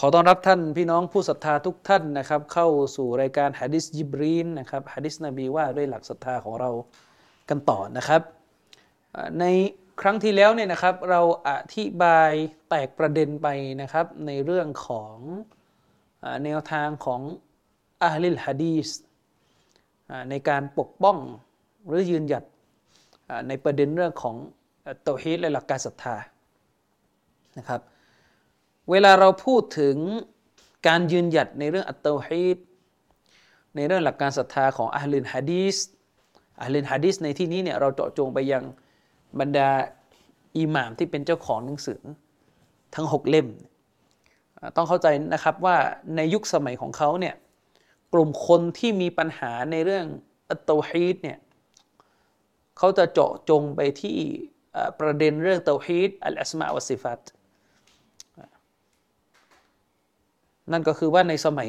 ขอต้อนรับท่านพี่น้องผู้ศรัทธาทุกท่านนะครับ เข้าสู่รายการฮะดิษยิบรีนนะครับฮะดิษนบีว่าด้วยหลักศรัทธาของเรากันต่อนะครับ ในครั้งที่แล้วเนี่ยนะครับ เราอธิบายแตกประเด็นไปนะครับ ในเรื่องของแนวทางของอาลิลฮะดีสในการปกป้องหรือยืนหยัดในประเด็นเรื่องของเตาฮีดและหลักการศรัทธานะครับ เวลาเราพูดถึงการยืนหยัดในเรื่องอัตตฮีดในเรื่องหลักการศรัทธาของอัลลินฮะดีสอัลลินฮะดีสในที่นี้เนี่ยเราเจาะจงไปยังบรรดาอิหม่ามที่เป็นเจ้าของหนังสือทั้ง 6 เล่ม ต้องเข้าใจนะครับว่าในยุคสมัยของเขาเนี่ยกลุ่มคนที่มีปัญหาในเรื่องالتوحيدเนี่ยเขาจะเจาะจงไปที่ประเด็นเรื่องتوحيد الأسماء والصفات นั่นก็คือว่าในสมัย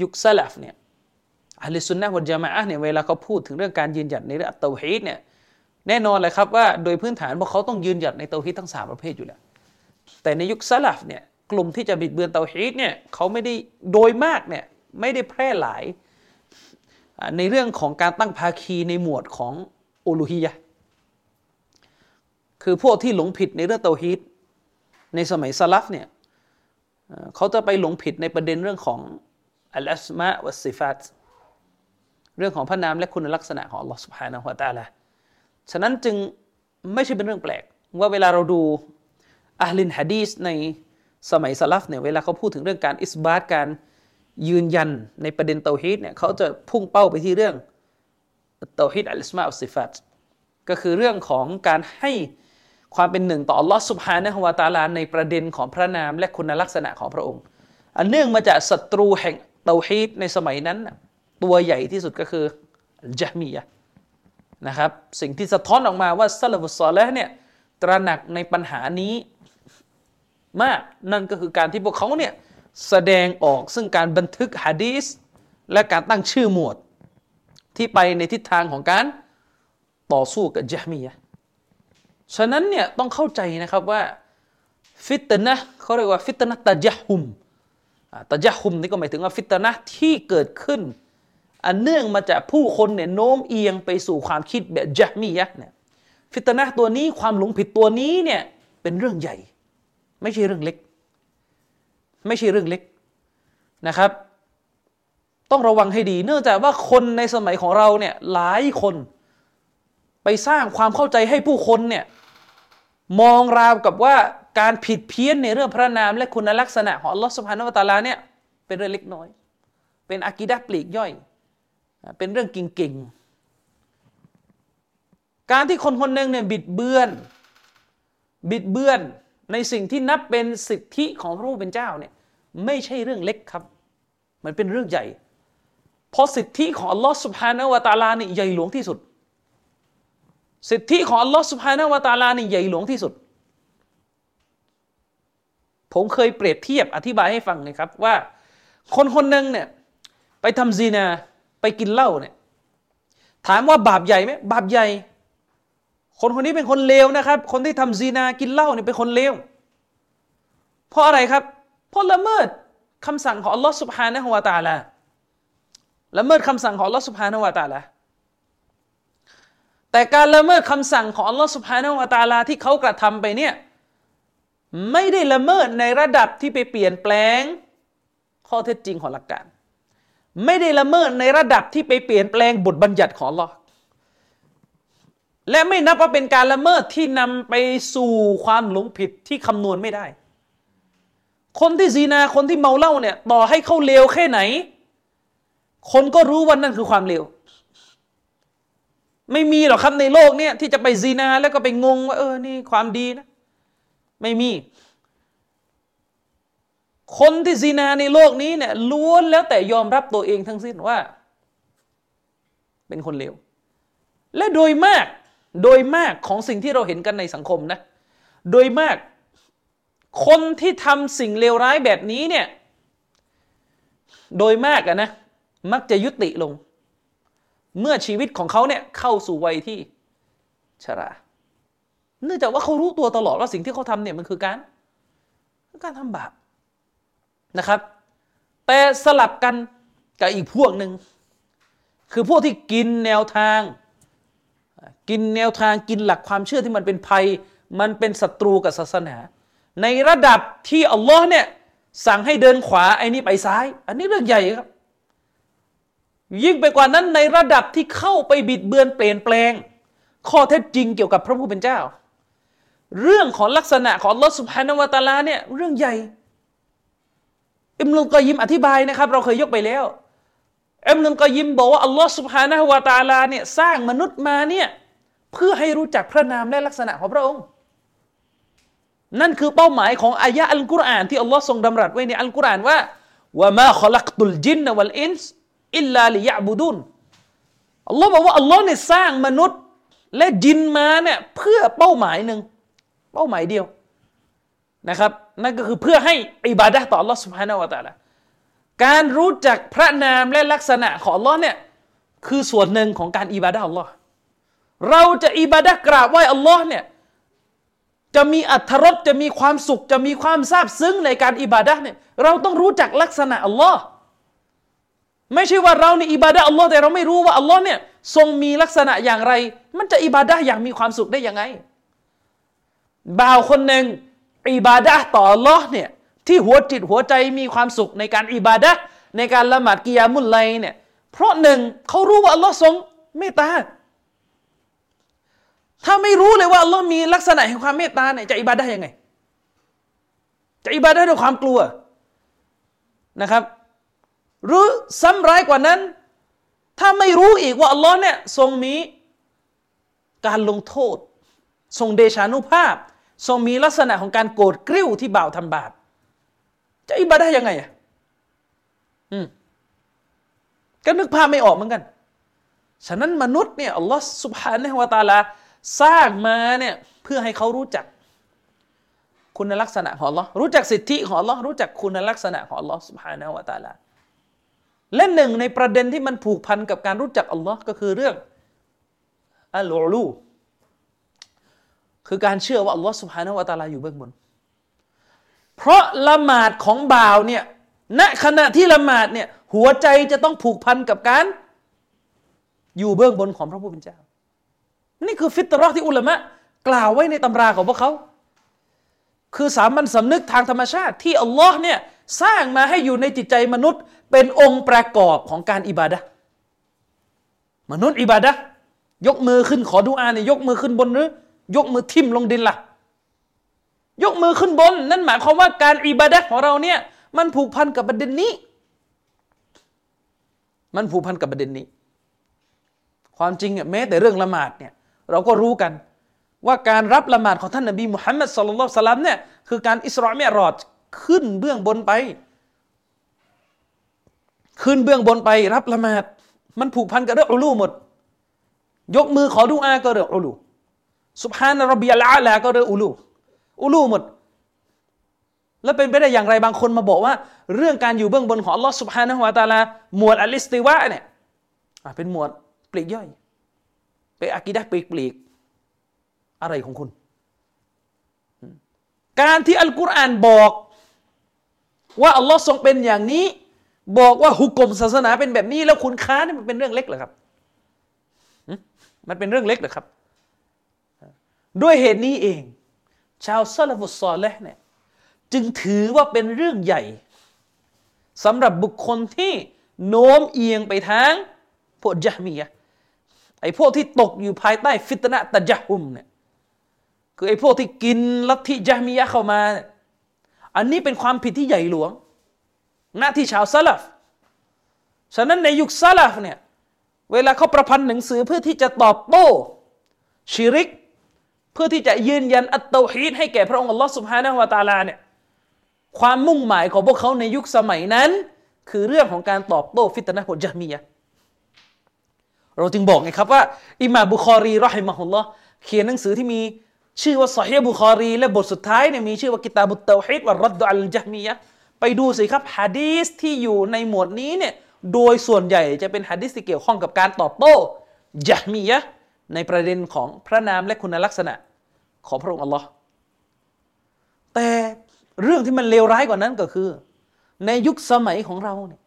ยุคسلفเนี่ยأهل السنة والجماعةเนี่ยเวลาเขาพูดถึงเรื่องการยืนหยัดในเรื่องالتوحيدเนี่ยแน่นอนเลยครับว่าโดยพื้นฐานพวกเขาต้องยืนหยัดในتوحيدทั้งสามประเภทอยู่แล้วแต่ในยุคسلفเนี่ยกลุ่มที่จะบิดเบือนتوحيدเนี่ยเขาไม่ได้โดยมากเนี่ยไม่ได้แพร่หลายในเรื่องของการตั้งภาคีในหมวดของอูลูฮียะคือพวกที่หลงผิดในเรื่องเตาฮีดในสมัยซาลฟเนี่ย เขาจะไปหลงผิดในประเด็นเรื่องของอัลอัสมาวัสิฟัตเรื่องของพระนามและคุณลักษณะของ Allah سبحانه และ تعالى ฉะนั้นจึงไม่ใช่เป็นเรื่องแปลก ว่าเวลาเราดูอัลลินฮะดีสในสมัยสลับเนี่ยเวลาเขาพูดถึงเรื่องการอิสบาตการยืนยันในประเด็นเตาฮีดเนี่ยเขาจะพุ่งเป้าไปที่เรื่องเตาฮีดอัลอิสมาอัลสิฟัตก็คือเรื่องของการให้ ความเป็นหนึ่งต่อالله سبحانه وتعالىในประเด็นของพระนามและคุณลักษณะของพระองค์ อันเนื่องมาจากศัตรูแห่งتوحيدในสมัยนั้น ตัวใหญ่ที่สุดก็คือجهميةนะครับ สิ่งที่สะท้อนออกมาว่าซาลฟุสซอลเนี่ยตระหนักในปัญหานี้มากนั่นก็คือการที่พวกเขาเนี่ยแสดงออกซึ่งการบันทึกฮะดีสและการตั้งชื่อหมวด ที่ไปในทิศทางของการต่อสู้กับจะมียะ ฉะนั้นเนี่ยต้องเข้าใจนะครับว่าฟิตนะเขาเรียกว่าฟิตนะตะยะฮุมตะยะฮุมนี่ก็หมายถึงว่าฟิตนะที่เกิดขึ้น อันเนื่องมาจากผู้คนเนี่ยโน้มเอียงไปสู่ความคิดแบบจมียะเนี่ยฟิตนะตัวนี้ความหลงผิดตัวนี้เนี่ยเป็นเรื่องใหญ่ ไม่ใช่เรื่องเล็ก ไม่ใช่เรื่องเล็กนะครับ ต้องระวังให้ดี เนื่องจากว่าคนในสมัยของเราเนี่ยหลายคน ไปสร้างความเข้าใจให้ผู้คนเนี่ย มองราวกับว่าการผิดเพี้ยนในเรื่องพระนามและคุณลักษณะของอัลลอฮฺสุบฮานาวะตาลาเนี่ยเป็นเรื่องเล็กน้อย เป็นอากิดะปลีกย่อย เป็นเรื่องกิ่งๆ การที่คนคนหนึ่งเนี่ยบิดเบือน บิดเบือนในสิ่งที่นับเป็นสิทธิของพระผู้เป็นเจ้าเนี่ยไม่ใช่เรื่องเล็กครับ มันเป็นเรื่องใหญ่ เพราะสิทธิของอัลลอฮฺสุบฮานาวะตาลาเนี่ยใหญ่หลวงที่สุด สิทธิของอัลลอฮ์สุบฮานาวะตาลานี่ใหญ่หลวงที่สุด ผมเคยเปรียบเทียบอธิบายให้ฟังนะครับว่า คนคนหนึ่งเนี่ยไปทำซีนาไปกินเหล้าเนี่ยถามว่าบาปใหญ่ไหมบาปใหญ่ คนคนนี้เป็นคนเลวนะครับ คนที่ทำซีนากินเหล้าเนี่ยเป็นคนเลวเพราะอะไรครับ เพราะละเมิดคำสั่งของอัลลอฮ์สุบฮานะฮวาตาลาละเมิดคำสั่งของอัลลอฮ์สุบฮานะฮวาตาลา แต่การละเมิดคำสั่งของอัลลอฮฺสุบฮานาวะตาลาที่เขากระทำไปเนี่ยไม่ได้ละเมิดในระดับที่ไปเปลี่ยนแปลงข้อเท็จจริงของหลักการ ไม่ได้ละเมิดในระดับที่ไปเปลี่ยนแปลงบทบัญญัติของอัลลอฮ์และไม่นับว่าเป็นการละเมิดที่นำไปสู่ความหลงผิดที่คำนวณไม่ได้ คนที่ซีนาคนที่เมาเหล้าเนี่ยต่อให้เขาเลวแค่ไหน คนก็รู้ว่านั่นคือความเลว ไม่มีหรอกครับในโลกเนี่ยที่จะไปซีนาแล้วก็ไปงงว่าเออนี่ความดีนะ ไม่มี คนที่ซีนาในโลกนี้เนี่ยล้วนแล้วแต่ยอมรับตัวเองทั้งสิ้นว่า เป็นคนเลวและโดยมากโดยมากของสิ่งที่เราเห็นกันในสังคมนะ โดยมากคนที่ทำสิ่งเลวร้ายแบบนี้เนี่ย โดยมากอะนะ มักจะยุติลง เมื่อชีวิตของเขาเนี่ยเข้าสู่วัยที่ชรา เนื่องจากว่าเขารู้ตัวตลอดว่าสิ่งที่เขาทำเนี่ยมันคือการการทำบาปนะครับ แต่สลับกันกับอีกพวกหนึ่งคือพวกที่กินแนวทาง กินแนวทางกินหลักความเชื่อที่มันเป็นภัย มันเป็นศัตรูกับศาสนา ในระดับที่อัลลอฮ์เนี่ยสั่งให้เดินขวาไอ้นี่ไปซ้าย อันนี้เรื่องใหญ่ครับ ยิ่งไปกว่านั้นในระดับที่เข้าไปบิดเบือนเปลี่ยนแปลง ข้อเท็จจริงเกี่ยวกับพระผู้เป็นเจ้า เรื่องของลักษณะของลอสุบฮานาวตาลาเนี่ยเรื่องใหญ่อิมนุลกอยิมอธิบายนะครับ เราเคยยกไปแล้วอิมนุลกอยิมบอกว่าอัลลอฮ์สุบฮานวาตาลาเนี่ยสร้างมนุษย์มาเนี่ยเพื่อให้รู้จักพระนามและลักษณะของพระองค์ นั่นคือเป้าหมายของอายะอัลกุรอานที่อัลลอฮ์ทรงดำรัสไว้ในอัลกุรอานว่าوما خلقت الجن والإنس إلا ليعبدونอัลลอฮ์บอกว่าอัลลอฮ์เนี่ยสร้างมนุษย์ และญินมาเนี่ยเพื่อเป้าหมายหนึ่งเป้าหมายเดียวนะครับ นั่นก็คือเพื่อให้عبادةต่ออัลลอฮ์سبحانه وتعالىการรู้จักพระนามและลักษณะของอัลลอฮ์เนี่ยคือส่วนหนึ่งของการعبادةอัลลอฮ์เราจะعبادةกราบไหว้อัลลอฮ์เนี่ยจะมีอรรถรสจะมีความสุขจะมีความซาบซึ้งในการعبادةเนี่ยเราต้องรู้จักลักษณะอัลลอฮ์ ไม่ใช่ว่าเราในอิบาดะ Allah แต่เราไม่รู้ว่า Allah เนี่ยทรงมีลักษณะอย่างไร มันจะอิบาดะอย่างมีความสุขได้ยังไง บ่าวคนหนึ่งอิบาดะต่อ Allah เนี่ยที่หัวจิตหัวใจมีความสุขในการอิบาดะในการละหมาดกิยามุลไลเนี่ยเพราะหนึ่งเขารู้ว่า Allah ทรงเมตตา ถ้าไม่รู้เลยว่า Allah มีลักษณะแห่งความเมตตาเนี่ยจะอิบาดะยังไง จะอิบาดะด้วยความกลัวนะครับ หรือซ้ำร้ายกว่านั้น ถ้าไม่รู้อีกว่า Allah เนี่ยทรงมีการลงโทษ ทรงเดชานุภาพ ทรงมีลักษณะของการโกรธกริ้วที่บ่าวทำบาปจะอิบาได้ยังไงอะอืมก็นึกภาพไม่ออกเหมือนกัน ฉะนั้นมนุษย์เนี่ยอัลลอฮ์สุบฮานะฮวาตาลาสร้างมาเนี่ยเพื่อให้เขารู้จัก คุณลักษณะของอัลลอฮ์รู้จักสิทธิของอัลลอฮ์รู้จักคุณลักษณะของอัลลอฮ์สุบฮานะฮวาตาลา และหนึ่งในประเด็นที่มันผูกพันกับการรู้จักอัลลอฮ์ก็คือเรื่องอัลลูคือการเชื่อว่าอัลลอฮ์สุบฮานาวะตาลาอยู่เบื้องบน เพราะละหมาดของบ่าวเนี่ยณขณะที่ละหมาดเนี่ยหัวใจจะต้องผูกพันกับการ อยู่เบื้องบนของพระผู้เป็นเจ้า นี่คือฟิตรอที่อุลามะกล่าวไว้ในตำราของพวกเขา คือสามัญสำนึกทางธรรมชาติที่อัลลอฮ์เนี่ยสร้างมาให้อยู่ในจิตใจมนุษย์ เป็นองค์ประกอบของการอิบาดะมนุษย์อิบาดะยกมือขึ้นขอดุอาเนี่ยยกมือขึ้นบนหรือยกมือทิ่มลงดินละ่ะ ยกมือขึ้นบน นั่นหมายความว่าการอิบาดะของเราเนี่ย มันผูกพันกับประเด็นนี้ มันผูกพันกับประเด็นนี้ ความจริงแม้แต่เรื่องละหมาดเนี่ย เราก็รู้กันว่าการรับละหมาดของท่านนบีมุฮัมมัดสุลลัลสลัมเนี่ยคือการอิสราเมรอดขึ้นเบื้องบนไป ขึ้นเบื้องบนไปรับละหมาด มันผูกพันกับเรื่องอุลูหมด ยกมือขอดุอาก็เรื่องอุลูสุบฮานรบียลอาลาก็เรื่องอุลูอุลูหมด แล้วเป็นไปได้อย่างไรบางคนมาบอกว่า เรื่องการอยู่เบื้องบนของอัลลอฮ์สุบฮานะฮุวาตาลาหมวดอัลิสติวะเนี่ยเป็นหมวดปลีกย่อย เป็นอากิดะปลีกปลีกอะไรของคุณ การที่อัลกุรอานบอก ว่าอัลลอฮ์ทรงเป็นอย่างนี้ บอกว่าหุกกลมศาสนาเป็นแบบนี้ แล้วคุณค้านี่มันเป็นเรื่องเล็กเหรอครับ มันเป็นเรื่องเล็กเหรอครับ ด้วยเหตุนี้เอง ชาวซาลฟุสซอลเลห์เนี่ยจึงถือว่าเป็นเรื่องใหญ่สำหรับบุคคลที่โน้มเอียงไปทางพวกจามียะไอ้พวกที่ตกอยู่ภายใต้ฟิตนะตะจฮุมเนี่ยคือไอ้พวกที่กินลัทธิจามียะเข้ามา อันนี้เป็นความผิดที่ใหญ่หลวง หน้าที่ชาวซาลฟฉะนั้นในยุคซาลฟเนี่ยเวลาเขาประพันธ์หนังสือเพื่อที่จะตอบโต้ชิริก เพื่อที่จะยืนยันอัตโตฮีดให้แก่พระองค์อัลลอฮ์สุบฮานะฮวาตาลาเนี่ยความมุ่งหมายของพวกเขาในยุคสมัยนั้น คือเรื่องของการตอบโต้ฟิตนะฮุจามียะเราจึงบอกไงครับว่า อิมาบุคอรีรอฮิมะฮุลลอฮ์เขียนหนังสือที่มีชื่อว่าซอฮีบุคอรี และบทสุดท้ายเนี่ยมีชื่อว่ากิตาบุตเตาฮิดว่ารัดดอัลจฮมียะ ไปดูสิครับฮะดีสที่อยู่ในหมวดนี้เนี่ยโดยส่วนใหญ่จะเป็นฮะดีสที่เกี่ยวข้องกับการตอบโต้จฮมียะในประเด็นของพระนามและคุณลักษณะของพระองค์อัลลอฮ์แต่เรื่องที่มันเลวร้ายกว่านั้นก็คือ ในยุคสมัยของเราเนี่ย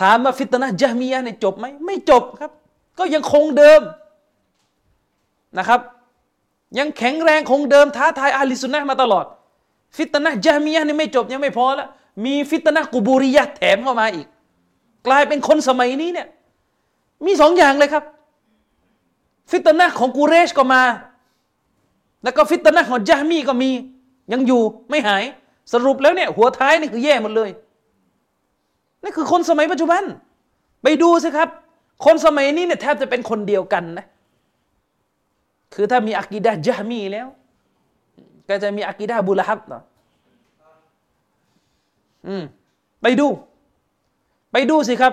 ถามว่าฟิตนะจฮมียะเนี่ยจบไหมไม่จบครับ ก็ยังคงเดิมนะครับ ยังแข็งแรงคงเดิมท้าทายอาลิสุนนะมาตลอด ฟิตนะจฮมียะนี่ไม่จบยังไม่พอล้วมีฟิตนะกุบูริยะแถมเข้ามาอีก กลายเป็นคนสมัยนี้เนี่ย มีสองอย่างเลยครับ ฟิตนะของกูเรชก็มา แล้วก็ฟิตนะของจฮมีก็มี ยังอยู่ไม่หายสรุปแล้วเนี่ย หัวท้ายนี่คือแย่หมดเลยนี่คือคนสมัยปัจจุบัน ไปดูสิครับ คนสมัยนี้เนี่ยแทบจะเป็นคนเดียวกันนะ คือถ้ามีอักีดะจฮมีแล้ว กจะมีอักีดะบุลฮับเนาะอืมไปดู ไปดูสิครับ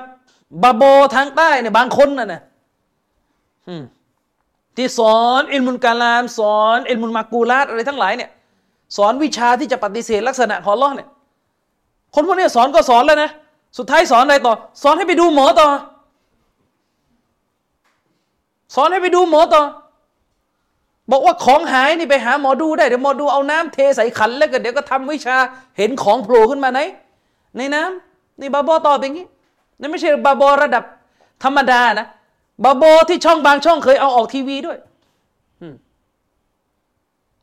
บาโบทางใต้เนี่ยบางคนน่ะนะอืมที่สอนอิลมุนกาลาม สอนอิลมุนมากูลาตอะไรทั้งหลายเนี่ย สอนวิชาที่จะปฏิเสธลักษณะของล้อเนี่ย คนพวกนี้สอนก็สอนแล้วนะ สุดท้ายสอนอะไรต่อ สอนให้ไปดูหมอต่อ สอนให้ไปดูหมอต่อ บอกว่าของหายนี่ไปหาหมอดูได้เดี๋ยวหมอดูเอาน้ำเทใส่ขันแล้วก็เดี๋ยวก็ทำวิชาเห็นของโผล่ขึ้นมาไหน ในน้ำนี่บาบอตอบอย่างนี้นี่ไม่ใช่บาบอระดับธรรมดานะบาบอที่ช่องบางช่องเคยเอาออกทีวีด้วย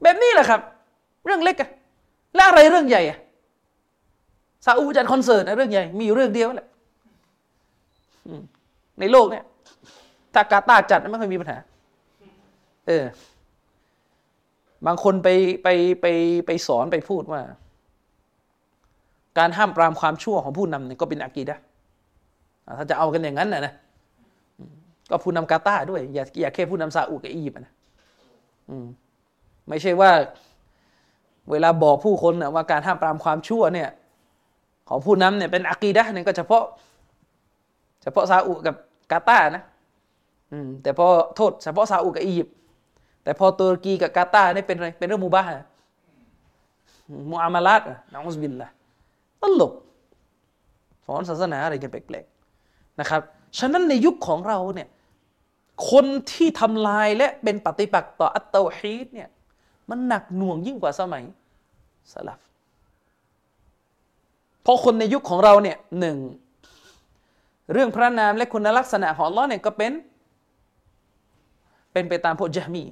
แบบนี้แหละครับ เรื่องเล็กอะแล้วอะไรเรื่องใหญ่อะซาอุจัดคอนเสิร์ตนะเรื่องใหญ่มีอยู่เรื่องเดียวแหละในโลกเนี่ยถ้ากาตาจัดไม่ค่อยมีปัญหา เออ บางคนไปไปไปไปสอนไปพูดว่า การห้ามปรามความชั่วของผู้นำเนี่ยก็เป็นอากีดะถ้าจะเอากันอย่างนั้นนะนะก็ผู้นำกาตาด้วย อย่าอย่าแค่ผู้นำซาอุกับอียิปต์นะไม่ใช่ว่า เวลาบอกผู้คนนะว่าการห้ามปรามความชั่วเนี่ย ของผู้นำเนี่ยเป็นอะกีดะเนี่ยก็เฉพาะ เฉพาะซาอุกับกาตาร์นะแต่พอโทษเฉพาะซาอุกับอียิปต์ แต่พอตุรกีกับกาตาร์นี่เป็นอะไรเป็นเรื่องมูบาฮ์มูอามาลัดนะอุสบินละตลกสอนศาสนาอะไรกันแปลกๆนะครับ ฉะนั้นในยุคของเราเนี่ยคนที่ทำลายและเป็นปฏิปักษ์ต่ออัตโตฮีดเนี่ยมันหนักหน่วงยิ่งกว่าสมัยสลับเพราะคนในยุคของเราเนี่ยหนึ่งเรื่องพระนามและคุณลักษณะของลลอเนี่ยก็เป็น เป็นไปตามพวกจามี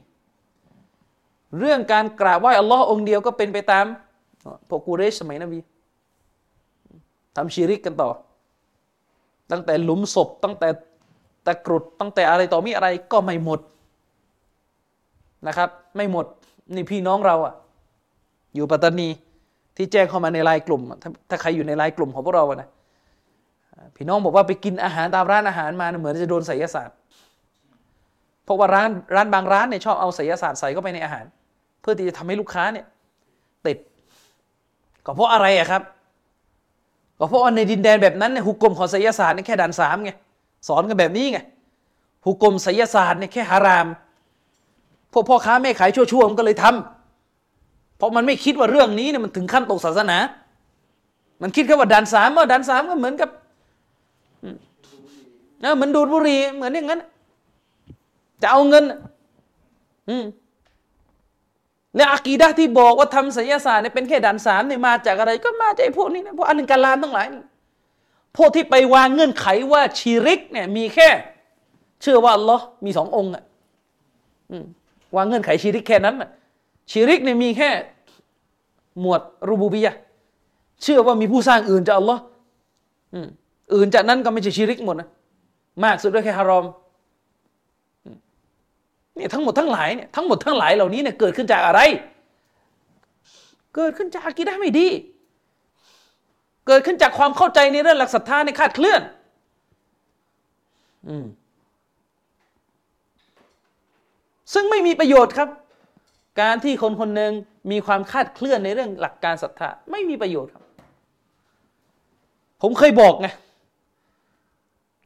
เรื่องการกราบไหว้อัลลอฮ์องเดียวก็เป็นไปตามพวกกูเรชสมัยนบีทำชีริกกันต่อ ตั้งแต่หลุมศพตั้งแต่ตะกรุดตั้งแต่อะไรต่อมีอะไรก็ไม่หมดนะครับ ไม่หมดนี่พี่น้องเราอะอยู่ปัตตานีที่แจ้งเข้ามาในไลน์กลุ่ม ถ้าถ้าใครอยู่ในไลน์กลุ่มของพวกเราอะนะพี่น้องบอกว่าไปกินอาหารตามร้านอาหารมาเหมือนจะโดนไสยศาสตร์เพราะว่าร้านร้านบางร้านเนี่ยชอบเอาไสยศาสตร์ใส่เข้าไปในอาหาร เพื่อที่จะทำให้ลูกค้าเนี่ยติด ก็เพราะอะไรอะครับ ก็เพราะว่าในดินแดนแบบนั้นเนี่ยหุกกลมของไสยศาสตร์นี่แค่ด่านสามไงสอนกันแบบนี้ไงหุกกลมไสยศาสตร์เนี่ยแค่ฮาราม พวกพ่อค้าแม่ขายชั่วๆมันก็เลยทำเพราะมันไม่คิดว่าเรื่องนี้เนี่ยมันถึงขั้นตกศาสนา มันคิดแค่ว่าดันสามว่าดันสามก็เหมือนกับเออเหมือนดูดบุหรี่เหมือนอย่างนั้น จะเอาเงิน อืม และอากีดะที่บอกว่าทำศิลศาสตร์เนี่ยเป็นแค่ดันสามเนี่ยมาจากอะไร ก็มาจากพวกนี้นะพวกอันกาลามทั้งหลายพวกที่ไปวางเงื่อนไขว่าชีริกเนี่ยมีแค่ เชื่อว่าอัลลอฮ์มีสององค์อะวางเงื่อนไขชีริกแค่นั้นชีริกเนี่ยมีแค่ หมวดรูบูบียะเชื่อว่ามีผู้สร้างอื่นจากอัลลอฮ์อื่นจากนั้นก็ไม่ใช่ชีริกหมดนะมากสุดก็แค่ฮารอม เนี่ยทั้งหมดทั้งหลายเนี่ยทั้งหมดทั้งหลายเหล่านี้เนี่ยเกิดขึ้นจากอะไร เกิดขึ้นจากอากีดะไม่ดี เกิดขึ้นจากความเข้าใจในเรื่องหลักศรัทธาในคาดเคลื่อน อืมซึ่งไม่มีประโยชน์ครับ การที่คนคนหนึ่งมีความคาดเคลื่อนในเรื่องหลักการศรัทธาไม่มีประโยชน์ครับ ผมเคยบอกไง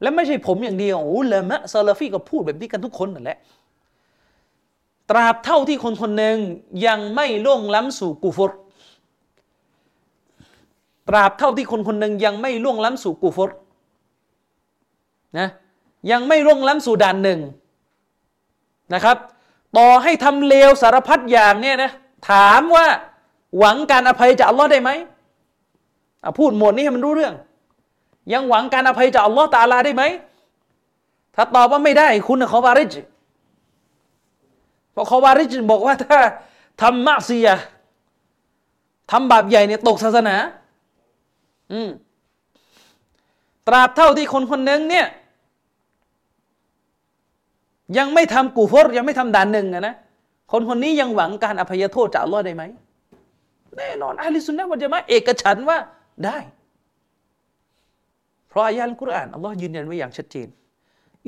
และไม่ใช่ผมอย่างเดียวโอุลามะซาลาฟีก็พูดแบบนี้กันทุกคนนั่นแหละ ตราบเท่าที่คนคนหนึ่งยังไม่ล่วงล้ำสู่กูฟรตราบเท่าที่คนคนหนึ่งยังไม่ล่วงล้ำสู่กูฟรนะยังไม่ล่วงล้ำสู่ด่านหนึ่งนะครับ ต่อให้ทำเลวสารพัดอย่างเนี่ยนะถามว่าหวังการอภัยจากอัลลอฮ์ได้ไหมพูดหมดนี้ให้มันรู้เรื่อง ยังหวังการอภัยจากอัลลอฮ์ตาลาได้ไหมถ้าตอบว่าไม่ได้คุณขอวาริจ เพราะขอวาริจบอกว่าถ้าทำมาเสียทำบาปใหญ่เนี่ยตกศาสนา อืมตราบเท่าที่คนคนหนึ่งเนี่ย ยังไม่ทำกูฟรยังไม่ทำด่านหนึ่งนะ คนคนนี้ยังหวังการอภัยโทษจากอัลลอฮ์ได้ไหมแน่นอนอาลิสุนนะวันจะมาเอกฉันว่าได้ เพราะอายะห์กุรอานอัลลอฮ์ยืนยันไว้อย่างชัดเจน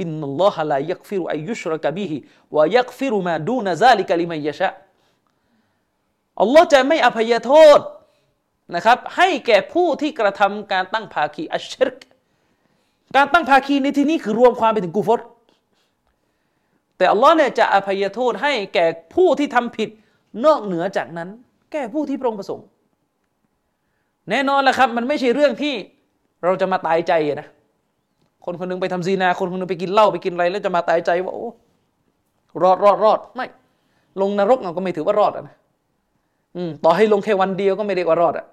อินนัลลอฮะลายักฟิรุอายุชรกะบิฮิวะยักฟิรุมาดูนะซาลิกะลิมัยยะชะอัลลอฮ์จะไม่อภัยโทษนะครับ ให้แก่ผู้ที่กระทำการตั้งภาคีอัชชิรกการตั้งภาคีในที่นี้คือรวมความไปถึงกูฟรแต่อัลลอฮ์เนี่ยจะอภัยโทษให้แก่ผู้ที่ทำผิดนอกเหนือจากนั้น แก่ผู้ที่พระองค์ประสงค์ แน่นอนแหละครับ มันไม่ใช่เรื่องที่เราจะมาตายใจนะ คนคนนึงไปทำซีนา คนคนนึงไปกินเหล้าไปกินอะไรแล้วจะมาตายใจว่าโอ้รอดรอดรอดไม่ลงนรกเราก็ไม่ถือว่ารอดนะอืมต่อให้ลงแค่วันเดียวก็ไม่เรียกว่ารอดอะ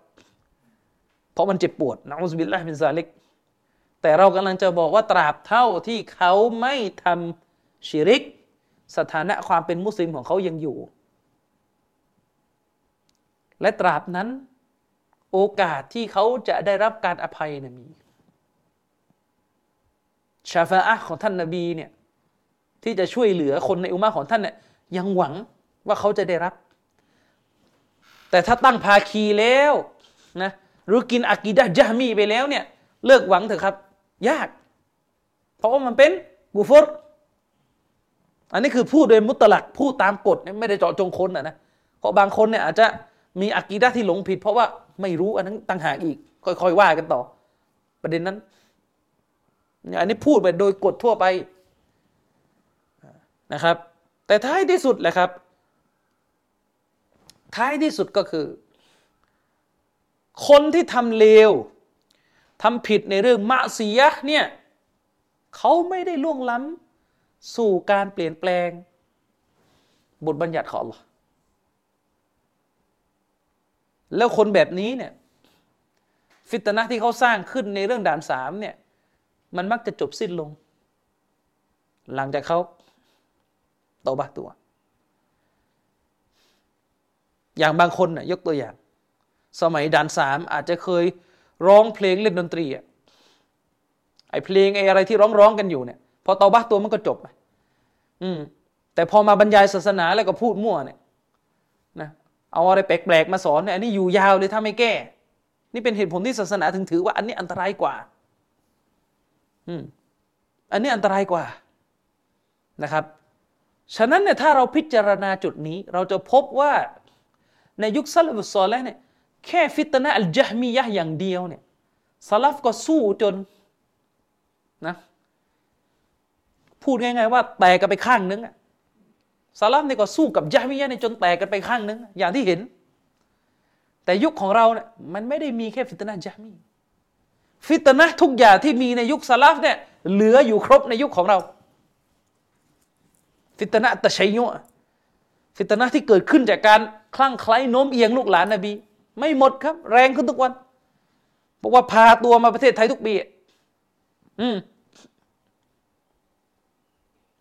เพราะมันเจ็บปวดนะอุสบิลละเป็นซาลิก แต่เรากำลังจะบอกว่าตราบเท่าที่เขาไม่ทำชิริก สถานะความเป็นมุสลิมของเขายังอยู่ และตราบนั้น โอกาสที่เขาจะได้รับการอภัยนะมี ชาฟาอะของท่านนาบีเนี่ยที่จะช่วยเหลือคนในอุมาของท่านเนี่ยยังหวังว่าเขาจะได้รับ แต่ถ้าตั้งภาคีแล้วนะหรือกินอากีดะจามีไปแล้วเนี่ยเลิกหวังเถอะครับ ยาก เพราะว่ามันเป็นกูฟรอันนี้คือพูดโดยมุตลักพูดตามกฎไม่ได้เจาะจงคนนะนะเพราะบางคนเนี่ยอาจจะมีอากีดะที่หลงผิด เพราะว่าไม่รู้อันนั้นต่างหากอีก ค่อยๆว่ากันต่อ ประเด็นนั้น อันนี้พูดไปโดยกฎทั่วไปนะครับ แต่ท้ายที่สุดแหละครับ ท้ายที่สุดก็คือ คนที่ทำเลวทำผิดในเรื่องมะซียเนี่ยเขาไม่ได้ล่วงล้ำสู่การเปลี่ยนแปลง บทบัญญัติของ Allah แล้วคนแบบนี้เนี่ย ฟิตนะที่เขาสร้างขึ้นในเรื่องด่านสามเนี่ย มันมักจะจบสิ้นลง หลังจากเขาตอบะตัว อย่างบางคนน่ยยกตัวอย่าง สมัยด่านสามอาจจะเคยร้องเพลงเล่นดนตรีอะไอเพลงไออะไรที่ร้องร้องกันอยู่เนี่ยพอตอบะตัวมันก็จบอืม แต่พอมาบรรยายศาสนาแล้วก็พูดมั่วเนี่ยนะเอาอะไรแปลกๆมาสอนเนี่ยอันนี้อยู่ยาวเลยถ้าไม่แก้ นี่เป็นเหตุผลที่ศาสนาถึงถือว่าอันนี้อันตรายกว่า อันนี้อันตรายกว่านะครับ ฉะนั้นเนี่ยถ้าเราพิจารณาจุดนี้ เราจะพบว่าในยุคซาลฟุซอลแล้วเนี่ยแค่ฟิตนะอัลจฮมียะอย่างเดียวเนี่ยซาลฟก็สู้จนนะพูดง่ายๆว่าแตกกันไปข้างนึงอะซาลามนี่ยก็สู้กับยะมิยะในจนแตกกันไปข้างนึง อย่างที่เห็น แต่ยุคของเราเนี่ยมันไม่ได้มีแค่ฟิตนะยะมี ฟิตนะทุกอย่างที่มีในยุคซาลฟเนี่ยเหลืออยู่ครบในยุคของเรา ฟิตนะตะชัยยุฟิตนะที่เกิดขึ้นจากการคลั่งไคล้โน้มเอียงลูกหลานนบี ไม่หมดครับ แรงขึ้นทุกวันบอกว่าพาตัวมาประเทศไทยทุกปีอืม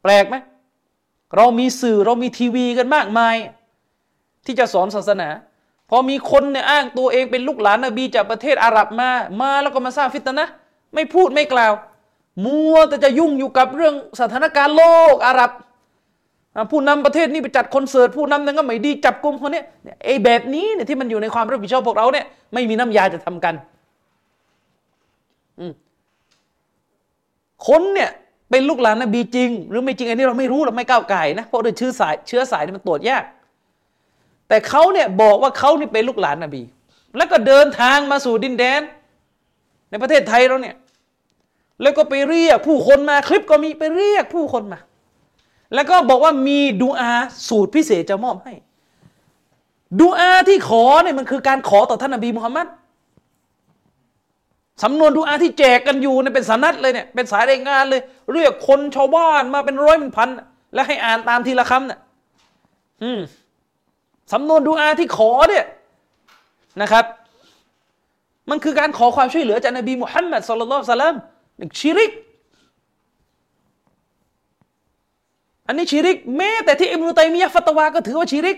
แปลกไหมเรามีสื่อเรามีทีวีกันมากมาย ที่จะสอนศาสนา พอมีคนเนี่ยอ้างตัวเองเป็นลูกหลานนบีจากประเทศอาหรับมา มาแล้วก็มาสร้างฟิตนะไม่พูดไม่กล่าว มัวแต่จะยุ่งอยู่กับเรื่องสถานการณ์โลกอาหรับผู้นำประเทศนี้ไปจัดคอนเสิร์ตผู้นำนั้นก็ไม่ดีจับกลุ่มคนนี้ไอ้แบบนี้เนี่ยที่มันอยู่ในความรับผิดชอบพวกเราเนี่ยไม่มีน้ำยาจะทำกันคนเนี่ยเป็นลูกหลานนบีจริง หรือไม่จริงอันนี้เราไม่รู้เราไม่ก้าวไก่นะเพราะด้วยเชื้อสายเชื้อสายนี่มันตรวจยาก แต่เขาเนี่ยบอกว่าเขานี่เป็นลูกหลานนบี แล้วก็เดินทางมาสู่ดินแดน ในประเทศไทยเราเนี่ย แล้วก็ไปเรียกผู้คนมาคลิปก็มีไปเรียกผู้คนมา แล้วก็บอกว่ามีดูอาสูตรพิเศษจะมอบให้ ดูอาที่ขอเนี่ยมันคือการขอต่อท่านนบีมุฮัมมัดสำนวนดูอาที่แจกกันอยู่เนี่ยเป็นสานัดเลยเนี่ยเป็นสายรายงานเลย เรียกคนชาวบ้านมาเป็นร้อยเป็นพัน แล้วให้อ่านตามทีละคำเนี่ยอืม สำนวนดูอาที่ขอเนี่ยนะครับ มันคือการขอความช่วยเหลือจากนบีมุฮัมมัดสุลลัลสลามชิริก อันนี้ชิริกแม้แต่ที่อิมรุตัยมียะฟัตวาก็ถือว่าชิริก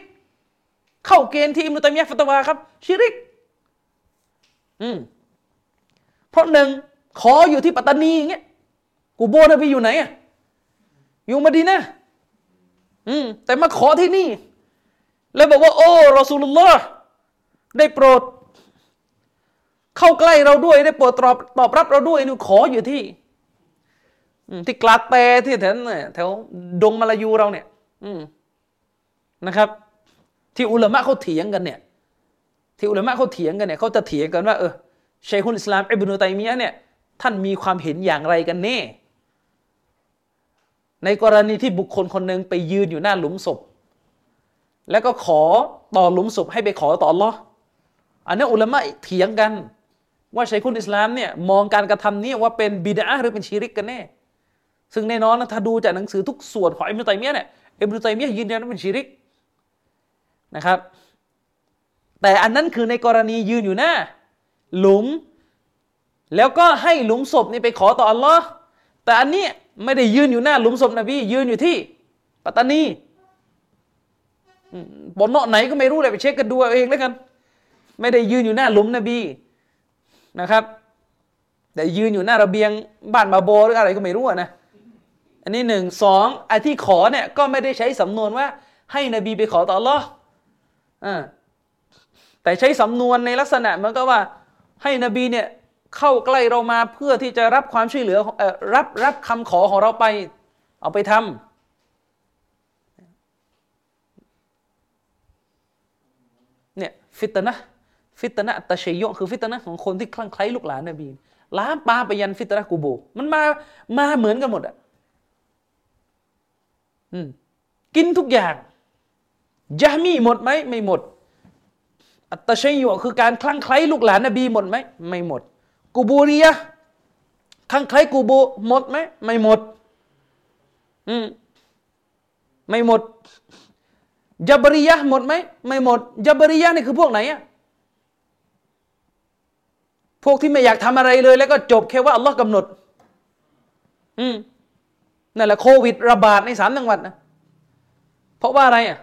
เข้าเกณฑ์ที่อิมรุตัยมียะฟัตวาครับชิริก อืมเพราะหนึ่งขออยู่ที่ปัตตานีอย่างเงี้ยกูโบนบีอยู่ไหนอะอยู่มาดีนะอืมแต่มาขอที่นี่ แล้วบอกว่า โอ้รอสูลุลลอฮ์ได้โปรด เข้าใกล้เราด้วยได้โปรดตอบตอบรับเราด้วยนี่ขออยู่ที่ที่กลาเตที่แถวแถวดงมาลายูเราเนี่ย อืนะครับ ที่อุลามะเขาเถียงกันเนี่ย ที่อุลามะเขาเถียงกันเนี่ยเขาจะเถียงกันว่าเออชัยคุลอิสลามอิบนุตัยมียะเนี่ยท่านมีความเห็นอย่างไรกันแน่ ในกรณีที่บุคคลคนหนึ่งไปยืนอยู่หน้าหลุมศพ แล้วก็ขอต่อหลุมศพให้ไปขอต่อ Allah อันนี้อุลามะเถียงกัน ว่าชัยคุลอิสลามเนี่ยมองการกระทำนี้ว่าเป็นบิดาหรือเป็นชีริกกันแน่ ซึ่งแน่นอนนะถ้าดูจากหนังสือทุกส่วนของอิบนุตัยมียะเนี่ยอิบนุตัยมียะยืนยันว่าเป็นชีริกนะครับ แต่อันนั้นคือในกรณียืนอยู่หน้าหลุม แล้วก็ให้หลุมศพนี่ไปขอต่ออัลลอฮ์แต่อันนี้ไม่ได้ยืนอยู่หน้าหลุมศพนบียืนอยู่ที่ปัตตานี บนเนาะไหนก็ไม่รู้เลยไปเช็คกันดูเอาเองแล้วกัน ไม่ได้ยืนอยู่หน้าหลุมนบีนะครับ แต่ยืนอยู่หน้าระเบียงบ้านมาโบหรืออะไรก็ไม่รู้นะอันนี้หนึ่งสองไอ้ที่ขอเนี่ยก็ไม่ได้ใช้สำนวนว่า ให้นบีไปขอต่ออัลลอฮ์แต่ใช้สำนวนในลักษณะเหมือนกับว่า ให้นบีเนี่ยเข้าใกล้เรามาเพื่อที่จะรับความช่วยเหลือรับรับคำขอของเราไป เอาไปทำเนี่ย ฟิตนะฟิตนะตะเชยโยคือฟิตนะของคนที่คลั่งไคล้ลูกหลานนบีล้ามปาไปยันฟิตนะกูโบ มันมามาเหมือนกันหมดอะกินทุกอย่างยามีหมดไหมไม่หมด อัตชัยยคือการคลั่งไคล้ลูกหลานนบีหมดไหมไม่หมด กูบูรียะคลั่งไคล้กูโบหมดไหมไม่หมด อืมไม่หมด จับริยะหมดไหมไม่หมดจับริยะนี่คือพวกไหนอะพวกที่ไม่อยากทำอะไรเลย แล้วก็จบแค่ว่าอัลลอฮ์กำหนด อืมนั่นแหละโควิด ระบาดในสามจังหวัดนะเพราะว่าอะไรอะ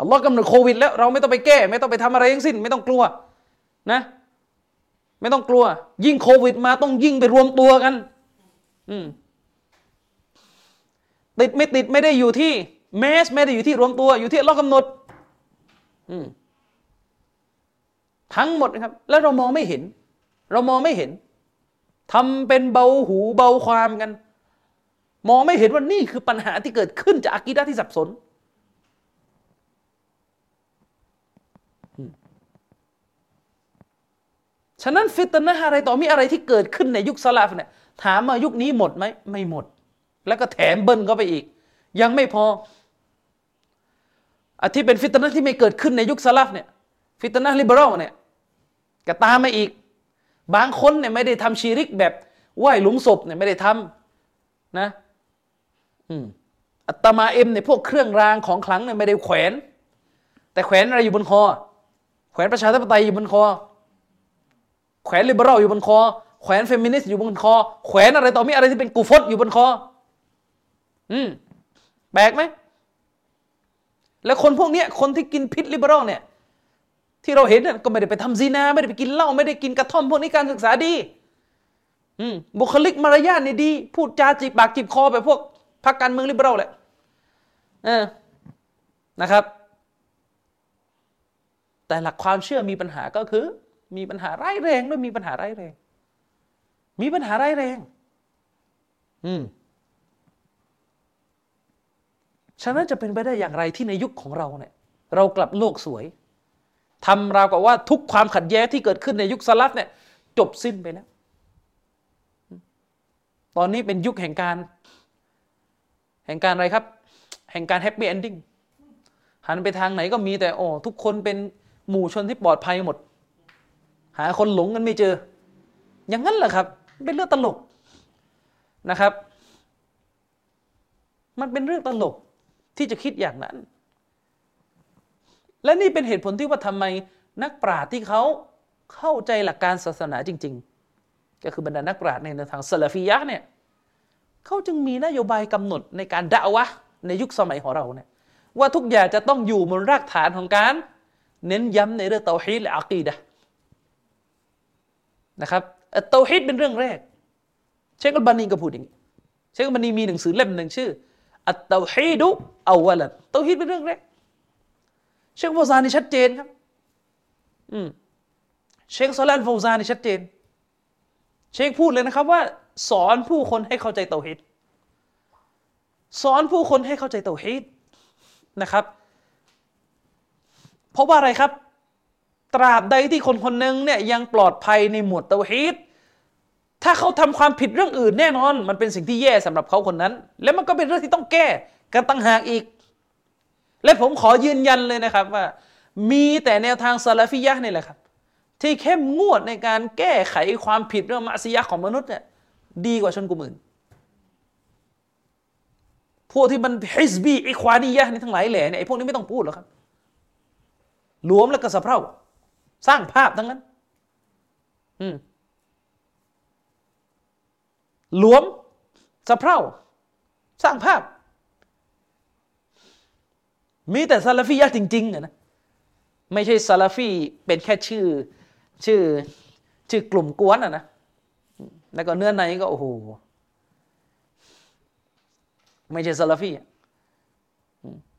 อัลลอฮ์กำหนดโควิด แล้วเราไม่ต้องไปแก้ ไม่ต้องไปทำอะไรทั้งสิ้น ไม่ต้องกลัว นะ ไม่ต้องกลัว ยิ่งโควิด มาต้องยิ่งไปรวมตัวกัน อืมติดไม่ติดไม่ได้อยู่ที่ เมสไม่ได้อยู่ที่รวมตัว อยู่ที่ลลอฮ์กำหนดทั้งหมดนะครับ แล้วเรามองไม่เห็น เรามองไม่เห็นทำเป็นเบาหูเบาความกัน มองไม่เห็นว่านี่คือปัญหาที่เกิดขึ้นจากอากีดะที่สับสนฉะนั้นฟิตนะอะไรต่อมีอะไรที่เกิดขึ้นในยุคสลัฟเนี่ยถามว่ายุคนี้หมดไหมไม่หมด แล้วก็แถมเบิ้ลเข้าไปอีก ยังไม่พอ ที่เป็นฟิตนะที่ไม่เกิดขึ้นในยุคสลัฟเนี่ย ฟิตนะ liberal เนี่ยก็ตามมาอีก บางคนเนี่ยไม่ได้ทำชีริกแบบไหว้หลุมศพเนี่ยไม่ได้ทำนะอืมอัตตะมาอิมเนี่ยพวกเครื่องรางของขลังเนี่ยไม่ได้แขวน แต่แขวนอะไรอยู่บนคอ แขวนประชาธิปไตยอยู่บนคอ แขวน liberal อยู่บนคอ แขวนเฟมินิสต์อยู่บนคอ แขวนอะไรต่อมีอะไรที่เป็นกูฟตอยู่บนคอ อืมแปลกไหม แล้วคนพวกนี้คนที่กินพิษ liberal เนี่ยที่เราเห็นเนี่ยก็ไม่ได้ไปทำซีนา ไม่ได้ไปกินเหล้าไม่ได้กินกระท่อม พวกนี้การศึกษาดีบุคลิกมารยาทนี่ดี พูดจาจีบปากจีบคอแบบพวกพรรคการเมืองลิเบอรัลแหละนะครับ แต่หลักความเชื่อมีปัญหาก็คือ มีปัญหาร้ายแรงด้วยมีปัญหาร้ายแรง มีปัญหาร้ายแรง อืม ฉะนั้นจะเป็นไปได้อย่างไรที่ในยุคของเราเนี่ยเรากลับโลกสวยทำราวกับว่าทุกความขัดแย้งที่เกิดขึ้นในยุคสลับเนี่ยจบสิ้นไปแล้ว ตอนนี้เป็นยุคแห่งการ แห่งการอะไรครับ แห่งการ happy ending หันไปทางไหนก็มีแต่โอ้ทุกคนเป็นหมู่ชนที่ปลอดภัยหมด หาคนหลงกันไม่เจอ อย่างนั้นแหละครับ เป็นเรื่องตลกนะครับ มันเป็นเรื่องตลก ที่จะคิดอย่างนั้น และนี่เป็นเหตุผลที่ว่าทำไมนักปราชญ์ที่เขาเข้าใจหลักการศาสนาจริง ๆ ก็คือบรรดานักปราชญ์ในทางซาลาฟียะเนี่ยเขาจึงมีนโยบายกำหนดในการดะอ์วะฮ์ในยุคสมัยของเราเนี่ยว่าทุกอย่างจะต้องอยู่บนรากฐานของการ เน้นย้ำในเรื่องเตาฮีดและอักีดะนะครับเตาฮีดเป็นเรื่องแรก เชคอัลบานีก็พูดอย่างนี้เชคอัลบานีมีหนังสือเล่มหนึ่งชื่อ อัตเตาฮีดุอาวลันเตาฮีดเป็นเรื่องแรกเชคฟาวซานี่ชัดเจนครับอืมเชคซอลันฟาวซานี่ชัดเจน เชคพูดเลยนะครับว่า สอนผู้คนให้เข้าใจเตาฮีดสอนผู้คนให้เข้าใจเตาฮีดนะครับ เพราะว่าอะไรครับ ตราบใดที่คนคนหนึ่งเนี่ยยังปลอดภัยในหมวดเตาฮีด ถ้าเขาทำความผิดเรื่องอื่นแน่นอน มันเป็นสิ่งที่แย่สำหรับเขาคนนั้น และมันก็เป็นเรื่องที่ต้องแก้กันตั้งหากอีก และผมขอยืนยันเลยนะครับว่า มีแต่แนวทางซาลาฟิยะนี่แหละครับ ที่เข้มงวดในการแก้ไขความผิดเรื่องมัสยิดของมนุษย์เนี่ยดีกว่าชนกลุ่มอื่นพวกที่มันฮิสบีอิควานียะนี่ทั้งหลายแหล่เนี่ยไอ้พวกนี้ไม่ต้องพูดหรอกครับหลวมแล้วก็สะเพร่าสร้างภาพทั้งนั้น อืม หลวมสะเพร่าสร้างภาพ มีแต่ซาลาฟียะจริงๆนะไม่ใช่ซาลาฟีเป็นแค่ชื่อชื่อชื่อกลุ่มกวนอะนะแล้วก็เนื้อในก็โอ้โหไม่ใช่ซาลาฟี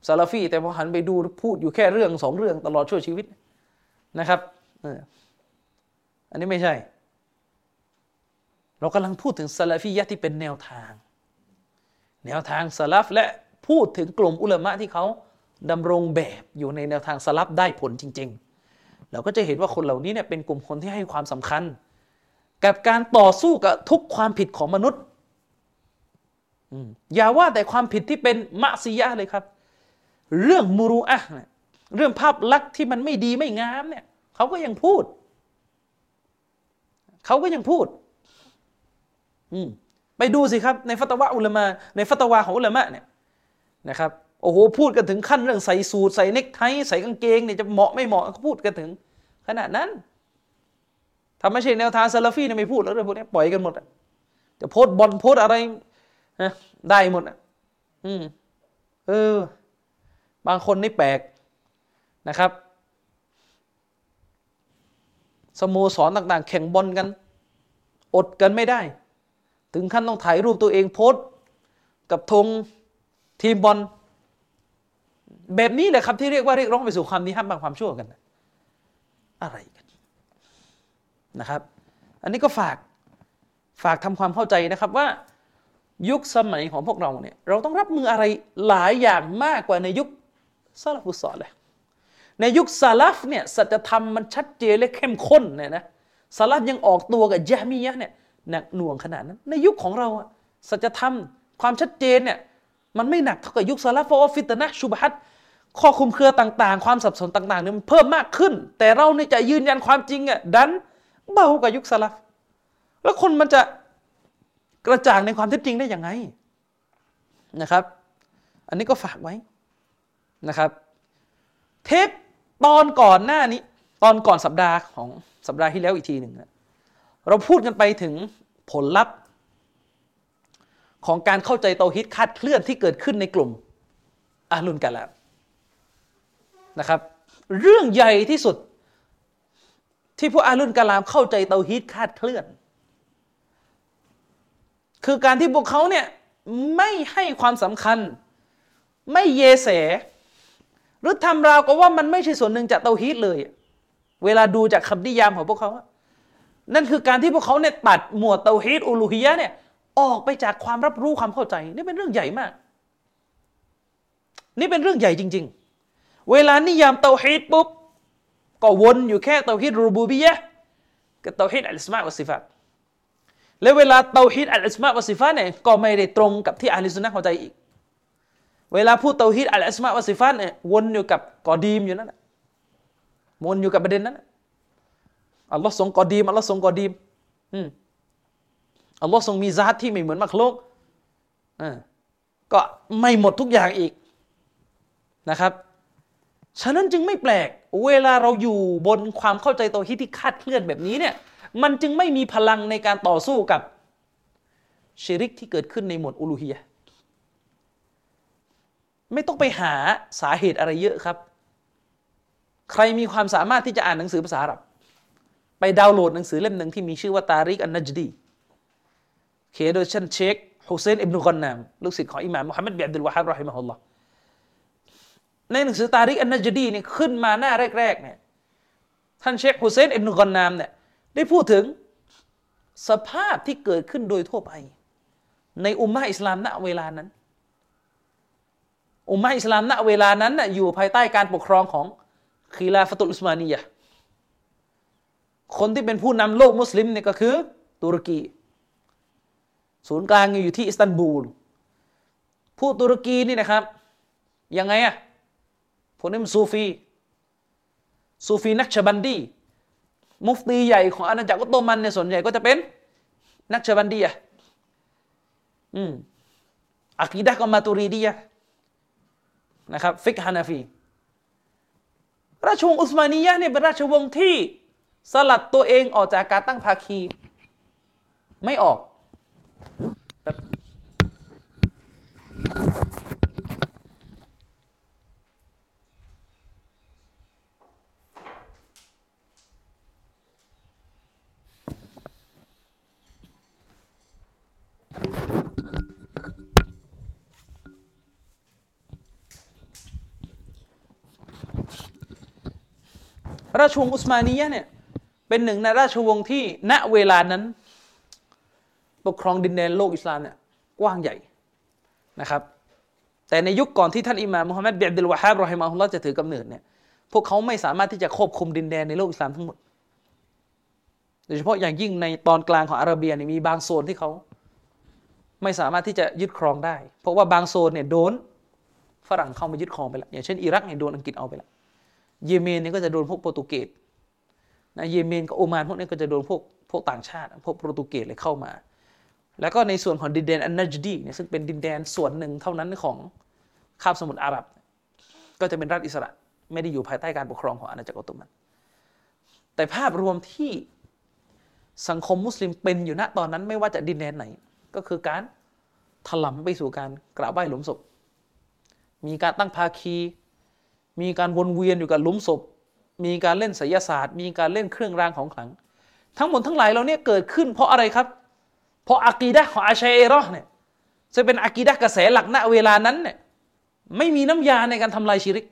ซาลาฟีแต่พอหันไปดูพูดอยู่แค่เรื่องสองเรื่องตลอดชั่วชีวิตนะครับอันนี้ไม่ใช่ เรากำลังพูดถึงซาลาฟียะที่เป็นแนวทาง แนวทางสลับและพูดถึงกลุ่มอุลามะที่เขาดำรงแบบอยู่ในแนวทางสลับได้ผลจริง ๆ เราก็จะเห็นว่าคนเหล่านี้เนี่ยเป็นกลุ่มคนที่ให้ความสำคัญ กับการต่อสู้กับทุกความผิดของมนุษย์อย่าว่าแต่ความผิดที่เป็นมะซียะเลยครับ เรื่องมูรุอะเนี่ยเรื่องภาพลักษณ์ที่มันไม่ดีไม่งามเนี่ยเขาก็ยังพูด เขาก็ยังพูด ไปดูสิครับ ในฟัตวะอุลามะในฟัตวาของอุลามะเนี่ยนะครับโอ้โหพูดกันถึงขั้นเรื่องใส่สูทใส่เนคไทใส่กางเกงเนี่ยจะเหมาะไม่เหมาะเขาพูดกันถึง ขนาดนั้นถ้าไม่ใช่แนวทางซาลาฟีเนี่ยไม่พูดแล้วเรื่องพวกนี้ปล่อยกันหมดจะโพสบอลโพสอะไรได้หมดอะอืมเออ บางคนนี่แปลกนะครับ สโมสรต่าง ๆ แข่งบอลกัน อดกันไม่ได้ ถึงขั้นต้องถ่ายรูปตัวเองโพสกับธงทีมบอลแบบนี้แหละครับที่เรียกว่าเรียกร้องไปสู่ความนิฮับบางความชั่วกัน อะไรกันนะครับ อันนี้ก็ฝากฝากทำความเข้าใจนะครับว่ายุคสมัยของพวกเราเนี่ยเราต้องรับมืออะไรหลายอย่างมากกว่าในยุคซาลฟุสอเลยในยุคซาลฟเนี่ยสัจธรรมมันชัดเจนและเข้มข้นเนี่ยนะซาลฟยังออกตัวกับยามียะเนี่ย หนักหน่วงขนาดนั้น ในยุคของเราอะสัจธรรมความชัดเจนเนี่ยมันไม่หนักเท่ากับยุคซาลฟเพราะว่าฟิตนะชุบฮัตข้อคุมเครือต่างๆ ความสับสนต่างๆเนี่ยมันเพิ่มมากขึ้น แต่เราเนี่ยจะยืนยันความจริงอะดันเบากว่ายุคซาลฟแล้วคนมันจะกระจ่างในความเท็จจริงได้ยังไงนะครับ อันนี้ก็ฝากไว้นะครับ เทปตอนก่อนหน้านี้ ตอนก่อนสัปดาห์ของสัปดาห์ที่แล้วอีกทีหนึ่ง เราพูดกันไปถึงผลลัพธ์ ของการเข้าใจเตาฮิตคาดเคลื่อนที่เกิดขึ้นในกลุ่มอาลุนกาลามนะครับ เรื่องใหญ่ที่สุดที่พวกอาลุนกาลามเข้าใจเตาฮิตคาดเคลื่อน คือการที่พวกเขาเนี่ยไม่ให้ความสำคัญ ไม่เยเส หรือทำราวก็ว่ามันไม่ใช่ส่วนหนึ่งจากเตาฮีตเลย เวลาดูจากคำนิยามของพวกเขา นั่นคือการที่พวกเขาเนี่ยตัดหมวดเตาฮีตอูลูฮียะเนี่ยออกไปจากความรับรู้ความเข้าใจ นี่เป็นเรื่องใหญ่มาก นี่เป็นเรื่องใหญ่จริง ๆ เวลานิยามเตาฮีดปุ๊บก็วนอยู่แค่เตาฮีดรูบูบียะกับเตาฮีดอัลอัสมาวัสซิฟาตแล้วเวลาเตาฮีดอัลอัสมาวัสซิฟาตเนี่ยก็ไม่ได้ตรงกับที่อะฮ์ลิสซุนนะฮ์เข้าใจอีก เวลาพูดเตาฮีดอัลอัสมาวัสซิฟาตเนี่ยวนอยู่กับกอดีมอยู่นั่นแหละวนอยู่กับประเด็นนั้น อัลลอฮ์ทรงกอดีมอัลลอฮ์ทรงกอดีมอัลลอฮ์ทรงมีซาตที่ไม่เหมือนมัคลูกอ่าก็ไม่หมดทุกอย่างอีกนะครับ ฉะนั้นจึงไม่แปลก เวลาเราอยู่บนความเข้าใจตัวฮิตที่คาดเคลื่อนแบบนี้เนี่ย มันจึงไม่มีพลังในการต่อสู้กับชิริกที่เกิดขึ้นในหมวดอุลูฮียไม่ต้องไปหาสาเหตุอะไรเยอะครับ ใครมีความสามารถที่จะอ่านหนังสือภาษาอาหรับ ไปดาวน์โหลดหนังสือเล่มหนึ่งที่มีชื่อว่าตาริกอันนัจดี เขียนโดยชันเชคฮุเซนอิบนุกอนนามลูกศิษย์ของอิหม่ามมุฮัมมัดบิอับดุลวะฮับรอฮิมะฮุลลอฮ์ในหนังสือตาริกอันนัจดีนี่ขึ้นมาหน้าแรกๆเนี่ยท่านเชคฮุเซนอิบนุกอนนามเนี่ยได้พูดถึงสภาพที่เกิดขึ้นโดยทั่วไป ในอุมมะอิสลามณเวลานั้น อุมมะอิสลามณเวลานั้นน่ะอยู่ภายใต้การปกครองของคีลาฟตุลอุสมานียะ คนที่เป็นผู้นำโลกมุสลิมเนี่ยก็คือตุรกี ศูนย์กลางอยู่ที่อิสตันบูล ผู้ตุรกีนี่นะครับ ยังไงอะพวกนี้มันซูฟี ซูฟีนักชบันดี มุฟตีใหญ่ของอาณาจักรออตโตมันเนี่ยส่วนใหญ่ก็จะเป็นนักชบันดีอะอืมอักีดะก็มาตุรีดีอะนะครับ ฟิกฮานาฟี ราชวงศ์อุสมานียะเนี่ยเป็นราชวงศ์ที่ สลัดตัวเองออกจากการตั้งภาคี ไม่ออกราชวงศ์อุสมานียะเนี่ย เป็นหนึ่งในราชวงศ์ที่ณเวลานั้น ปกครองดินแดนโลกอิสลามเนี่ยกว้างใหญ่นะครับ แต่ในยุคก่อนที่ท่านอิหม่ามมุฮัมมัดเบิอับดุลวะฮาบรอฮิมาฮุลลอฮ์จะถือกำเนิดเนี่ยพวกเขาไม่สามารถที่จะควบคุมดินแดนในโลกอิสลามทั้งหมดโดยเฉพาะอย่างยิ่งในตอนกลางของอาระเบียเนี่ยมีบางโซนที่เขาไม่สามารถที่จะยึดครองได้ เพราะว่าบางโซนเนี่ยโดนฝรั่งเข้ามายึดครองไปแล้วอย่างเช่นอิรักเนี่ยโดนอังกฤษเอาไปแล้วเยเมนเนี่ยก็จะโดนพวกโปรตุเกส นะเยเมนกับโอมานพวกนี้ก็จะโดนพวกพวกต่างชาติ พวกโปรตุเกสเลยเข้ามา แล้วก็ในส่วนของดินแดนอันนัจดีเนี่ยซึ่งเป็นดินแดนส่วนหนึ่งเท่านั้นของคาบสมุทรอาหรับ ก็จะเป็นรัฐอิสระไม่ได้อยู่ภายใต้การปกครองของอาณาจักรออตโตมัน แต่ภาพรวมที่สังคมมุสลิมเป็นอยู่ณตอนนั้นไม่ว่าจะดินแดนไหน ก็คือการถลำไปสู่การกราบไหว้หลุมศพ มีการตั้งภาคี มีการวนเวียนอยู่กับหลุมศพ มีการเล่นไสยศาสตร์ มีการเล่นเครื่องรางของขลัง ทั้งหมดทั้งหลายเราเนี่ยเกิดขึ้นเพราะอะไรครับ เพราะอากีดะของอาชัยเอรอเนี่ยจะเป็นอากีดะกระแสหลักณเวลานั้นเนี่ยไม่มีน้ำยาในการทำลายชิริก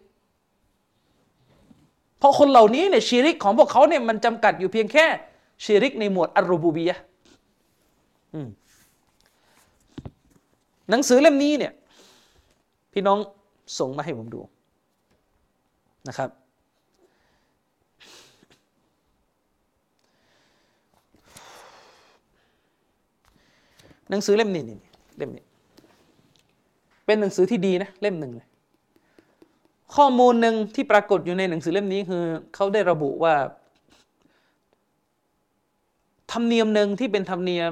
เพราะคนเหล่านี้เนี่ยชิริกของพวกเขาเนี่ยมันจำกัดอยู่เพียงแค่ชิริกในหมวดอัลรูบูบียะหนังสือเล่มนี้เนี่ยพี่น้องส่งมาให้ผมดูนะครับ หนังสือเล่มนี้นี่เล่มนี้ เป็นหนังสือที่ดีนะเล่มหนึ่งเลยข้อมูลหนึ่งที่ปรากฏอยู่ในหนังสือเล่มนี้คือเขาได้ระบุว่า ธรรมเนียมหนึ่งที่เป็นธรรมเนียม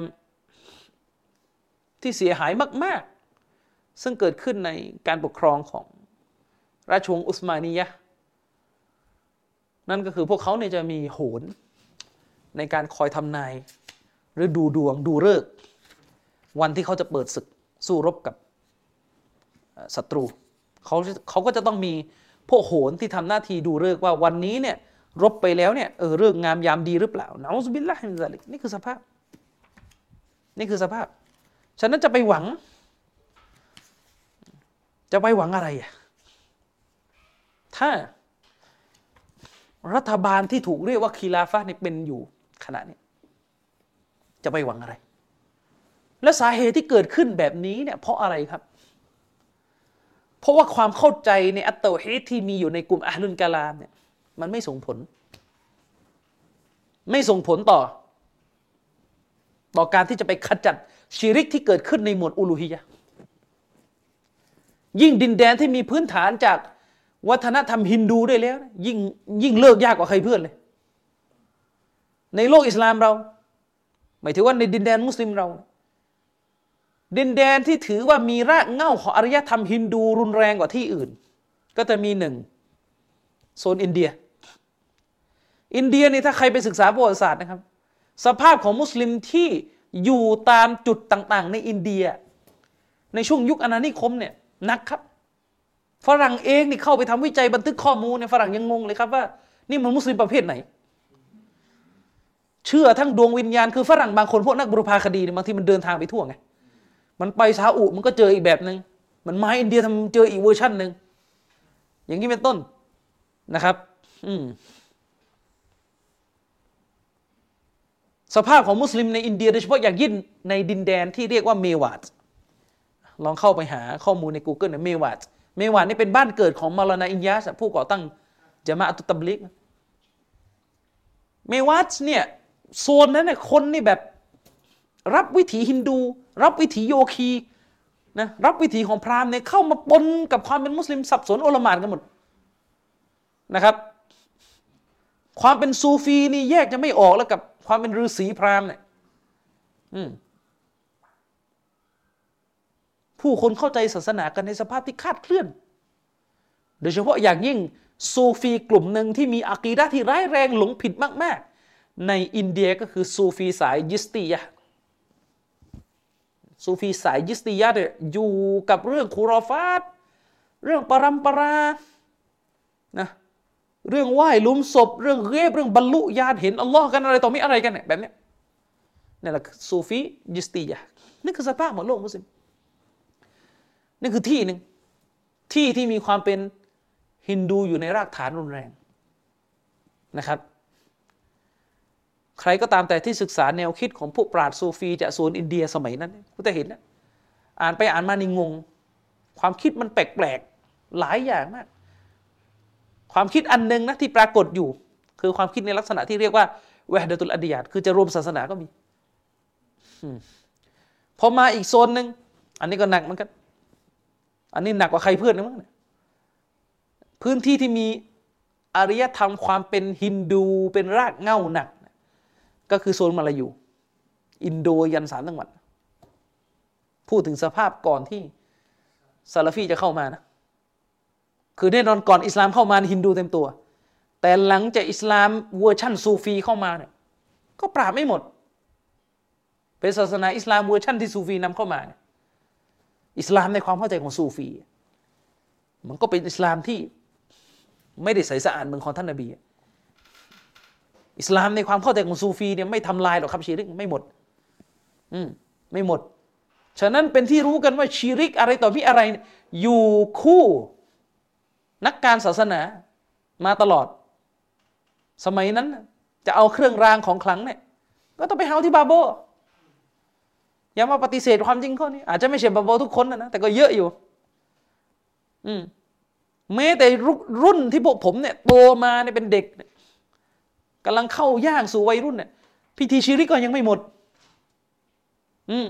ที่เสียหายมาก ๆ ซึ่งเกิดขึ้นในการปกครองของราชวงศ์อุสมานียะนั่นก็คือพวกเขาเนี่ยจะมีโหนในการคอยทำนาย หรือดูดวงดูฤกษ์ วันที่เขาจะเปิดศึกสู้รบกับศัตรูเขาเขาก็จะต้องมีพวกโหนที่ทำหน้าที่ดูฤกษ์ว่าวันนี้เนี่ยรบไปแล้วเนี่ยเออเรื่องงามยามดีหรือเปล่านะอุสบิลละฮิมซาลิกนี่คือสภาพ นี่คือสภาพ ฉะนั้นจะไปหวัง จะไปหวังอะไรอะถ้ารัฐบาลที่ถูกเรียกว่าคีลาฟะนี่เป็นอยู่ขณะนี้ จะไปหวังอะไร และสาเหตุที่เกิดขึ้นแบบนี้เนี่ยเพราะอะไรครับ เพราะว่าความเข้าใจในอัตโตฮิตที่มีอยู่ในกลุ่มอัลลุนกาลามเนี่ยมันไม่ส่งผล ไม่ส่งผลต่อ ต่อการที่จะไปขจัดชีริกที่เกิดขึ้นในหมวดอุลูฮียะยิ่งดินแดนที่มีพื้นฐานจากวัฒนธรรมฮินดูได้วยแล้ว ยิ่งยิ่งเลิกยากกว่าใครเพื่อนเลย ในโลกอิสลามเรา หมายถึงว่าในดินแดนมุสลิมเรา ดินแดนที่ถือว่ามีรากเหง้าของอารยธรรมฮินดูรุนแรงกว่าที่อื่น ก็จะมีหนึ่งโซนอินเดีย อินเดียนี่ถ้าใครไปศึกษาประวัติศาสตร์นะครับ สภาพของมุสลิมที่อยู่ตามจุดต่างๆ ในอินเดีย ในช่วงยุคอาณานิคมเนี่ยนักครับฝรั่งเองนี่เข้าไปทำวิจัยบันทึกข้อมูลเนี่ยฝรั่งยังงงเลยครับว่า นี่มันมุสลิมประเภทไหน เชื่อทั้งดวงวิญญาณคือฝรั่งบางคนพวกนักบุรพาคดีเนี่ยบางทีมันเดินทางไปทั่วไง มันไปซาอุมันก็เจออีกแบบหนึ่งมันมาอินเดียทำเจออีกเวอร์ชันหนึ่งอย่างนี้เป็นต้นนะครับ อืมสภาพของมุสลิมในอินเดียโดยเฉพาะอย่างยิ่งในดินแดนที่เรียกว่าเมวาดลองเข้าไปหาข้อมูลใน Google นี่ยเมวาดเมวาดนี่เป็นบ้านเกิดของมาลานาอินยาสผู้ก่อตั้งจามะตุตับลิกเมวาดเนี่ยโซนนั้นเนี่ยคนนี่แบบรับวิถีฮินดู รับวิถีโยคีนะรับวิถีของพราหมณ์เนี่ยเข้ามาปนกับความเป็นมุสลิมสับสนโอลมานกันหมดนะครับ ความเป็นซูฟีนี่แยกจะไม่ออกแล้วกับความเป็นฤาษีพราหมณ์เนี่ยผู้คนเข้าใจศาสนากันในสภาพที่คาดเคลื่อน โดยเฉพาะอย่างยิ่งซูฟีกลุ่มหนึ่งที่มีอะกีดะที่ร้ายแรงหลงผิดมาก ๆ ในอินเดียก็คือซูฟีสายยิสตียะ ซูฟีสายยิสตียะเนี่ยอยู่กับเรื่องคูรอฟาตเรื่องปรัมปรานะเรื่องไหว้ลุมศพ เรื่องเรียบเรื่องบรรลุญาณเห็นอัลลอฮ์กันอะไรต่อมีอะไรกันเนี่ยแบบนี้นี่แหละซูฟียิสตียะนี่คือสภาพของโลกมุสลิมนี่คือที่หนึ่งที่ที่มีความเป็นฮินดูอยู่ในรากฐานรุนแรงนะครับ ใครก็ตามแต่ที่ศึกษาแนวคิดของพวกปราชญ์ซูฟีจากโซนอินเดียสมัยนั้นก็จะเห็นนะอ่านไปอ่านมานี่งง ความคิดมันแปลกๆหลายอย่างมาก ความคิดอันหนึ่งนะที่ปรากฏอยู่ คือความคิดในลักษณะที่เรียกว่าเวดตุลอดียาตคือจะรวมศาสนาก็มีพอมาอีกโซนหนึ่งอันนี้ก็หนักเหมือนกัน อันนี้หนักกว่าใครเพื่อนนะมั้งพื้นที่ที่มีอารยธรรมความเป็นฮินดูเป็นรากเหง้าหนัก ก็คือโซนมาลายูอินโดยันสามจังหวัด พูดถึงสภาพก่อนที่ซาลาฟีจะเข้ามานะคือแน่นอนก่อนอิสลามเข้ามาฮินดูเต็มตัว แต่หลังจากอิสลามเวอร์ชั่นซูฟีเข้ามาเนี่ยก็ปราบไม่หมด เป็นศาสนาอิสลามเวอร์ชั่นที่ซูฟีนำเข้ามาเนี่ยอิสลามในความเข้าใจของซูฟี มันก็เป็นอิสลามที่ไม่ได้ใสสะอาดเหมือนของท่านนบีอิ อิสลามในความเข้าใจของซูฟีเนี่ยไม่ทำลายหรอกครับชีริกไม่หมด อืมไม่หมด ฉะนั้นเป็นที่รู้กันว่าชีริกอะไรต่อพี่อะไร อยู่คู่นักการศาสนามาตลอด สมัยนั้น จะเอาเครื่องรางของขลังเนี่ย ก็ต้องไปหาที่บาโบ อย่ามาปฏิเสธความจริงข้อนี้ อาจจะไม่ใช่บาโบทุกคนนะแต่ก็เยอะอยู่ อืมแม้แต่รุ่นที่พวกผมเนี่ยโตมาเนี่ยเป็นเด็ก กำลังเข้าย่างสู่วัยรุ่นเนี่ยพิธีชีริกก็ยังไม่หมด อืม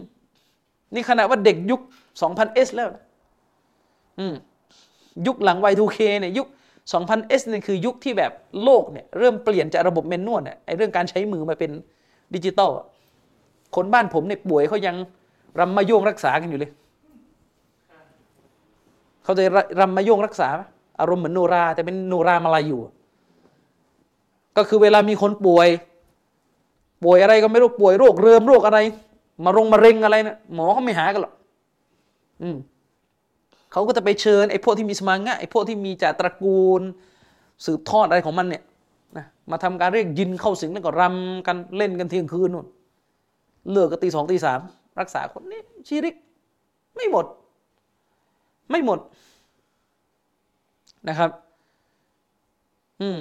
นี่ขณะว่าเด็กยุค 2000S แล้วนะอืมยุคหลัง Y2K เนี่ยยุค 2000S เนี่ยคือยุคที่แบบโลกเนี่ยเริ่มเปลี่ยนจากระบบเมนนวลเนี่ยไอเรื่องการใช้มือมาเป็นดิจิตอลคนบ้านผมเนี่ยป่วยเขายังรำมาโยงรักษากันอยู่เลย เขาจะรำมาโยงรักษา อารมณ์เหมือนโนรา แต่เป็นโนรามาลายู ก็คือเวลามีคนป่วย ป่วยอะไรก็ไม่รู้ป่วยโรคเริมโรคอะไรมารงมะเร็งอะไรนะหมอเขาไม่หากันหรอกอืมเขาก็จะไปเชิญไอ้พวกที่มีสมางะไอ้พวกที่มีจากตระกูล สืบทอดอะไรของมันเนี่ยนะมาทำการเรียกยินเข้าสิงแล้วก็รำกันเล่นกันเที่ยงคืนนู่นเลิกก็ตีสองตีสามรักษาคนนี้ชีริก ไม่หมด ไม่หมดนะครับ อืม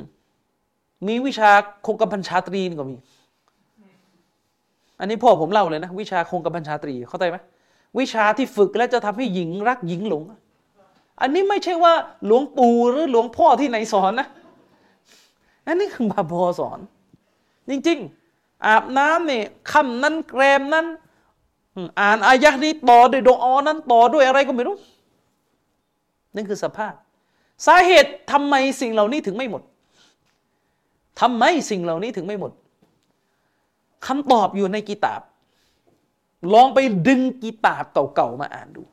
มีวิชาคงกำพันชาตรีก็มี อันนี้พ่อผมเล่าเลยนะ วิชาคงกำพันชาตรีเข้าใจไหมวิชาที่ฝึกแล้วจะทำให้หญิงรักหญิงหลง อันนี้ไม่ใช่ว่าหลวงปู่หรือหลวงพ่อที่ไหนสอนนะ อันนี้คือบาบอสอน จริง ๆ อาบน้ำเนี่ยคำนั้นแกรมนั้น อ่านอายะนี้ต่อด้วยดอนั้นต่อด้วยอะไรก็ไม่รู้ นั่นคือสภาพ สาเหตุทำไมสิ่งเหล่านี้ถึงไม่หมด ทำไมสิ่งเหล่านี้ถึงไม่หมดคำตอบอยู่ในกีตาบ ลองไปดึงกีตาบเก่าๆมาอ่านดู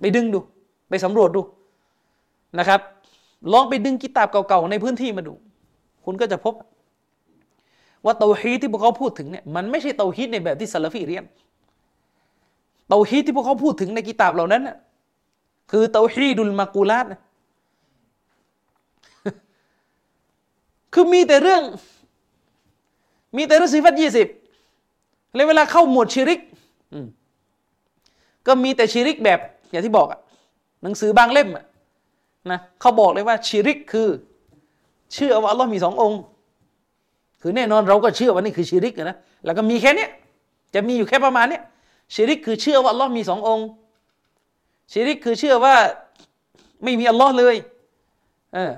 ไปดึงดู ไปสำรวจดูนะครับ ลองไปดึงกีตาบเก่าๆในพื้นที่มาดู คุณก็จะพบ ว่าเตาฮีที่พวกเขาพูดถึงเนี่ยมันไม่ใช่เตาฮีในแบบที่ซาลฟีเรียนเตาฮีที่พวกเขาพูดถึงในกีตาบเหล่านั้น คือเตาฮีดุลมากูลาตนะ คือมีแต่เรื่อง มีแต่เรื่องสิฟัตยี่สิบแล้วเวลาเข้าหมวดชิริกก็มีแต่ชิริกแบบ อย่างที่บอกอะหนังสือบางเล่มอะนะเขาบอกเลยว่าชิริกคือ เชื่อว่าอัลลอฮ์มีสององค์ คือแน่นอนเราก็เชื่อว่านี่คือชิริกนะแล้วก็มีแค่นี้จะมีอยู่แค่ประมาณนี้ชิริกคือเชื่อว่าอัลลอฮ์มีสององค์ชิริกคือเชื่อว่าไม่มีอัลลอฮ์เลย เออ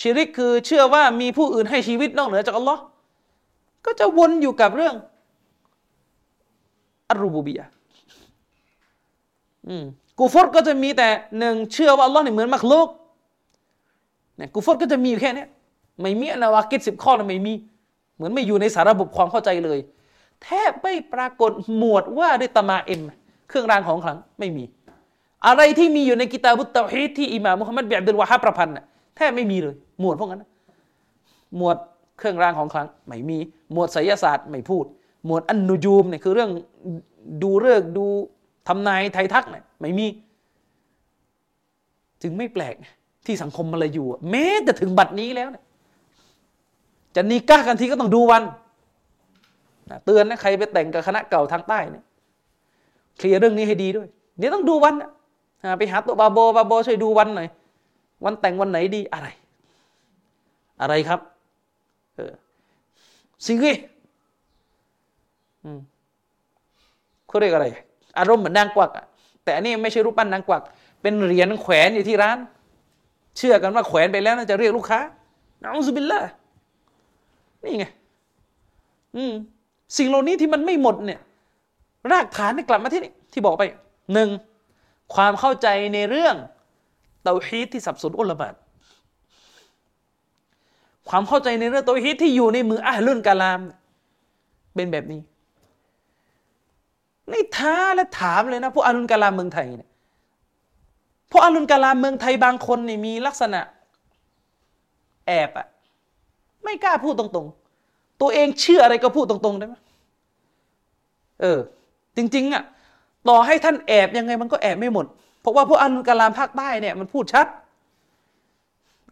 ชิริกคือเชื่อว่ามีผู้อื่นให้ชีวิตนอกเหนือจากอัลลอฮ์ก็จะวนอยู่กับเรื่องอัรูบูบียะกูฟอดก็จะมีแต่หนึ่งเชื่อว่าอัลลอฮ์เนี่ยเหมือนมักลุกเนี่ยกูฟอดก็จะมีแค่นี้ไม่มีอนาวากิดสิบข้อนะไม่มี เหมือนไม่อยู่ในสารระบบความเข้าใจเลย แทบไม่ปรากฏหมวดว่าด้วยตมาเอ็มเครื่องรางของขลังไม่มี อะไรที่มีอยู่ในกิตาบุตเตะฮีที่อิหม่ามมุฮัมมัดบิอับดุลวาฮาประพันธ์ บไม่มีเลย หมวดพวกนั้น หมวดเครื่องรางของขลังไม่มี หมวดไสยศาสตร์ไม่พูด หมวดอันนูจูมเนี่ยคือเรื่องดูเลิกดูทำนายไทยทักเนี่ยไม่มี จึงไม่แปลกที่สังคมมาเลยอยู่แม้จะถึงบัดนี้แล้วเนี่ยจะนีก้ากันทีก็ต้องดูวันเตือนนะใครไปแต่งกับคณะเก่าทางใต้เนี่ยเคลียร์เรื่องนี้ให้ดีด้วย เดี๋ยวต้องดูวันนะไปหาตัวบาโบบาโบช่วยดูวันหน่อย วันแต่งวันไหนดีอะไร อะไรครับเออสิงห์เขาเรียกอะไร อารมณ์เหมือนนางกวักแต่อันนี้ไม่ใช่รูปปั้นนางกวัก เป็นเหรียญแขวนอยู่ที่ร้าน เชื่อกันว่าแขวนไปแล้วน่าจะเรียกลูกค้านาอุบิลละนี่ไง อืม สิ่งเหล่านี้ที่มันไม่หมดเนี่ย รากฐานนี่กลับมาที่นี่ที่บอกไปหนึ่งความเข้าใจในเรื่อง เตาฮีตที่สับสนอุลามะความเข้าใจในเรื่องเตาฮีตที่อยู่ในมืออาลุนกาลาม เป็นแบบนี้นี่ท้าและถามเลยนะพวกอาลุนกาลามเมืองไทยเนี่ยพวกอาลุนกาลามเมืองไทยบางคนนี่มีลักษณะแอบอะไม่กล้าพูดตรงๆ ตัวเองเชื่ออะไรก็พูดตรงๆได้ไหมเออ จริง ๆอะต่อให้ท่านแอบยังไงมันก็แอบไม่หมด เพราะว่าพวกอันกาลามภาคใต้เนี่ยมันพูดชัด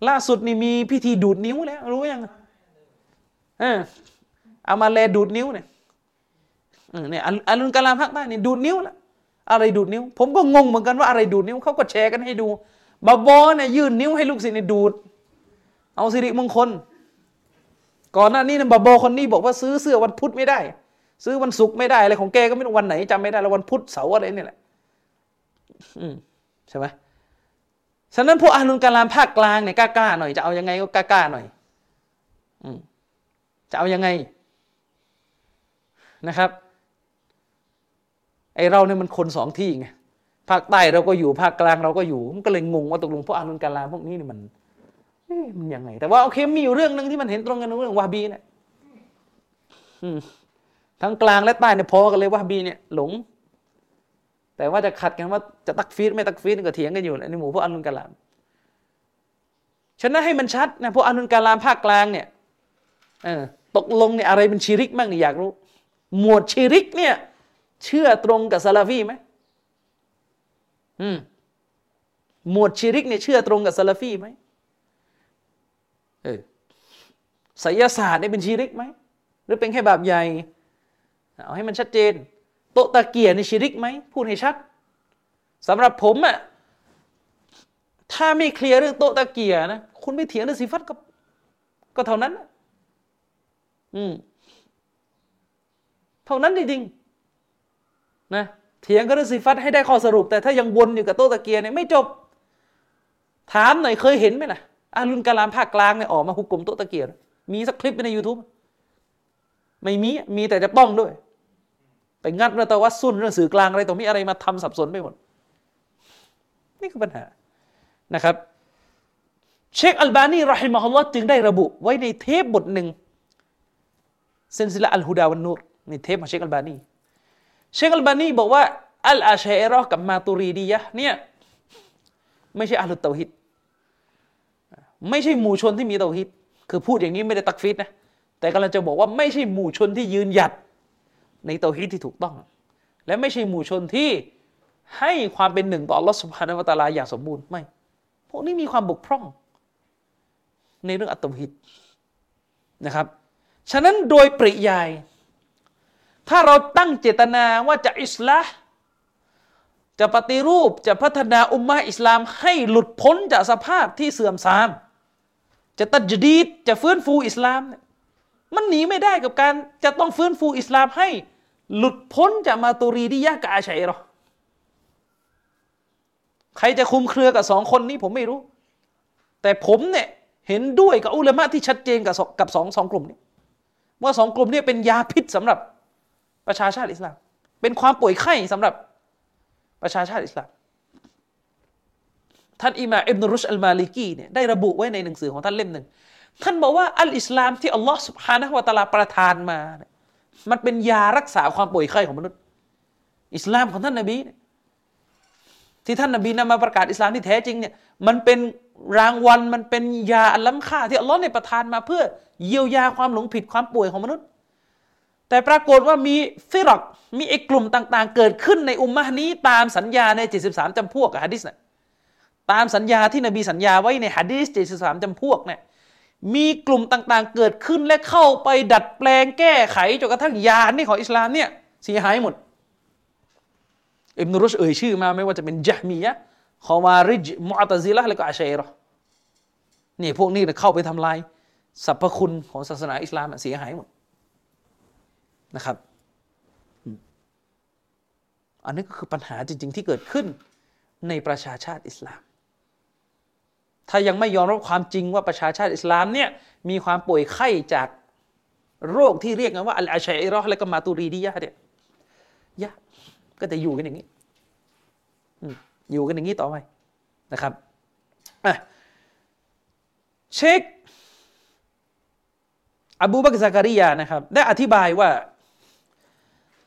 ล่าสุดนี่มีพิธีดูดนิ้วแล้วรู้ยังเออเอามาแลดูดนิ้วเนี่ยเนี่ยอันกาลามภาคใต้เนี่ยดูดนิ้วแล้วอะไรดูดนิ้ว ผมก็งงเหมือนกันว่าอะไรดูดนิ้วเขาก็แชร์กันให้ดูบาบอเนี่ยยื่นนิ้วให้ลูกศิษย์เนี่ยดูด เอาสิริมงคล ก่อนหน้านี้เนี่ยบาบอคนนี้บอกว่าซื้อเสื้อวันพุธไม่ได้ ซื้อวันศุกร์ไม่ได้อะไรของแกก็ไม่รู้วันไหนจำไม่ได้แล้ววันพุธเสาร์อะไรนี่แหละ ใช่ไหมฉะนั้นพวกอาลุนกาลามภาคกลางเนี่ยกล้าๆหน่อยจะเอายังไงก็กล้าๆหน่อยจะเอายังไงนะครับไอเราเนี่ยมันคนสองที่ไงภาคใต้เราก็อยู่ภาคกลางเราก็อยู่มันก็เลยงงว่าตกลงพวกอาลุนกาลามพวกนี้เนี่ยมันมันยังไง แต่ว่าโอเคมีอยู่เรื่องหนึ่งที่มันเห็นตรงกันเรื่องวาบีเนี่ยทั้งกลางและใต้เนี่ยพอกันเลยวาบีเนี่ยหลง แต่ว่าจะขัดกันว่าจะตักฟีดไม่ตักฟีดก็เถียงกันอยู่ในหมู่พวกอันุนกาลามฉะนั้นให้มันชัดนะพวกอันุนกาลามภาคกลางเนี่ยตกลงเนี่ยอะไรเป็นชีริกบ้างนี่อยากรู้ หมวดชีริกเนี่ยเชื่อตรงกับซาลาฟีไหมอืมหมวดชีริกเนี่ยเชื่อตรงกับซาลาฟีไหมเออไสยศาสตร์เนี่ยเป็นชีริกไหม หรือเป็นแค่บาปใหญ่ เอาให้มันชัดเจน โตตะเกียในชิริกไหมพูดให้ชัดสำหรับผมอะถ้าไม่เคลียร์เรื่องโตตะเกียนะคุณไม่เถียงเรื่องสิฟัตก็ก็เท่านั้น อืมเท่านั้นจริงๆนะเถียงก็เรื่องสิฟัตให้ได้ข้อสรุป แต่ถ้ายังวนอยู่กับโตตะเกียเนี่ยไม่จบ ถามหน่อยเคยเห็นไหมล่ะอารุนกาลามภาคกลางเนี่ยออกมาหุกกลมโตตะเกียมีสักคลิปใน YouTube ไม่มีมีแต่จะป้องด้วย ไปงัดเรื่องตะวัสซุลเรื่องสื่อกลางอะไรตรงนี้อะไรมาทำสับสนไปหมด นี่คือปัญหานะครับ เชคอัลบานีرحمه الله จึงได้ระบุไว้ในเทปบทหนึ่งسلسلة الهدى والنور ในเทปของเชคอัลบานี เชคอัลบานีบอกว่าอัลอะชาอิเราะฮ์กับมาตูรีดียะเนี่ยไม่ใช่أهل التوحيد ไม่ใช่หมู่ชนที่มีเตาฮีดคือพูดอย่างนี้ไม่ได้ตักฟีรนะแต่กำลังจะบอกว่าไม่ใช่หมู่ชนที่ยืนหยัด ในเตาฮิดที่ถูกต้อง และไม่ใช่หมู่ชนที่ให้ความเป็นหนึ่งต่ออัลลอฮฺสุบฮานาวะตาลาอย่างสมบูรณ์ไม่พวกนี้มีความบกพร่อง ในเรื่องอัตตฮิดนะครับ ฉะนั้นโดยปริยาย ถ้าเราตั้งเจตนาว่าจะอิสลามจะปฏิรูปจะพัฒนาอุมมาอิสลามให้หลุดพ้นจากสภาพที่เสื่อมทราม จะตัดจดีดจะฟื้นฟูอิสลาม มันหนีไม่ได้กับการจะต้องฟื้นฟูอิสลามให้ หลุดพ้นจากมาตูรีดียะกับอาชัยรอใครจะคุมเครือกับสองคนนี้ผมไม่รู้ แต่ผมเนี่ยเห็นด้วยกับอุลามะที่ชัดเจนกับกับสองสองกลุ่มนี้ว่าสองกลุ่มนี้เป็นยาพิษสำหรับประชาชาติอิสลาม เป็นความป่วยไข้สำหรับประชาชาติอิสลาม ท่านอิมาอิบนุรุชอัลมาลิกีเนี่ยได้ระบุไว้ในหนังสือของท่านเล่มหนึ่ง ท่านบอกว่าอัลอิสลามที่อัลลอฮ์สุบฮานะฮวาตาลาประทานมาเนี่ยมันเป็นยารักษาความป่วยไข้ของมนุษย์ อิสลามของท่านนบีที่ท่านนบีนำมาประกาศอิสลามที่แท้จริงเนี่ยมันเป็นรางวัลมันเป็นยาอันล้ำค่าที่อัลลอฮ์ในประทานมาเพื่อเยียวยาความหลงผิดความป่วยของมนุษย์ แต่ปรากฏว่ามีฟิรักมีไอ้กลุ่มต่าง ๆ เกิดขึ้นในอุมมะนี้ตามสัญญาใน 73จำพวกฮะดิษนะตามสัญญาที่นบีสัญญาไว้ในฮะดิษ73จำพวกเนี่ย มีกลุ่มต่างๆ เกิดขึ้นและเข้าไปดัดแปลงแก้ไขจนกระทั่งยานี่ของอิสลามเนี่ยเสียหายหมดอิบนุรุชเอ่ยชื่อมาไม่ว่าจะเป็นจามียะคอวาริจมุอัตซิละและก็อาชัยรอนี่พวกนี้เข้าไปทำลายสรรพคุณของศาสนาอิสลามเสียหายหมดนะครับ อันนี้ก็คือปัญหาจริง ๆ ที่เกิดขึ้นในประชาชาติอิสลาม ถ้ายังไม่ยอมรับความจริงว่าประชาชาติอิสลามเนี่ยมีความป่วยไข้จากโรคที่เรียกกันว่าอัลอาชัยรอและก็มาตูรีดียะเนี่ยยากก็จะอยู่กันอย่างนี้อยู่กันอย่างนี้ต่อไปนะครับเชคอบูบักซากริยานะครับ ได้อธิบายว่า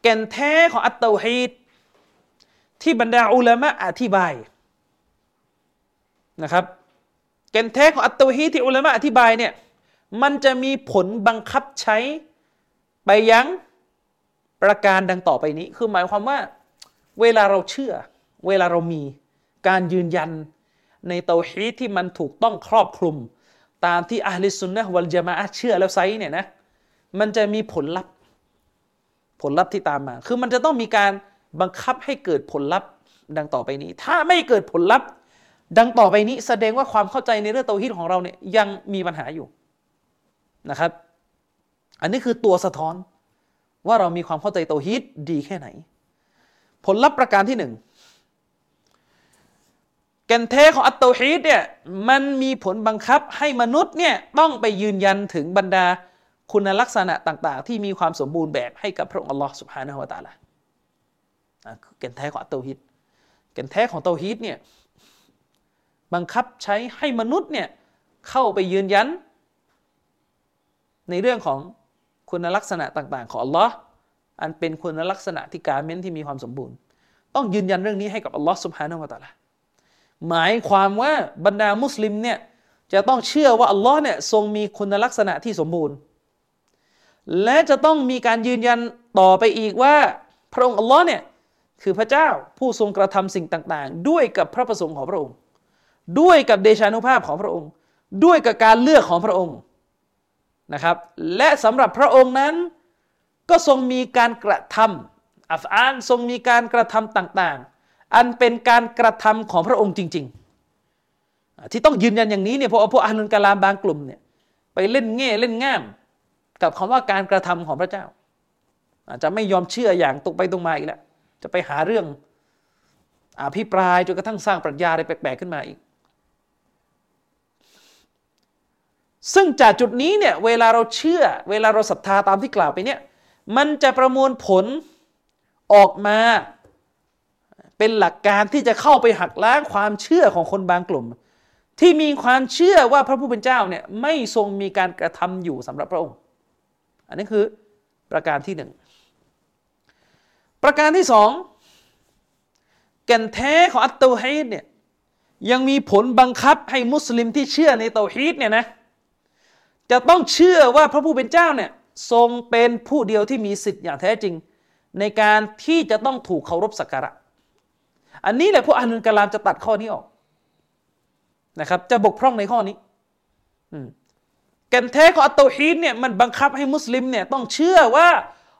แก่นแท้ของอัตตาฮีดที่บรรดาอุลามะอธิบายนะครับ แก่นแท้ของอัตตฮีที่อุลามะอธิบายเนี่ยมันจะมีผลบังคับใช้ไปยังประการดังต่อไปนี้ คือหมายความว่า เวลาเราเชื่อ เวลาเรามีการยืนยันในเตาฮีที่มันถูกต้องครอบคลุม ตามที่อัลลิสุนนะวัลจามะเชื่อแล้วไซเนี่ยนะมันจะมีผลลัพธ์ ผลลัพธ์ที่ตามมา คือมันจะต้องมีการบังคับให้เกิดผลลัพธ์ดังต่อไปนี้ ถ้าไม่เกิดผลลัพธ์ ดังต่อไปนี้แสดงว่าความเข้าใจในเรื่องเตาฮีดของเราเนี่ยยังมีปัญหาอยู่นะครับ อันนี้คือตัวสะท้อนว่าเรามีความเข้าใจเตาฮีดดีแค่ไหน ผลลัพธ์ประการที่หนึ่งแก่นแท้ของอัตโตฮีดเนี่ยมันมีผลบังคับให้มนุษย์เนี่ยต้องไปยืนยันถึงบรรดาคุณลักษณะต่าง ๆ ที่มีความสมบูรณ์แบบให้กับพระองค์อัลลอฮ์สุบฮานะฮุวาตาละแก่นแท้ของอัตโตฮีดแก่นแท้ของเตาฮีดเนี่ย บังคับใช้ให้มนุษย์เนี่ยเข้าไปยืนยัน ในเรื่องของคุณลักษณะต่างๆ ของอัลลอฮ์อันเป็นคุณลักษณะที่การเม้นที่มีความสมบูรณ์ ต้องยืนยันเรื่องนี้ให้กับอัลลอฮ์สุบฮานาอัลตะละหมายความว่าบรรดามุสลิมเนี่ยจะต้องเชื่อว่าอัลลอฮ์เนี่ยทรงมีคุณลักษณะที่สมบูรณ์ และจะต้องมีการยืนยันต่อไปอีกว่า พระองค์อัลลอฮ์เนี่ยคือพระเจ้าผู้ทรงกระทำสิ่งต่างๆ ด้วยกับพระประสงค์ของพระองค์ ด้วยกับเดชานุภาพของพระองค์ ด้วยกับการเลือกของพระองค์นะครับ และสำหรับพระองค์นั้น ก็ทรงมีการกระทำอัฟอานทรงมีการกระทำต่างๆ อันเป็นการกระทำของพระองค์จริง ๆ ที่ต้องยืนยันอย่างนี้เนี่ยเพราะพวกอานุนกาลามบางกลุ่มเนี่ยไปเล่นแง่เล่นง่าม กับคำว่าการกระทำของพระเจ้า อาจจะไม่ยอมเชื่ออย่างตรงไปตรงมาอีกแล้วจะไปหาเรื่องอภิปรายจนกระทั่งสร้างปรัชญาอะไรแปลกๆขึ้นมาอีก ซึ่งจากจุดนี้เนี่ยเวลาเราเชื่อ เวลาเราศรัทธาตามที่กล่าวไปเนี่ยมันจะประมวลผลออกมา เป็นหลักการที่จะเข้าไปหักล้างความเชื่อของคนบางกลุ่ม ที่มีความเชื่อว่าพระผู้เป็นเจ้าเนี่ยไม่ทรงมีการกระทำอยู่สำหรับพระองค์ อันนี้คือประการที่หนึ่งประการที่สองแก่นแท้ของอัตโตฮีดเนี่ยยังมีผลบังคับให้มุสลิมที่เชื่อในเตาฮีดเนี่ยนะ จะต้องเชื่อว่าพระผู้เป็นเจ้าเนี่ยทรงเป็นผู้เดียวที่มีสิทธิ์อย่างแท้จริง ในการที่จะต้องถูกเคารพสักการะ อันนี้แหละพวกอานุนกลามจะตัดข้อนี้ออกนะครับ จะบกพร่องในข้อนี้แก่นแท้ของอัตโตฮีดเนี่ยมันบังคับให้มุสลิมเนี่ยต้องเชื่อว่า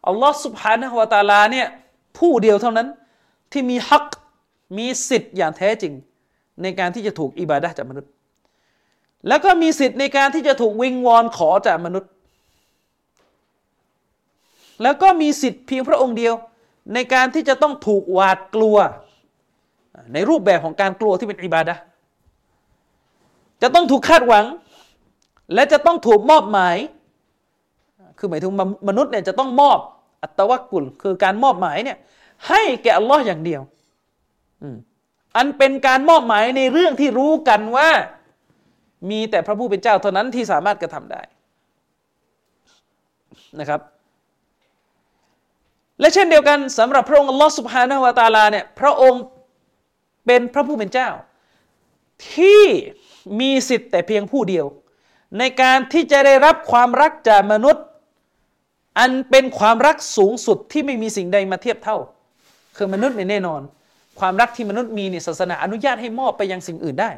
อัลลอฮ์สุบฮานะฮวาตาลาเนี่ยผู้เดียวเท่านั้นที่มีฮักมีสิทธิ์อย่างแท้จริง ในการที่จะถูกอิบาดะจากมนุษย์ แล้วก็มีสิทธิ์ในการที่จะถูกวิงวอนขอจากมนุษย์ แล้วก็มีสิทธิ์เพียงพระองค์เดียว ในการที่จะต้องถูกหวาดกลัว ในรูปแบบของการกลัวที่เป็นอิบาดะจะต้องถูกคาดหวัง และจะต้องถูกมอบหมาย คือหมายถึงมนุษย์เนี่ยจะต้องมอบอัตวักุลคือการมอบหมายเนี่ยให้แก่อัลลอฮ์อย่างเดียวอันเป็นการมอบหมายในเรื่องที่รู้กันว่า มีแต่พระผู้เป็นเจ้าเท่านั้นที่สามารถกระทำได้นะครับ และเช่นเดียวกันสำหรับพระองค์อัลลอฮ์สุบฮานะฮวาตาลาเนี่ยพระองค์เป็นพระผู้เป็นเจ้า ที่มีสิทธิ์แต่เพียงผู้เดียว ในการที่จะได้รับความรักจากมนุษย์ อันเป็นความรักสูงสุดที่ไม่มีสิ่งใดมาเทียบเท่า คือมนุษย์เนี่ยแน่นอน ความรักที่มนุษย์มีเนี่ยศาสนาอนุญาตให้มอบไปยังสิ่งอื่นได้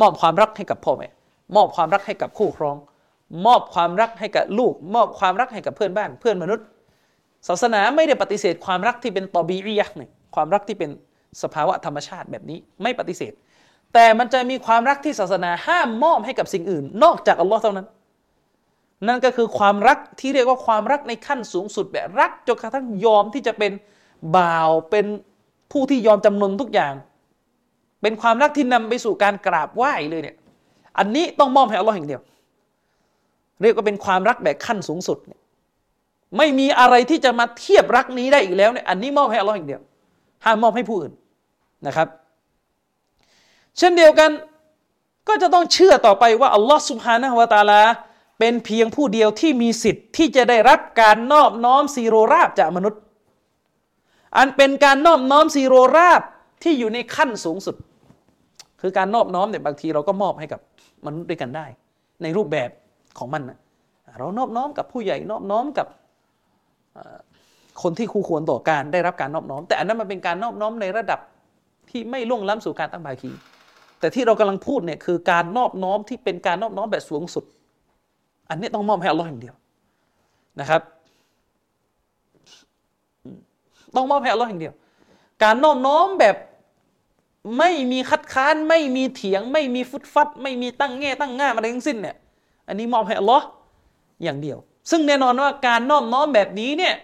มอบความรักให้กับพ่อแม่มอบความรักให้กับคู่ครอง มอบความรักให้กับลูก มอบความรักให้กับเพื่อนบ้าน เพื่อนมนุษย์ ศาสนาไม่ได้ปฏิเสธความรักที่เป็นตอบีอิยะเนี่ยความรักที่เป็นสภาวะธรรมชาติแบบนี้ไม่ปฏิเสธ แต่มันจะมีความรักที่ศาสนาห้ามมอบให้กับสิ่งอื่น นอกจากอัลลอฮ์เท่านั้น นั่นก็คือความรักที่เรียกว่าความรักในขั้นสูงสุดแบบรักจนกระทั่งยอมที่จะเป็นบ่าวเป็นผู้ที่ยอมจำนนทุกอย่าง เป็นความรักที่นำไปสู่การกราบไหว้เลยเนี่ย อันนี้ต้องมอบให้อัลลอฮ์อย่างเดียว เรียกว่าเป็นความรักแบบขั้นสูงสุดเนี่ยไม่มีอะไรที่จะมาเทียบรักนี้ได้อีกแล้วเนี่ย อันนี้มอบให้อัลลอฮ์อย่างเดียว ห้ามมอบให้ผู้อื่นนะครับ เช่นเดียวกันก็จะต้องเชื่อต่อไปว่าอัลลอฮ์สุบฮานะฮวาตาลา เป็นเพียงผู้เดียวที่มีสิทธิ์ที่จะได้รับการนอบน้อมซีโรราบจากมนุษย์ อันเป็นการนอบน้อมซีโรราบที่อยู่ในขั้นสูงสุด คือการนอบน้อมเนี่ยบางทีเราก็มอบให้กับมนุษย์ด้วยกันได้ ในรูปแบบของมันนะเรานอบน้อมกับผู้ใหญ่นอบน้อมกับคนที่คู่ควรต่อการได้รับการนอบน้อม แต่อันนั้นมันเป็นการนอบน้อมในระดับที่ไม่ล่วงล้ำสู่การตั้งบาคี แต่ที่เรากำลังพูดเนี่ยคือการนอบน้อมที่เป็นการนอบน้อมแบบสูงสุด อันนี้ต้องมอบให้อัลลอฮ์อย่างเดียวนะครับต้องมอบให้อัลลอฮ์อย่างเดียว การนอมน้อมแบบ ไม่มีคัดค้าน ไม่มีเถียง ไม่มีฟุดฟัด ไม่มีตั้งแง่ตั้งง่าอะไรทั้งสิ้นเนี่ยอันนี้มอบให้อัลลอฮ์อย่างเดียว ซึ่งแน่นอนว่าการน้อมน้อมแบบนี้เนี่ย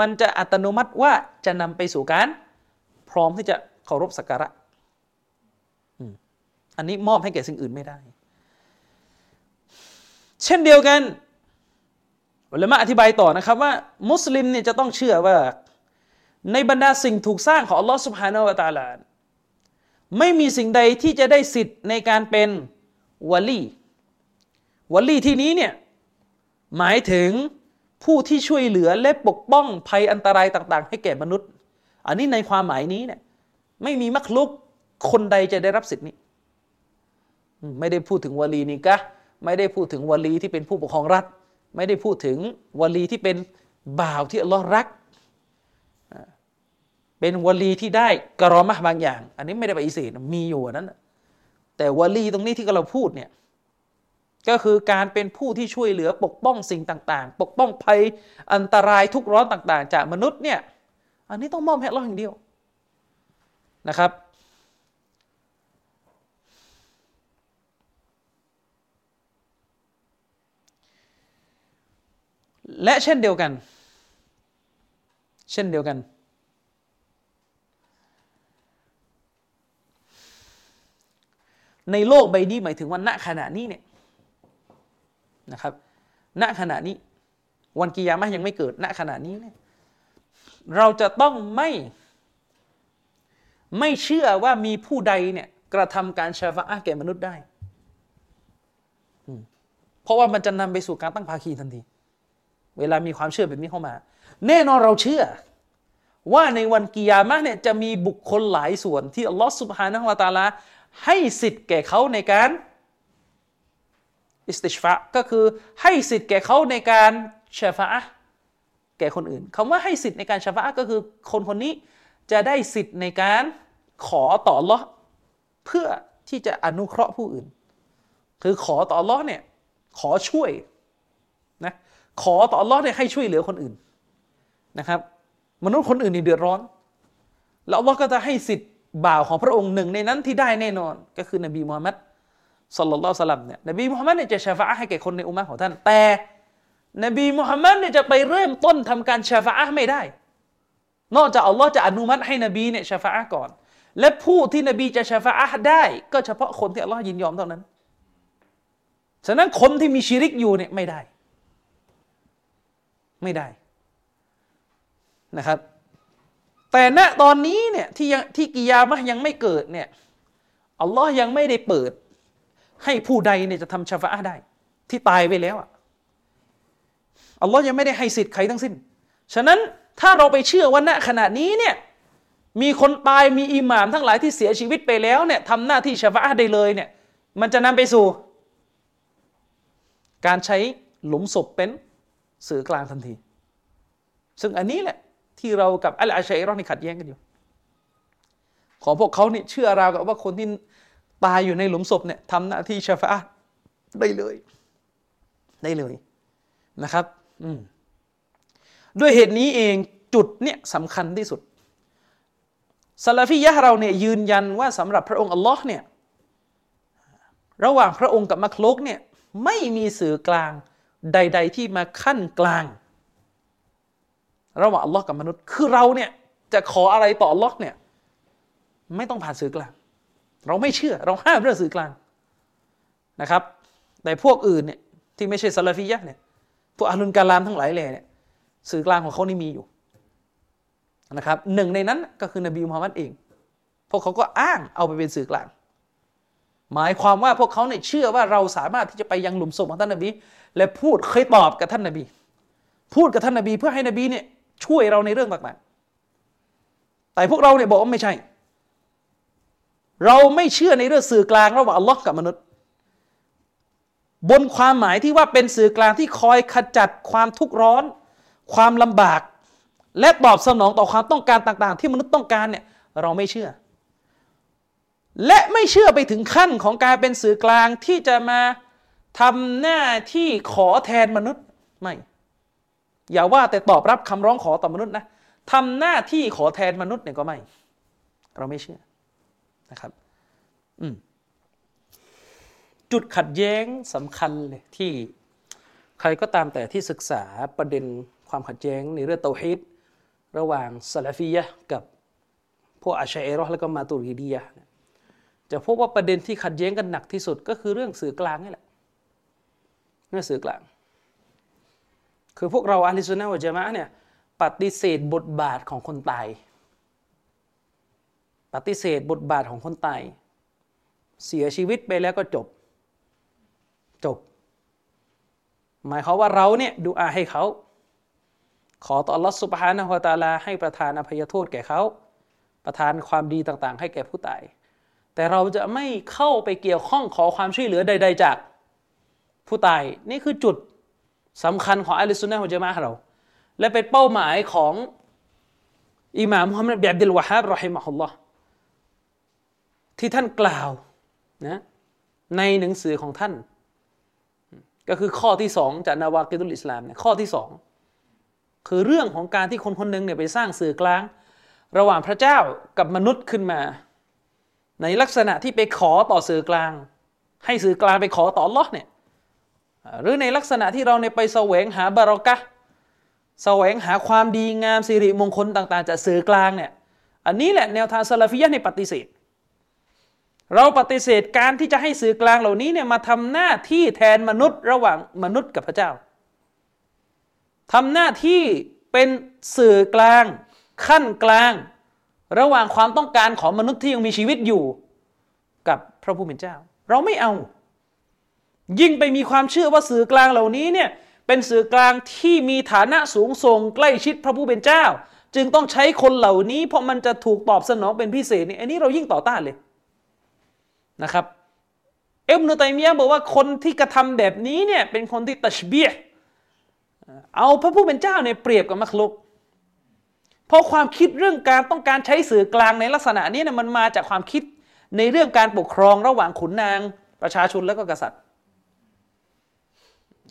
มันจะอัตโนมัติว่าจะนำไปสู่การ พร้อมที่จะเคารพสักการะอันนี้มอบให้แก่สิ่งอื่นไม่ได้ เช่นเดียวกันอุลามะอธิบายต่อนะครับว่า มุสลิมเนี่ยจะต้องเชื่อว่า ในบรรดาสิ่งถูกสร้างของอัลลอฮ์สุบฮานาวะตาลา ไม่มีสิ่งใดที่จะได้สิทธิ์ในการเป็นวลีวลีที่นี้เนี่ยหมายถึงผู้ที่ช่วยเหลือและปกป้องภัยอันตรายต่าง ๆ ให้แก่มนุษย์ อันนี้ในความหมายนี้เนี่ยไม่มีมักลุกคนใดจะได้รับสิทธิ์นี้ ไม่ได้พูดถึงวลีนี่กะไม่ได้พูดถึงวลีที่เป็นผู้ปกครองรัฐ ไม่ได้พูดถึงวลีที่เป็นบ่าวที่อัลลอฮ์รัก เป็นวลีที่ได้กรอมะบางอย่าง อันนี้ไม่ได้ไปอิเสธมีอยู่นั้น แต่วลีตรงนี้ที่เราพูดเนี่ยก็คือการเป็นผู้ที่ช่วยเหลือปกป้องสิ่งต่าง ๆ ปกป้องภัยอันตรายทุกร้อนต่าง ๆ จากมนุษย์เนี่ยอันนี้ต้องมอบให้เราอย่างเดียวนะครับและเช่นเดียวกัน เช่นเดียวกัน ในโลกใบนี้หมายถึงว่าณขณะนี้เนี่ยนะครับ ณขณะนี้ วันกิยามะยังไม่เกิดณขณะนี้เนี่ยเราจะต้องไม่ ไม่เชื่อว่ามีผู้ใดเนี่ยกระทำการชาฟะแก่มนุษย์ได้ เพราะว่ามันจะนำไปสู่การตั้งภาคีทันที เวลามีความเชื่อแบบนี้เข้ามา แน่นอนเราเชื่อ ว่าในวันกิยามะเนี่ยจะมีบุคคลหลายส่วนที่อัลลอฮฺสุบฮานะฮุวาตาลา ให้สิทธิ์แก่เขาในการอิสติชฟะก็คือให้สิทธิ์แก่เขาในการชฟะแก่คนอื่นคำว่าให้สิทธิ์ในการชฟะก็คือคนคนนี้จะได้สิทธิ์ในการขอต่อลอเพื่อที่จะอนุเคราะห์ผู้อื่น คือขอต่อลอเนี่ยขอช่วยนะขอต่อลอเนี่ยให้ช่วยเหลือคนอื่นนะครับ มนุษย์คนอื่นนี่เดือดร้อน แล้วอัลอก็จะให้สิทธิ์ บ่าวของพระองค์หนึ่งในนั้นที่ได้แน่นอน ก็คือนบีมูฮัมมัดสัลลัลลอฮุสลัมเนี่ยนบีมุฮัมมัดเนี่ยจะชาฟะให้แก่คนในอุมมะของท่าน แต่นบีมุฮัมมัดเนี่ยจะไปเริ่มต้นทำการชาฟะไม่ได้ นอกจากอัลลอฮ์จะอนุมัติให้นบีเนี่ยชาฟะก่อน และผู้ที่นบีจะชาฟะได้ก็เฉพาะคนที่อัลลอฮ์ยินยอมเท่านั้น ฉะนั้นคนที่มีชีริกอยู่เนี่ยไม่ได้ ไม่ได้นะครับ แต่ณตอนนี้เนี่ยที่ยังที่กิยามะยังไม่เกิดเนี่ยอัลลอฮ์ยังไม่ได้เปิด ให้ผู้ใดเนี่ยจะทำชาฟะได้ ที่ตายไปแล้วอะอัลลอฮ์ยังไม่ได้ให้สิทธิ์ใครทั้งสิ้น ฉะนั้นถ้าเราไปเชื่อว่าณขณะนี้เนี่ยมีคนตายมีอิหม่ามทั้งหลายที่เสียชีวิตไปแล้วเนี่ยทำหน้าที่ชาฟะได้เลยเนี่ยมันจะนำไปสู่ การใช้หลุมศพเป็นสื่อกลางทันที ซึ่งอันนี้แหละ ที่เรากับอัลอาชัยรอนี่ขัดแย้งกันอยู่ ของพวกเขาเนี่ยเชื่อราวกับว่าคนที่ตายอยู่ในหลุมศพเนี่ยทำหน้าที่ชาฟะได้เลย ได้เลยนะครับด้วยเหตุนี้เองจุดเนี่ยสำคัญที่สุดซาลาฟียะเราเนี่ยยืนยันว่าสำหรับพระองค์อัลลอฮ์เนี่ยระหว่างพระองค์กับมักลุกเนี่ยไม่มีสื่อกลางใด ๆ ที่มาขั้นกลาง ระหว่างอัลลอฮ์กับมนุษย์ คือเราเนี่ยจะขออะไรต่ออัลลอฮ์เนี่ยไม่ต้องผ่านสื่อกลาง เราไม่เชื่อเราห้ามเรื่องสื่อกลางนะครับ แต่พวกอื่นเนี่ยที่ไม่ใช่ซาลาฟียะเนี่ยพวกอาลุนกาลามทั้งหลายเลยเนี่ยสื่อกลางของเขานี่มีอยู่นะครับหนึ่งในนั้นก็คือนบีมุฮัมมัดเอง พวกเขาก็อ้างเอาไปเป็นสื่อกลาง หมายความว่าพวกเขาเนี่ยเชื่อว่าเราสามารถที่จะไปยังหลุมศพของท่านนบี และพูดเคยตอบกับท่านนบี พูดกับท่านนบีเพื่อให้นบีเนี่ย ช่วยเราในเรื่องต่างๆ แต่พวกเราเนี่ยบอกว่าไม่ใช่ เราไม่เชื่อในเรื่องสื่อกลางระหว่างอัลลอฮ์กับมนุษย์ บนความหมายที่ว่าเป็นสื่อกลางที่คอยขจัดความทุกข์ร้อน ความลำบาก และตอบสนองต่อความต้องการต่างๆ ที่มนุษย์ต้องการเนี่ยเราไม่เชื่อ และไม่เชื่อไปถึงขั้นของการเป็นสื่อกลางที่จะมาทำหน้าที่ขอแทนมนุษย์ไม่ อย่าว่าแต่ตอบรับคำร้องขอต่อมนุษย์นะทำหน้าที่ขอแทนมนุษย์เนี่ยก็ไม่ เราไม่เชื่อนะครับจุดขัดแย้งสำคัญเลยที่ใครก็ตามแต่ที่ศึกษาประเด็นความขัดแย้งในเรื่องเตาฮิดระหว่างซาลฟียะกับพวกอาชัยรอแล้วก็มาตุริดียะจะพบว่าประเด็นที่ขัดแย้งกันหนักที่สุดก็คือเรื่องสื่อกลางนี่แหละเรื่องสื่อกลาง คือพวกเราอาลิซุนนะวะจามะเนี่ยปฏิเสธบทบาทของคนตาย ปฏิเสธบทบาทของคนตาย เสียชีวิตไปแล้วก็จบ จบ หมายเขาว่าเราเนี่ยดูอาให้เขา ขอต่อรัสุภานะฮวตาลาให้ประทานอภัยโทษแก่เขา ประทานความดีต่างๆ ให้แก่ผู้ตาย แต่เราจะไม่เข้าไปเกี่ยวข้องขอความช่วยเหลือใด ๆ จากผู้ตาย นี่คือจุด สำคัญของอัลลอฮฺสุนนะฮุจามะเรา และเป็นเป้าหมายของอิหม่ามมุฮัมมัดบิอับดุลวะฮับรอฮิมะฮุลลอฮ์ที่ท่านกล่าวนะในหนังสือของท่าน ก็คือข้อที่สองจากนาวากิตุลอิสลามเนี่ยข้อที่สองคือเรื่องของการที่คนคนหนึ่งเนี่ยไปสร้างสื่อกลาง ระหว่างพระเจ้ากับมนุษย์ขึ้นมา ในลักษณะที่ไปขอต่อสื่อกลาง ให้สื่อกลางไปขอต่อลอเนี่ย หรือในลักษณะที่เราเนไปแสวงหาบารอกะแสวงหาความดีงามสิริมงคลต่างๆจากสื่อกลางเนี่ยอันนี้แหละแนวทางซาลาฟิยะในปฏิเสธ เราปฏิเสธการที่จะให้สื่อกลางเหล่านี้เนี่ยมาทำหน้าที่แทนมนุษย์ระหว่างมนุษย์กับพระเจ้าทำหน้าที่เป็นสื่อกลาง ขั้นกลาง ระหว่างความต้องการของมนุษย์ที่ยังมีชีวิตอยู่ กับพระผู้เป็นเจ้า เราไม่เอา ยิ่งไปมีความเชื่อว่าสื่อกลางเหล่านี้เนี่ยเป็นสื่อกลางที่มีฐานะสูงส่งใกล้ชิดพระผู้เป็นเจ้า จึงต้องใช้คนเหล่านี้ เพราะมันจะถูกตอบสนองเป็นพิเศษนี่อันนี้เรายิ่งต่อต้านเลยนะครับเอ็มนุตัยมียะบอกว่าคนที่กระทำแบบนี้เนี่ยเป็นคนที่ตัชเบียเอาพระผู้เป็นเจ้าเนี่ยเปรียบกับมักลุกเพราะความคิดเรื่องการต้องการใช้สื่อกลางในลักษณะนี้เนี่ยมันมาจากความคิดในเรื่องการปกครองระหว่างขุนนางประชาชนและก็กษัตริย์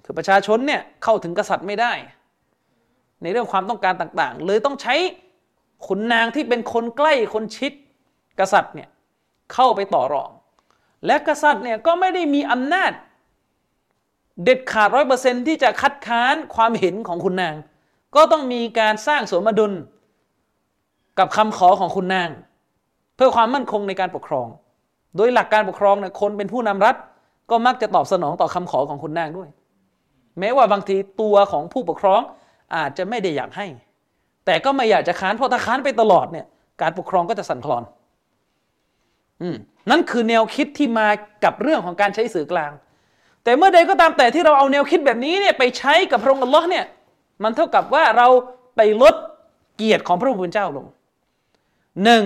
คือประชาชนเนี่ยเข้าถึงกษัตริย์ไม่ได้ ในเรื่องความต้องการต่างๆ เลยต้องใช้ขุนนางที่เป็นคนใกล้คนชิด กษัตริย์เนี่ยเข้าไปต่อรอง และกษัตริย์เนี่ยก็ไม่ได้มีอำนาจ เด็ดขาดร้อยเปอร์เซนที่จะคัดค้านความเห็นของคุณนาง ก็ต้องมีการสร้างสมดุล กับคำขอของคุณนาง เพื่อความมั่นคงในการปกครอง โดยหลักการปกครองเนี่ยคนเป็นผู้นำรัฐ ก็มักจะตอบสนองต่อคำขอของคุณนางด้วย แม้ว่าบางทีตัวของผู้ปกครองอาจจะไม่ได้อยากให้ แต่ก็ไม่อยากจะค้านเพราะถ้าค้านไปตลอดเนี่ย การปกครองก็จะสั่นคลอนอืมนั่นคือแนวคิดที่มากับเรื่องของการใช้สื่อกลาง แต่เมื่อใดก็ตามแต่ที่เราเอาแนวคิดแบบนี้เนี่ยไปใช้กับพระองค์อัลลอฮ์เนี่ย มันเท่ากับว่าเราไปลดเกียรติของพระผู้เป็นเจ้าลงหนึ่ง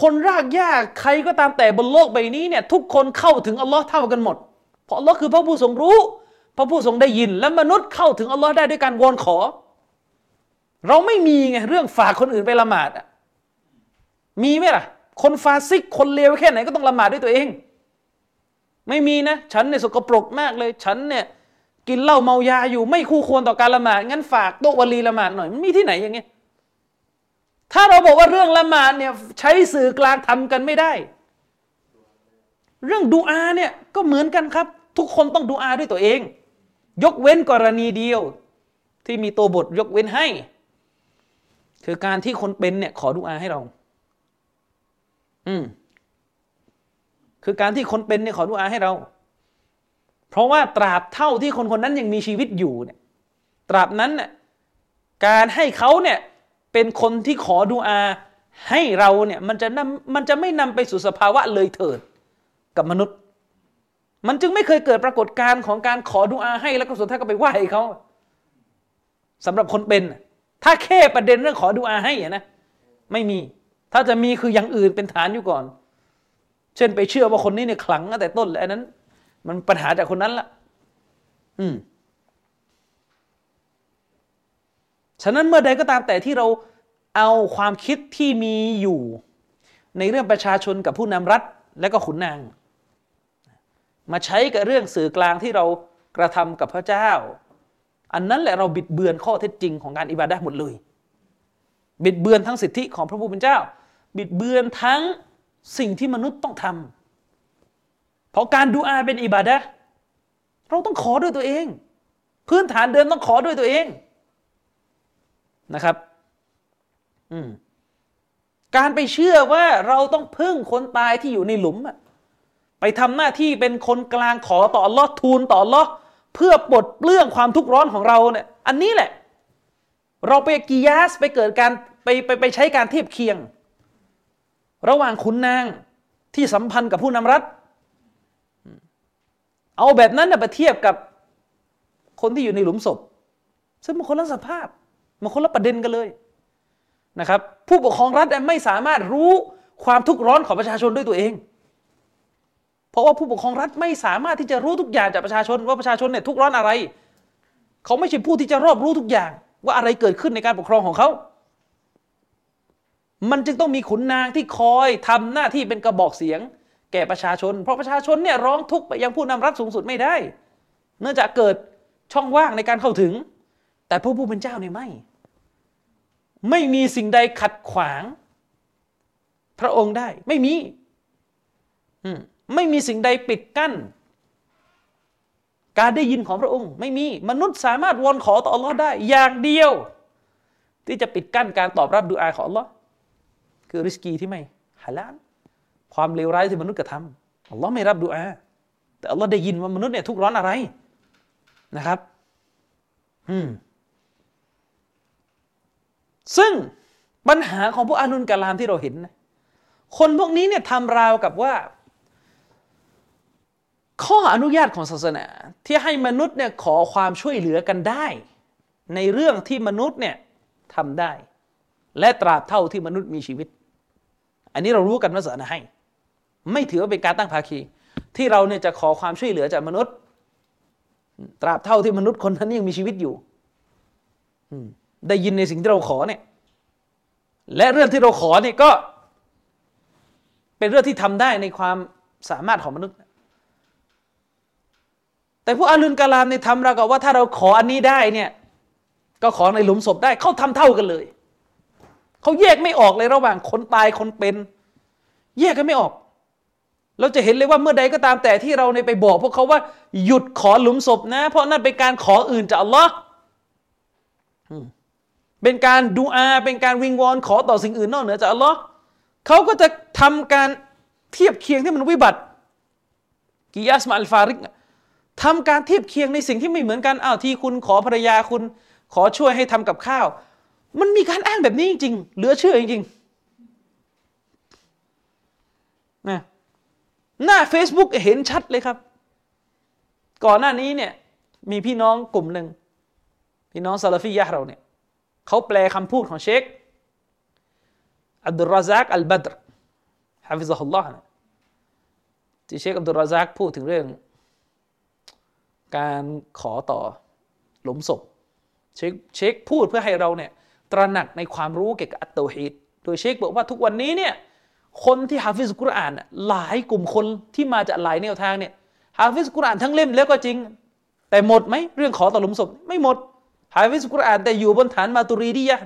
คนรากหญ้าใครก็ตามแต่บนโลกใบนี้เนี่ยทุกคนเข้าถึงอัลลอฮ์เท่ากันหมด เพราะอัลลอฮ์คือพระผู้ทรงรู้ พระผู้ทรงได้ยิน และมนุษย์เข้าถึงอัลลอฮ์ได้ด้วยการวอนขอ เราไม่มีไงเรื่องฝากคนอื่นไปละหมาดอะมีไหมล่ะ คนฟาซิกคนเลวแค่ไหนก็ต้องละหมาดด้วยตัวเอง ไม่มีนะ ฉันเนี่ยสกปรกมากเลย ฉันเนี่ยกินเหล้าเมายาอยู่ไม่คู่ควรต่อการละหมาดงั้นฝากโต๊ะวลีละหมาดหน่อยมันมีที่ไหนอย่างเงี้ยถ้าเราบอกว่าเรื่องละหมาดเนี่ยใช้สื่อกลางทำกันไม่ได้ เรื่องดูอาเนี่ยก็เหมือนกันครับ ทุกคนต้องดูอาด้วยตัวเอง ยกเว้นกรณีเดียว ที่มีตัวบทยกเว้นให้ คือการที่คนเป็นเนี่ย ขอดูอาให้เรา อืมคือการที่คนเป็นเนี่ยขอดุอาให้เรา เพราะว่าตราบเท่าที่คนคนนั้นยังมีชีวิตอยู่เนี่ย ตราบนั้นน่ยการให้เขาเนี่ยเป็นคนที่ขอดุอาให้เราเนี่ย มันจะนำมันจะไม่นำไปสู่สภาวะเลยเถิดกับมนุษย์ มันจึงไม่เคยเกิดปรากฏการณ์ของการขอดุอาให้แล้วก็สุดท้ายก็ไปไหว้เขาสำหรับคนเป็น ถ้าแค่ประเด็นเรื่องขอดุอาให้นะไม่มี ถ้าจะมีคืออย่างอื่นเป็นฐานอยู่ก่อน เช่นไปเชื่อว่าคนนี้เนี่ยขลังตั้งแต่ต้นแล้วนั้น มันปัญหาจากคนนั้นละอืมฉะนั้นเมื่อใดก็ตามแต่ที่เราเอาความคิดที่มีอยู่ ในเรื่องประชาชนกับผู้นำรัฐและก็ขุนนาง มาใช้กับเรื่องสื่อกลางที่เรากระทำกับพระเจ้า อันนั้นแหละเราบิดเบือนข้อเท็จจริงของการอิบาดะหมดเลย บิดเบือนทั้งสิทธิของพระผู้เป็นเจ้า บิดเบือนทั้งสิ่งที่มนุษย์ต้องทำเพราะการดูอาเป็นอิบาดะเราต้องขอด้วยตัวเอง พื้นฐานเดิมต้องขอด้วยตัวเองนะครับ อืมการไปเชื่อว่าเราต้องพึ่งคนตายที่อยู่ในหลุมอะ ไปทำหน้าที่เป็นคนกลางขอต่อลอดทูลต่อลอเพื่อปลดเปลื้องความทุกข์ร้อนของเราเนี่ยอันนี้แหละ เราไปกิยาสไปเกิดการไปไปไปใช้การเทียบเคียง ระหว่างขุนนางที่สัมพันธ์กับผู้นำรัฐ เอาแบบนั้นไปเทียบกับคนที่อยู่ในหลุมศพ ซึ่งมันคนละสภาพมันคนละประเด็นกันเลยนะครับ ผู้ปกครองรัฐไม่สามารถรู้ความทุกข์ร้อนของประชาชนด้วยตัวเอง ราะว่าผู้ปกครองรัฐไม่สามารถที่จะรู้ทุกอย่างจากประชาชนว่าประชาชนเนี่ยทุกร้อนอะไร เขาไม่ใช่ผู้ที่จะรอบรู้ทุกอย่าง ว่าอะไรเกิดขึ้นในการปกครองของเขา มันจึงต้องมีขุนนางที่คอยทำหน้าที่เป็นกระบอกเสียง แก่ประชาชน เพราะประชาชนเนี่ยร้องทุกข์ไปยังผู้นำรัฐสูงสุดไม่ได้ เนื่องจากเกิดช่องว่างในการเข้าถึง แต่พระผู้เป็นเจ้าเนี่ยไม่ ไม่มีสิ่งใดขัดขวาง พระองค์ได้ไม่มี อืม ไม่มีสิ่งใดปิดกั้น การได้ยินของพระองค์ ไม่มีมนุษย์สามารถวอนขอต่ออัลลอฮ์ได้ อย่างเดียว ที่จะปิดกั้นการตอบรับดูอาของอัลลอฮ์คือริสกีที่ไม่ฮาลาลความเลวร้ายที่มนุษย์กระทำอัลลอฮ์ไม่รับดูอาแต่อัลลอฮ์ได้ยินว่ามนุษย์เนี่ยทุกร้อนอะไรนะครับ อืมซึ่งปัญหาของพวกอานุนกาลามที่เราเห็นนะคนพวกนี้เนี่ยทำราวกับว่า ข้ออนุญาตของศาสนา ที่ให้มนุษย์เนี่ยขอความช่วยเหลือกันได้ ในเรื่องที่มนุษย์เนี่ยทำได้ และตราบเท่าที่มนุษย์มีชีวิต อันนี้เรารู้กันว่าศาสนาให้ ไม่ถือว่าเป็นการตั้งภาคี ที่เราเนี่ยจะขอความช่วยเหลือจากมนุษย์ ตราบเท่าที่มนุษย์คนนั้นยังมีชีวิตอยู่ได้ยินในสิ่งที่เราขอเนี่ยและเรื่องที่เราขอเนี่ยก็ เป็นเรื่องที่ทำได้ในความสามารถของมนุษย์ แต่พวกอาลุนกาลามในทำเรากับว่าถ้าเราขออันนี้ได้เนี่ย ก็ขอในหลุมศพได้เขาทำเท่ากันเลยเขาแยกไม่ออกเลยระหว่างคนตายคนเป็น แยกกันไม่ออก เราจะเห็นเลยว่าเมื่อใดก็ตามแต่ที่เราในไปบอก พวกเขาว่าหยุดขอหลุมศพนะ เพราะนั่นเป็นการขออื่นจากอัลลอฮ์เป็นการดูอา เป็นการวิงวอนขอต่อสิ่งอื่นนอกเหนือจากอัลลอฮ์เขาก็จะทำการเทียบเคียงที่มันวิบัติกิยาสมาอัลฟาริก ทำการเทียบเคียงในสิ่งที่ไม่เหมือนกันอ้าวที่คุณขอภรรยาคุณ ขอช่วยให้ทำกับข้าว มันมีการอ้างแบบนี้จริงๆเหลือเชื่อจริงๆนะหน้า Facebook เห็นชัดเลยครับ ก่อนหน้านี้เนี่ยมีพี่น้องกลุ่มหนึ่ง พี่น้องซาลาฟียะเราเนี่ยเขาแปลคำพูดของเชคอับดุลราซักอัลบัดรฮะฟิซฮุลลอฮ์ที่เชคอับดุลราซักพูดถึงเรื่อง การขอต่อหลุมศพเชคเชคพูดเพื่อให้เราเนี่ยตระหนักในความรู้เกี่ยวกับอัตเตาฮีดโดยเชคบอกว่าทุกวันนี้เนี่ยคนที่ฮาฟิซกุรอานหลายกลุ่มคนที่มาจากหลายแนวทางเนี่ยฮาฟิซกุรอานทั้งเล่มแล้วก็จริง แต่หมดไหมเรื่องขอต่อหลุมศพไม่หมดฮาฟิซกุรอานแต่อยู่บนฐานมาตุรีดียะ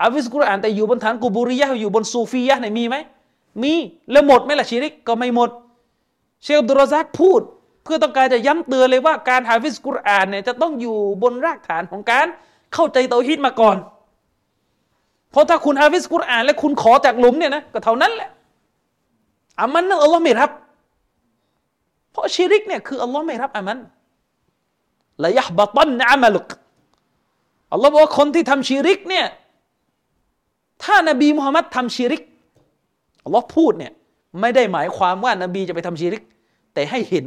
ฮาฟิซกุรอานแต่อยู่บนฐานกูบูรียะอยู่บนซูฟียะเนี่ยมีไหมมีแล้วหมดไหมล่ะชีริกก็ไม่หมด เชคอับดุลรซักพูด เพื่อต้องการจะย้ำเตือนเลยว่าการฮาฟิซกุรอานเนี่ยจะต้องอยู่บนรากฐานของการเข้าใจเตาฮีดมาก่อน เพราะถ้าคุณฮาฟิซกุรอาน และคุณขอจากหลุมเนี่ยนะก็เท่านั้นแหละอามัลนั่นอัลลอฮ์ไม่รับ เพราะชีริกเนี่ยคืออัลลอฮ์ไม่รับอามัล ليحبطن عملك อัลลอฮ์บอกว่าคนที่ทำชีริกเนี่ยถ้านบีมุฮัมมัดทำชีริกอัลลอฮ์พูดเนี่ยไม่ได้หมายความว่านบีจะไปทำชีริก แต่ให้เห็น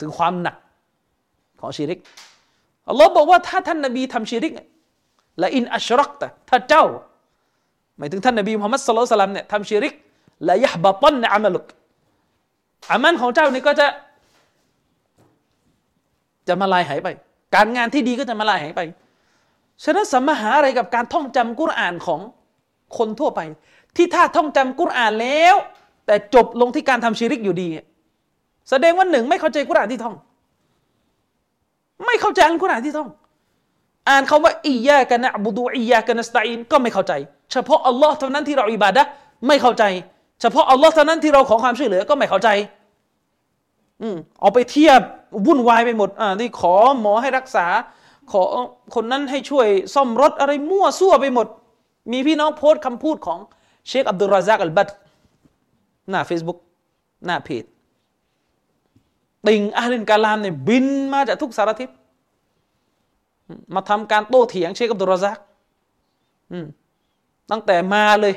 ถึงความหนักของชีริกอัลลอฮ์บอกว่าถ้าท่านนบีทำชีริกและอินอัชรักแต่ถ้าเจ้าหมายถึงท่านนบีมุฮัมมัดสุลตัลลัมเนี่ยทำชีริกและยะบะตันอามัลุกอามันของเจ้านี่ก็จะ จะมาลายหายไป การงานที่ดีก็จะมาลายหายไปฉะนั้นสัมมาหาอะไรกับการท่องจำกุรอานของคนทั่วไป ที่ถ้าท่องจำกุรอานแล้ว แต่จบลงที่การทำชีริกอยู่ดี แสดงว่าหนึ่งไม่เข้าใจกุรานที่ท่อง ไม่เข้าใจอัลกุรานที่ท่อง อ่านคาว่าอียากันนะบุดูอียากันนะสตาอินก็ไม่เข้าใจ เฉพาะอัลลอฮ์เท่านั้นที่เราอิบาดะไม่เข้าใจ เฉพาะอัลลอฮ์เท่านั้นที่เราขอความช่วยเหลือก็ไม่เข้าใจ อืมเอาไปเทียบวุ่นวายไปหมด อ่าที่ขอหมอให้รักษา ขอคนนั้นให้ช่วยซ่อมรถอะไรมั่วซั่วไปหมด มีพี่น้องโพสต์คำพูดของเชคอับดุลราซักอัลบัตหน้า Facebook หน้าเพจ ติงอาลินกาลามเนี่ยบินมาจากทุกสารทิศมาทำการโต้เถียงเชคอับดุลรซักตั้งแต่มาเลย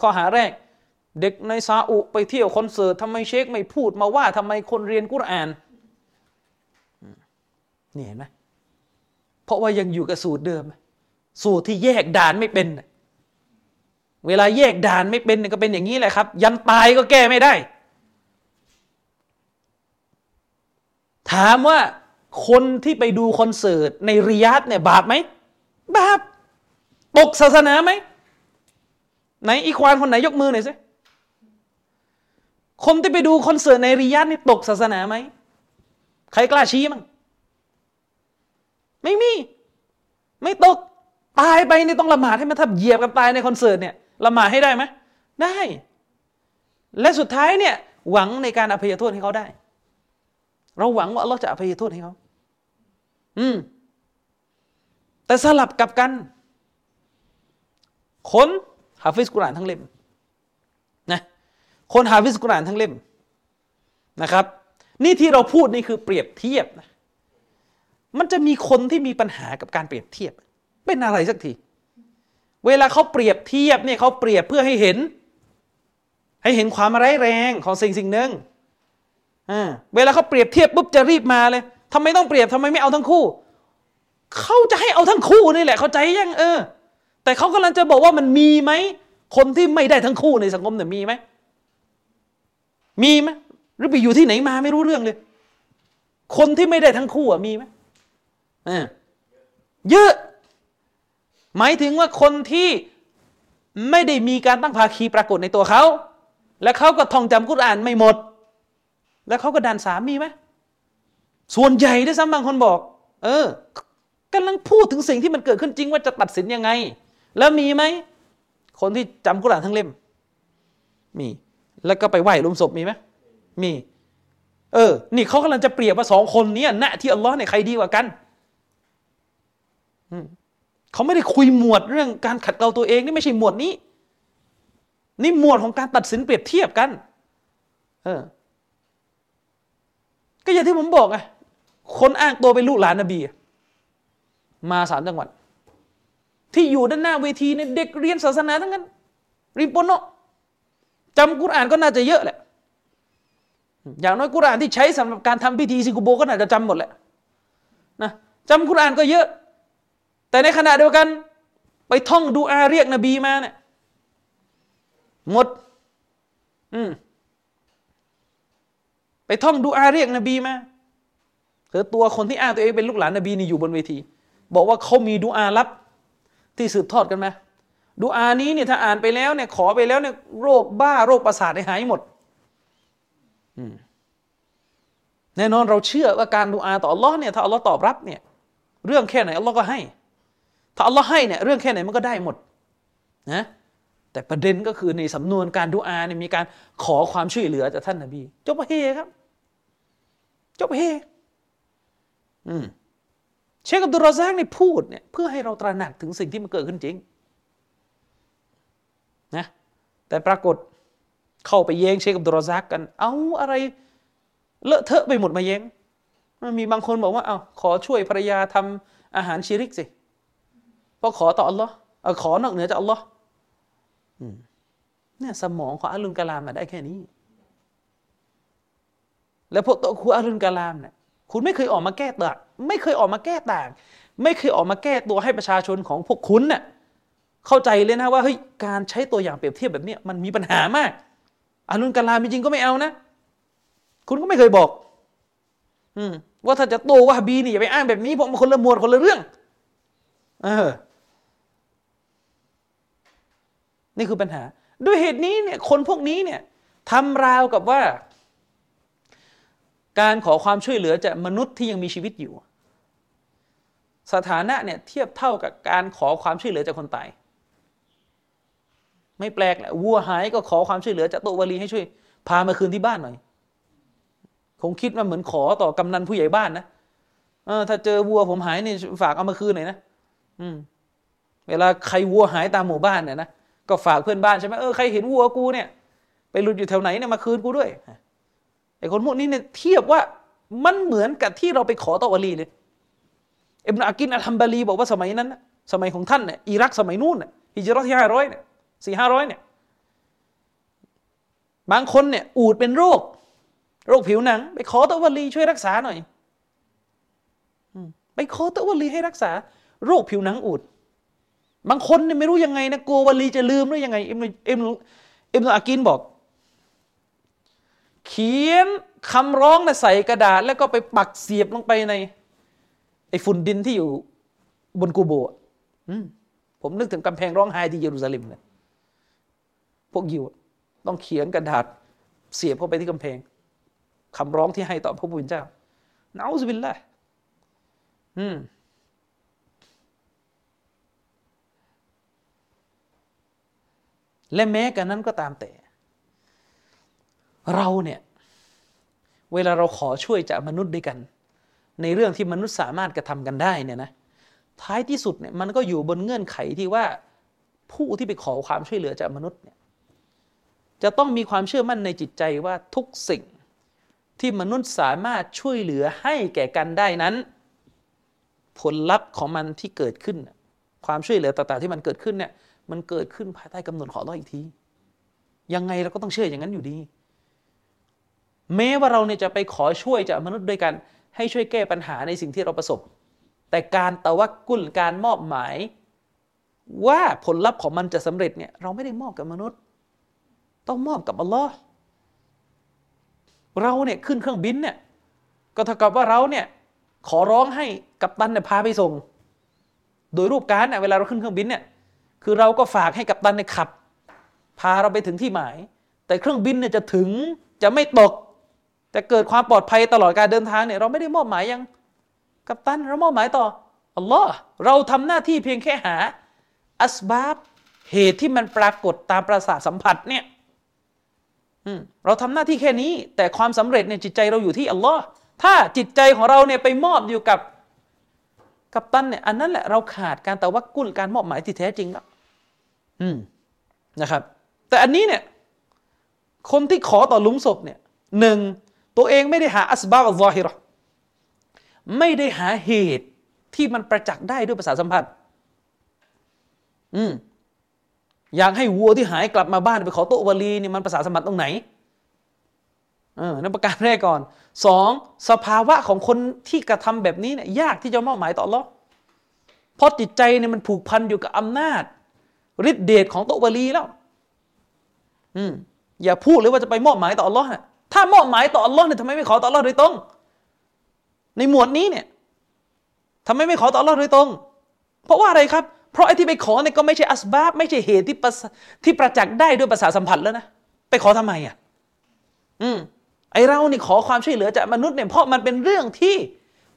ข้อหาแรก เด็กในซาอุไปเที่ยวคอนเสิร์ตทำไมเชคไม่พูดมาว่าทำไมคนเรียนกุรอานนี่เห็นไหมเพราะว่ายังอยู่กับสูตรเดิม สูตรที่แยกด่านไม่เป็น เวลาแยกด่านไม่เป็นก็เป็นอย่างนี้แหละครับ ยันตายก็แก้ไม่ได้ ถามว่าคนที่ไปดูคอนเสิร์ตในริยาดเนี่ยบาปไหมบาปตกศาสนาไหมไหนอีควานคนไหนยกมือหน่อยสิคนที่ไปดูคอนเสิร์ตในริยาดนี่ตกศาสนาไหมใครกล้าชี้มั้งไม่มี ไม่ตกตายไปนี่ต้องละหมาดให้มันทับเหยียบกันตายในคอนเสิร์ตเนี่ยละหมาดให้ได้ไหมได้ และสุดท้ายเนี่ยหวังในการอภัยโทษให้เขาได้ เราหวังว่าเราจะอภัยโทษให้เขาอืม แต่สลับกับกัน คนฮาฟิสกุรานทั้งเล่มนะคนฮาฟิสกุรานทั้งเล่มนะครับ นี่ที่เราพูดนี่คือเปรียบเทียบนะมันจะมีคนที่มีปัญหากับการเปรียบเทียบ เป็นอะไรสักที เวลาเขาเปรียบเทียบเนี่ยเขาเปรียบเพื่อให้เห็น ให้เห็นความร้ายแรงของสิ่งสิ่งหนึ่ง เวลาเขาเปรียบเทียบปุ๊บจะรีบมาเลยทำไมต้องเปรียบทำไมไม่เอาทั้งคู่ เขาจะให้เอาทั้งคู่นี่แหละ เข้าใจยังเออ แต่เขากำลังจะบอกว่ามันมีไหม คนที่ไม่ได้ทั้งคู่ในสังคมเนี่ยมีไหม มีไหมหรือไปอยู่ที่ไหนมาไม่รู้เรื่องเลย คนที่ไม่ได้ทั้งคู่อะมีไหมเยอะ หมายถึงว่าคนที่ไม่ได้มีการตั้งภาคีปรากฏในตัวเขา และเขาก็ท่องจำกุรอานไม่หมด แล้วเขาก็ดันสามีไหมส่วนใหญ่ด้วยซ้ำบางคนบอก เออกำลังพูดถึงสิ่งที่มันเกิดขึ้นจริงว่าจะตัดสินยังไง แล้วมีไหม คนที่จำกุรานทั้งเล่ม มี แล้วก็ไปไหว้ลุมศพมีไหมมี เออ นี่เขากำลังจะเปรียบว่าสองคนนี้ณที่อัลลอฮ์เนี่ยใครดีกว่ากันเขาไม่ได้คุยหมวดเรื่องการขัดเกลาตัวเองนี่ไม่ใช่หมวดนี้ นี่หมวดของการตัดสินเปรียบเทียบกัน เออ ก็อย่างที่ผมบอกไงคนอ้างตัวเป็นลูกหลานนบี มาสามจังหวัด ที่อยู่ด้านหน้าเวทีเนี่ยเด็กเรียนศาสนาทั้งนั้น ริมปนเนาะจำกุรอานก็น่าจะเยอะแหละ อย่างน้อยกุรอานที่ใช้สำหรับการทำพิธีซิกุโบก็น่าจะจำหมดแหละนะจำกุรอานก็เยอะ แต่ในขณะเดียวกัน ไปท่องดูอาเรียกนบีมาเนี่ยหมด อืม ไปท่องดูอาเรียกนบีมาคือตัวคนที่อ้างตัวเองเป็นลูกหลานนบีนี่อยู่บนเวที บอกว่าเขามีดูอาลับ ที่สืบทอดกันมาดูอานี้เนี่ยถ้าอ่านไปแล้วเนี่ยขอไปแล้วเนี่ยโรคบ้าโรคประสาทหายหมดแน่นอนเราเชื่อว่าการดูอาต่ออัลลอฮ์เนี่ยถ้าอัลลอฮ์ตอบรับเนี่ย เรื่องแค่ไหนอัลลอฮ์ก็ให้ ถ้าอัลลอฮ์ให้เนี่ยเรื่องแค่ไหนมันก็ได้หมดนะแต่ประเด็นก็คือในสำนวนการดูอาเนี่ยมีการขอความช่วยเหลือจากท่านนบีจบเฮครับ จบเฮอืมเชคอับดุลรอซากนี่พูดเนี่ยเพื่อให้เราตระหนักถึงสิ่งที่มันเกิดขึ้นจริงนะแต่ปรากฏเข้าไปแย้งเชคอับดุลรอซากกัน เอาอะไร เลอะเทอะไปหมดมาแย้งมีบางคนบอกว่าเอาขอช่วยภรรยาทำอาหารชิริกสิพราะขอต่ออัลลอฮ์ขอนอกเหนือจากอัลลอฮ์เนี่ยสมองของอัลลุนกะลามมาได้แค่นี้ แล้วพวกตัวครูอัลลุนกะลามเนี่ยคุณไม่เคยออกมาแก้ต่างไม่เคยออกมาแก้ต่าง ไม่เคยออกมาแก้ตัวให้ประชาชนของพวกคุณเนี่ยเข้าใจเลยนะว่าเฮ้ยการใช้ตัวอย่างเปรียบเทียบแบบนี้มันมีปัญหามากอัลลุนกะลามจริงก็ไม่เอานะ คุณก็ไม่เคยบอก อืมว่าถ้าจะโตว่าบีนี่อย่าไปอ้างแบบนี้เพราะมันคนละหมวดคนละเรื่อง เออ นี่คือปัญหา ด้วยเหตุนี้เนี่ย คนพวกนี้เนี่ยทำราวกับว่า การขอความช่วยเหลือจากมนุษย์ที่ยังมีชีวิตอยู่ สถานะเนี่ยเทียบเท่ากับการขอความช่วยเหลือจากคนตาย ไม่แปลกแหละวัวหายก็ขอความช่วยเหลือจากโตวลีให้ช่วย พามาคืนที่บ้านหน่อยคงคิดว่าเหมือนขอต่อกำนันผู้ใหญ่บ้านนะเออถ้าเจอวัวผมหายนี่ฝากเอามาคืนหน่อยนะอืม เวลาใครวัวหายตามหมู่บ้านเนี่ยนะก็ฝากเพื่อนบ้านใช่ไหมเออใครเห็นวัวกูเนี่ย ไปหลุดอยู่แถวไหนเนี่ยมาคืนกูด้วย ไอ้คนพวกนี้เนี่ยเทียบว่ามันเหมือนกับที่เราไปขอตอวลีเลยเอ็มนาอากินอัลฮัมบาลีบอกว่าสมัยนั้นสมัยของท่านเนี่ยอิรักสมัยนู้นเนี่ยฮิจรัตที่ห้าร้อยเนี่ยสี่ห้าร้อยเนี่ยบางคนเนี่ยอูดเป็นโรค โรคผิวหนัง ไปขอตะวลีช่วยรักษาหน่อยไปขอตะวลีให้รักษา โรคผิวหนังอูด บางคนเนี่ยไม่รู้ยังไงนะกลัววลีจะลืมหรือยังไงเอ็มเอ็มเอ็มอากินบอก เขียนคำร้องนะใส่กระดาษ แล้วก็ไปปักเสียบลงไปในไอ้ฝุ่นดินที่อยู่บนกูโบผมนึกถึงกำแพงร้องไห้ที่เยรูซาเล็มเลยพวกยิวต้องเขียนกระดาษเสียบเข้าไปที่กำแพงคำร้องที่ให้ต่อพระผู้เป็นเจ้านาอุสบิลละอืมและแม้กันนั้นก็ตามแต่ เราเนี่ยเวลาเราขอช่วยจากมนุษย์ด้วยกัน ในเรื่องที่มนุษย์สามารถกระทำกันได้เนี่ยนะท้ายที่สุดเนี่ยมันก็อยู่บนเงื่อนไขที่ว่าผู้ที่ไปขอความช่วยเหลือจากมนุษย์เนี่ยจะต้องมีความเชื่อมั่นในจิตใจว่าทุกสิ่งที่มนุษย์สามารถช่วยเหลือให้แก่กันได้นั้น ผลลัพธ์ของมันที่เกิดขึ้น ความช่วยเหลือต่างๆที่มันเกิดขึ้นเนี่ยมันเกิดขึ้นภายใต้กำหนดของเราอีกที ยังไงเราก็ต้องเชื่ออย่างนั้นอยู่ดี แม้ว่าเราเนี่ยจะไปขอช่วยจากมนุษย์ด้วยกัน ให้ช่วยแก้ปัญหาในสิ่งที่เราประสบ แต่การตะวักกุลการมอบหมาย ว่าผลลัพธ์ของมันจะสำเร็จเนี่ยเราไม่ได้มอบกับมนุษย์ ต้องมอบกับอัลลอฮ์เราเนี่ยขึ้นเครื่องบินเนี่ยก็เท่ากับว่าเราเนี่ยขอร้องให้กัปตันเนี่ยพาไปส่ง โดยรูปการเนี่ยเวลาเราขึ้นเครื่องบินเนี่ยคือเราก็ฝากให้กัปตันเนี่ยขับ พาเราไปถึงที่หมาย แต่เครื่องบินเนี่ยจะถึงจะไม่ตก จะเกิดความปลอดภัยตลอดการเดินทางเนี่ยเราไม่ได้มอบหมายยังกัปตันเรามอบหมายต่ออัลลอฮ์เราทำหน้าที่เพียงแค่หา อัสบาบเหตุที่มันปรากฏตามประสาทสัมผัสเนี่ยเราทำหน้าที่แค่นี้ แต่ความสำเร็จเนี่ยจิตใจเราอยู่ที่อัลลอฮ์ถ้าจิตใจของเราเนี่ยไปมอบอยู่กับกับตันเนี่ยอันนั้นแหละเราขาดการแตะวักกุลการมอบหมายที่แท้จริงแล้วอืมนะครับ แต่อันนี้เนี่ย คนที่ขอต่อลุมศพเนี่ยหนึ่ง ตัวเองไม่ได้หาอัสบาบอัลลอฮิรอไม่ได้หาเหตุที่มันประจักษ์ได้ด้วยภาษาสัมผัส อืมอยากให้วัวที่หายกลับมาบ้านไปขอโตวลีนี่มันภาษาสมัติตรงไหน เออนั่นประการแรกก่อน สองสภาวะของคนที่กระทำแบบนี้เนี่ยยากที่จะมอบหมายต่อรอเพราะจิตใจเนี่ยมันผูกพันอยู่กับอำนาจฤทธิเดชของโตวลีแล้ว อืมอย่าพูดเลยว่าจะไปมอบหมายต่ออัลลอฮ์นะ ถ้ามอบหมายต่ออัลลอฮ์เนี่ยทำไมไม่ขอต่ออัลลอฮ์โดยตรง ในหมวดนี้เนี่ยทำไมไม่ขอต่ออัลลอฮ์โดยตรง เพราะว่าอะไรครับ เพราะไอ้ที่ไปขอเนี่ยก็ไม่ใช่อัสบาบไม่ใช่เหตุที่ที่ประจักษ์ได้ด้วยภาษาสัมผัสแล้วนะ ไปขอทำไมอะ อืม ไอเรานี่ขอความช่วยเหลือจากมนุษย์เนี่ยเพราะมันเป็นเรื่องที่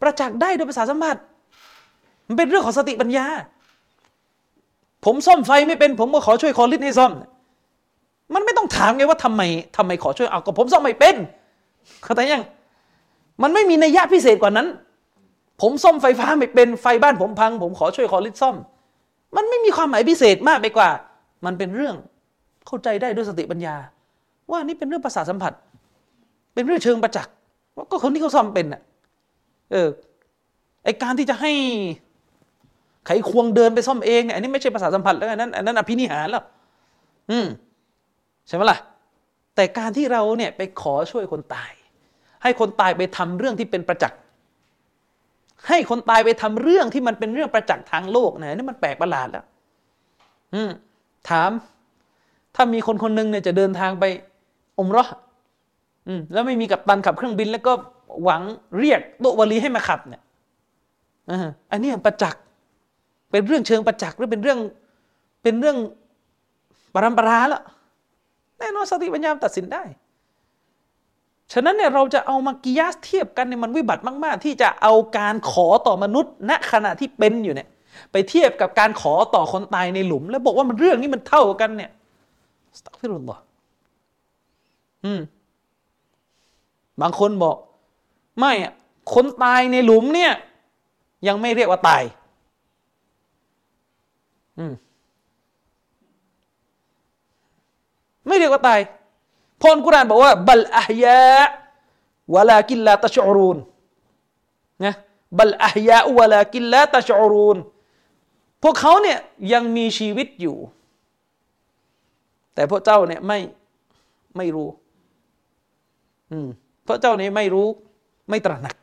ประจักษ์ได้ด้วยประสาทสัมผัส มันเป็นเรื่องของสติปัญญา ผมซ่อมไฟไม่เป็น ผมก็ขอช่วยคอลิสให้ซ่อม มันไม่ต้องถามไงว่าทำไมทำไมขอช่วยเอาก็ผมซ่อมไม่เป็นเข้าใจยัง มันไม่มีนัยยะพิเศษกว่านั้น ผมซ่อมไฟฟ้าไม่เป็นไฟบ้านผมพัง ผมขอช่วยคอลิสซ่อม มันไม่มีความหมายพิเศษมากไปกว่า มันเป็นเรื่องเข้าใจได้ด้วยสติปัญญา ว่านี่เป็นเรื่องภาษาสัมผัส เป็นเรื่องเชิงประจักษ์ว่าก็คนที่เขาซ่อมเป็นอะเออไอการที่จะให้ไขควงเดินไปซ่อมเองเนี่ยอันนี้ไม่ใช่ภาษาสัมผัสแล้วอันนั้นอันนั้นอภินิหารแล้วอืม ใช่ไหมล่ะแต่การที่เราเนี่ยไปขอช่วยคนตาย ให้คนตายไปทำเรื่องที่เป็นประจักษ์ให้คนตายไปทำเรื่องที่มันเป็นเรื่องประจักษ์ทางโลกนะนี่มันแปลกประหลาดแล้ว อืมถาม ถ้ามีคนคนหนึ่งเนี่ยจะเดินทางไปอมรออืมแล้วไม่มีกับตันขับเครื่องบิน แล้วก็หวังเรียกโตวลีให้มาขับเนี่ยอันนี้ประจักษ์เป็นเรื่องเชิงประจักษ์หรือเป็นเรื่องเป็นเรื่องปรำปราแล้ว น่นอนสติปัญญาตัดสินได้ ฉะนั้นเนี่ยเราจะเอามากิยาสเทียบกันเนี่ยมันวิบัติมาก ๆ ที่จะเอาการขอต่อมนุษย์ ณขณะที่เป็นอยู่เนี่ย ไปเทียบกับการขอต่อคนตายในหลุม แล้วบอกว่ามันเรื่องนี้มันเท่ากันเนี่ยสตักฟิรุลลอฮ์อืมบางคนบอก ไม่อะคนตายในหลุมเนี่ย ยังไม่เรียกว่าตาย อืม ไม่เรียกว่าตายพรกุรานบอกว่าบัลอาฮยะวะลากินลาตชอรูนนะบัลอาฮยะวะลากินลาตชอรูนพวกเขาเนี่ยยังมีชีวิตอยู่ แต่พวกเจ้าเนี่ยไม่ไม่รู้อืมพวกเจ้าเนี่ยไม่รู้ไม่ตระหนัก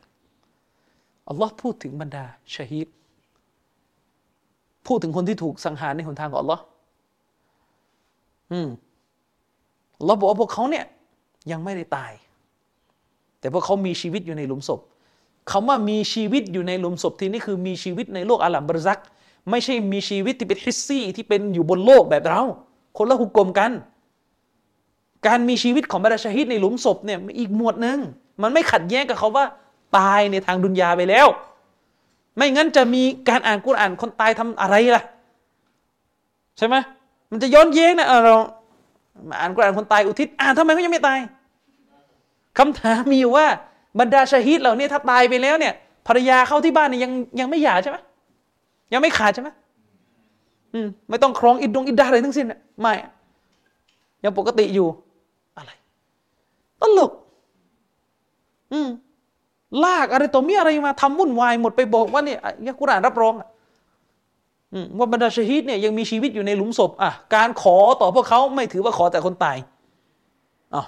อัลลอฮ์พูดถึงบรรดาชาฮิดพูดถึงคนที่ถูกสังหารในหนทางของอัลลอฮ์อืม เราบอกว่าพวกเขาเนี่ยยังไม่ได้ตาย แต่พวกเขามีชีวิตอยู่ในหลุมศพคาว่ามีชีวิตอยู่ในหลุมศพที่นี่คือมีชีวิตในโลกอาลัมบรซัก ไม่ใช่มีชีวิตที่เป็นฮิสซี่ที่เป็นอยู่บนโลกแบบเรา คนละหุกกลมกัน การมีชีวิตของบรรดาชาฮิดในหลุมศพเนี่ยอีกหมวดหนึ่งมันไม่ขัดแย้งกับเขาว่าตายในทางดุนยาไปแล้ว ไม่งั้นจะมีการอ่านกุรอ่านคนตายทำอะไรล่ะ ใช่ไหมมันจะย้อนแย้งนะเรา มาอ่านกุรอานคนตายอุทิศอ่านทำไมเขายังไม่ตายคำถามมีอยู่ว่าบรรดาชาฮิดเหล่านี้ถ้าตายไปแล้วเนี่ยภรรยาเข้าที่บ้านเนี่ยยังยังไม่หย่าใช่ไหมยังไม่ขาดใช่ไหมอืมไม่ต้องครองอิดดงอิดดาอะไรทั้งสิ้นไม่ยังปกติอยู่อะไรตลก อืมลากอะไรตัวมีอะไรมาทำวุ่นวายหมดไปบอกว่าเนี่ยยะกุรานรับรองอะ ว่าบรรดาชฮีดเนี่ยยังมีชีวิตอยู่ในหลุมศพอะการขอต่อพวกเขาไม่ถือว่าขอแต่คนตายอ๋อ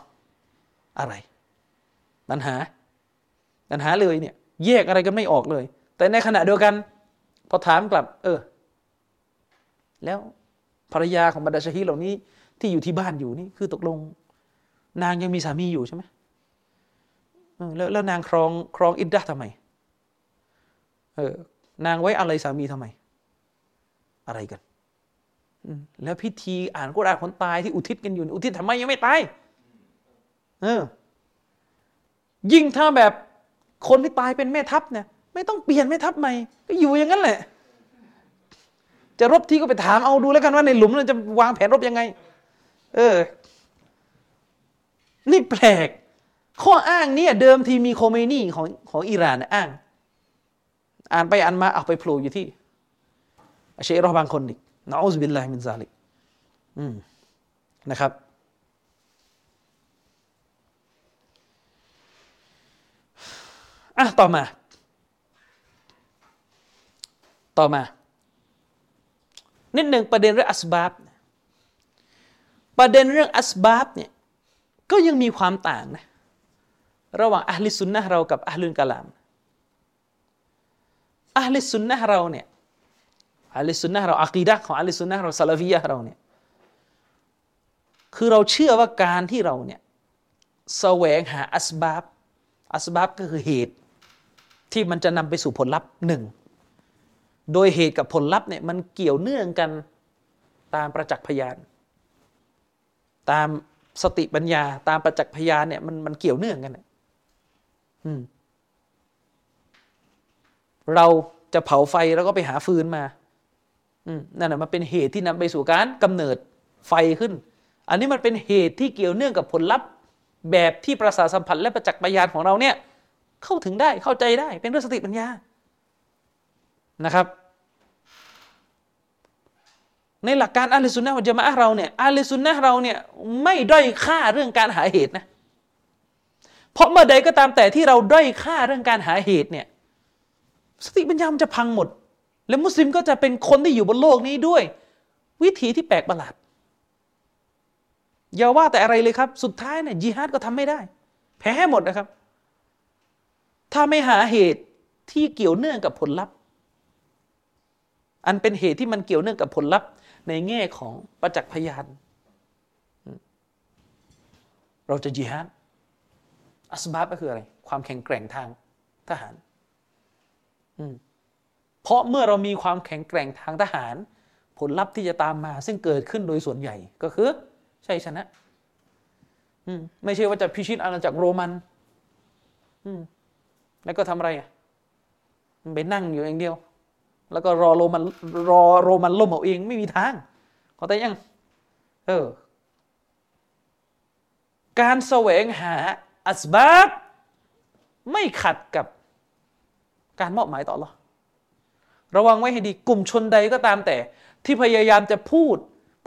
อะไรปัญหาปัญหาเลยเนี่ย แยกอะไรกันไม่ออกเลย แต่ในขณะเดียวกันพอถามกลับ เออ แล้วภรรยาของบรรดาชฮีดเหล่านี้ ที่อยู่ที่บ้านอยู่นี่คือตกลง นางยังมีสามีอยู่ใช่ไหมเออแล้วแล้วนางครองครองอิดดะห์ทำไม เออ นางไว้อะไรสามีทำไม อะไรกันแล้วพิธีอ่านกุรอานคนตายที่อุทิศกันอยู่ อุทิศทำไมยังไม่ตายเออยิ่งถ้าแบบคนที่ตายเป็นแม่ทัพเนี่ย ไม่ต้องเปลี่ยนแม่ทัพใหม่ก็อยู่อย่างนั้นแหละ จะรบที่ก็ไปถามเอาดูแล้วกันว่าในหลุมนั้นจะวางแผนรบยังไง เออ นี่แปลก ข้ออ้างเนี่ยเดิมทีมีโคเมนีของของอิหร่านอ้าง อ่านไปอ่านมาเอาไปโผล่อยู่ที่ เชครอบางคนอีกนะأعوذ بالله من ذلك นะครับ อะ ต่อมา ต่อมา นิดหนึ่งประเด็นเรื่องอัสบาบประเด็นเรื่องอัสบาบเนี่ยก็ยังมีความต่างนะระหว่างอัลลิสุนนะเรากับอัลลุนกะลามอัลลิสุนนะเราเนี่ย อัลลิสุนนะเราอักีดะของอัลลิสุนนะเราซาลาฟียะเราเนี่ยคือเราเชื่อว่าการที่เราเนี่ยแสวงหาอัสบาบอัสบาบก็คือเหตุที่มันจะนำไปสู่ผลลัพธ์หนึ่งโดยเหตุกับผลลัพธ์เนี่ยมันเกี่ยวเนื่องกันตามประจักษ์พยาน ตามสติปัญญาตามประจักษ์พยานเนี่ยมันมันเกี่ยวเนื่องกันเนี่ยอืมเราจะเผาไฟแล้วก็ไปหาฟืนมา นั่นแหะมันเป็นเหตุที่นำไปสู่การกำเนิดไฟขึ้น อันนี้มันเป็นเหตุที่เกี่ยวเนื่องกับผลลัพธ์ แบบที่ประสาทสัมผัสและประจักษ์พยานของเราเนี่ยเข้าถึงได้เข้าใจได้เป็นเรื่องสติปัญญานะครับ ในหลักการอัลลสุนนะวัจมะเราเนี่ยอัลลสุนนะเราเนี่ยไม่ด้อยค่าเรื่องการหาเหตุนะเพราะเมื่อใดก็ตามแต่ที่เราด้อยค่าเรื่องการหาเหตุเนี่ยสติปัญญามันจะพังหมด และมุสลิมก็จะเป็นคนที่อยู่บนโลกนี้ด้วย วิธีที่แปลกประหลาดอย่าว่าแต่อะไรเลยครับ สุดท้ายเนี่ยยิฮาดก็ทำไม่ได้ แพ้หมดนะครับ ถ้าไม่หาเหตุที่เกี่ยวเนื่องกับผลลัพธ์ อันเป็นเหตุที่มันเกี่ยวเนื่องกับผลลัพธ์ ในแง่ของประจักษ์พยาน เราจะจิฮาดอัสบาบก็คืออะไร ความแข็งแกร่งทางทหาร อืม เพราะเมื่อเรามีความแข็งแกร่งทางทหาร ผลลัพธ์ที่จะตามมา ซึ่งเกิดขึ้นโดยส่วนใหญ่ก็คือชัยชนะไม่ใช่ว่าจะพิชิตอาณาจักรโรมันแล้วก็ทำอะไรอะไปนั่งอยู่อย่างเดียว แล้วก็รอโรมันรอโรมันล่มเอาเองไม่มีทางเขาแต่ยัง เออ การแสวงหาอัสบาบไม่ขัดกับการมอบหมายต่อหรอ ระวังไว้ให้ดีกลุ่มชนใดก็ตามแต่ ที่พยายามจะพูด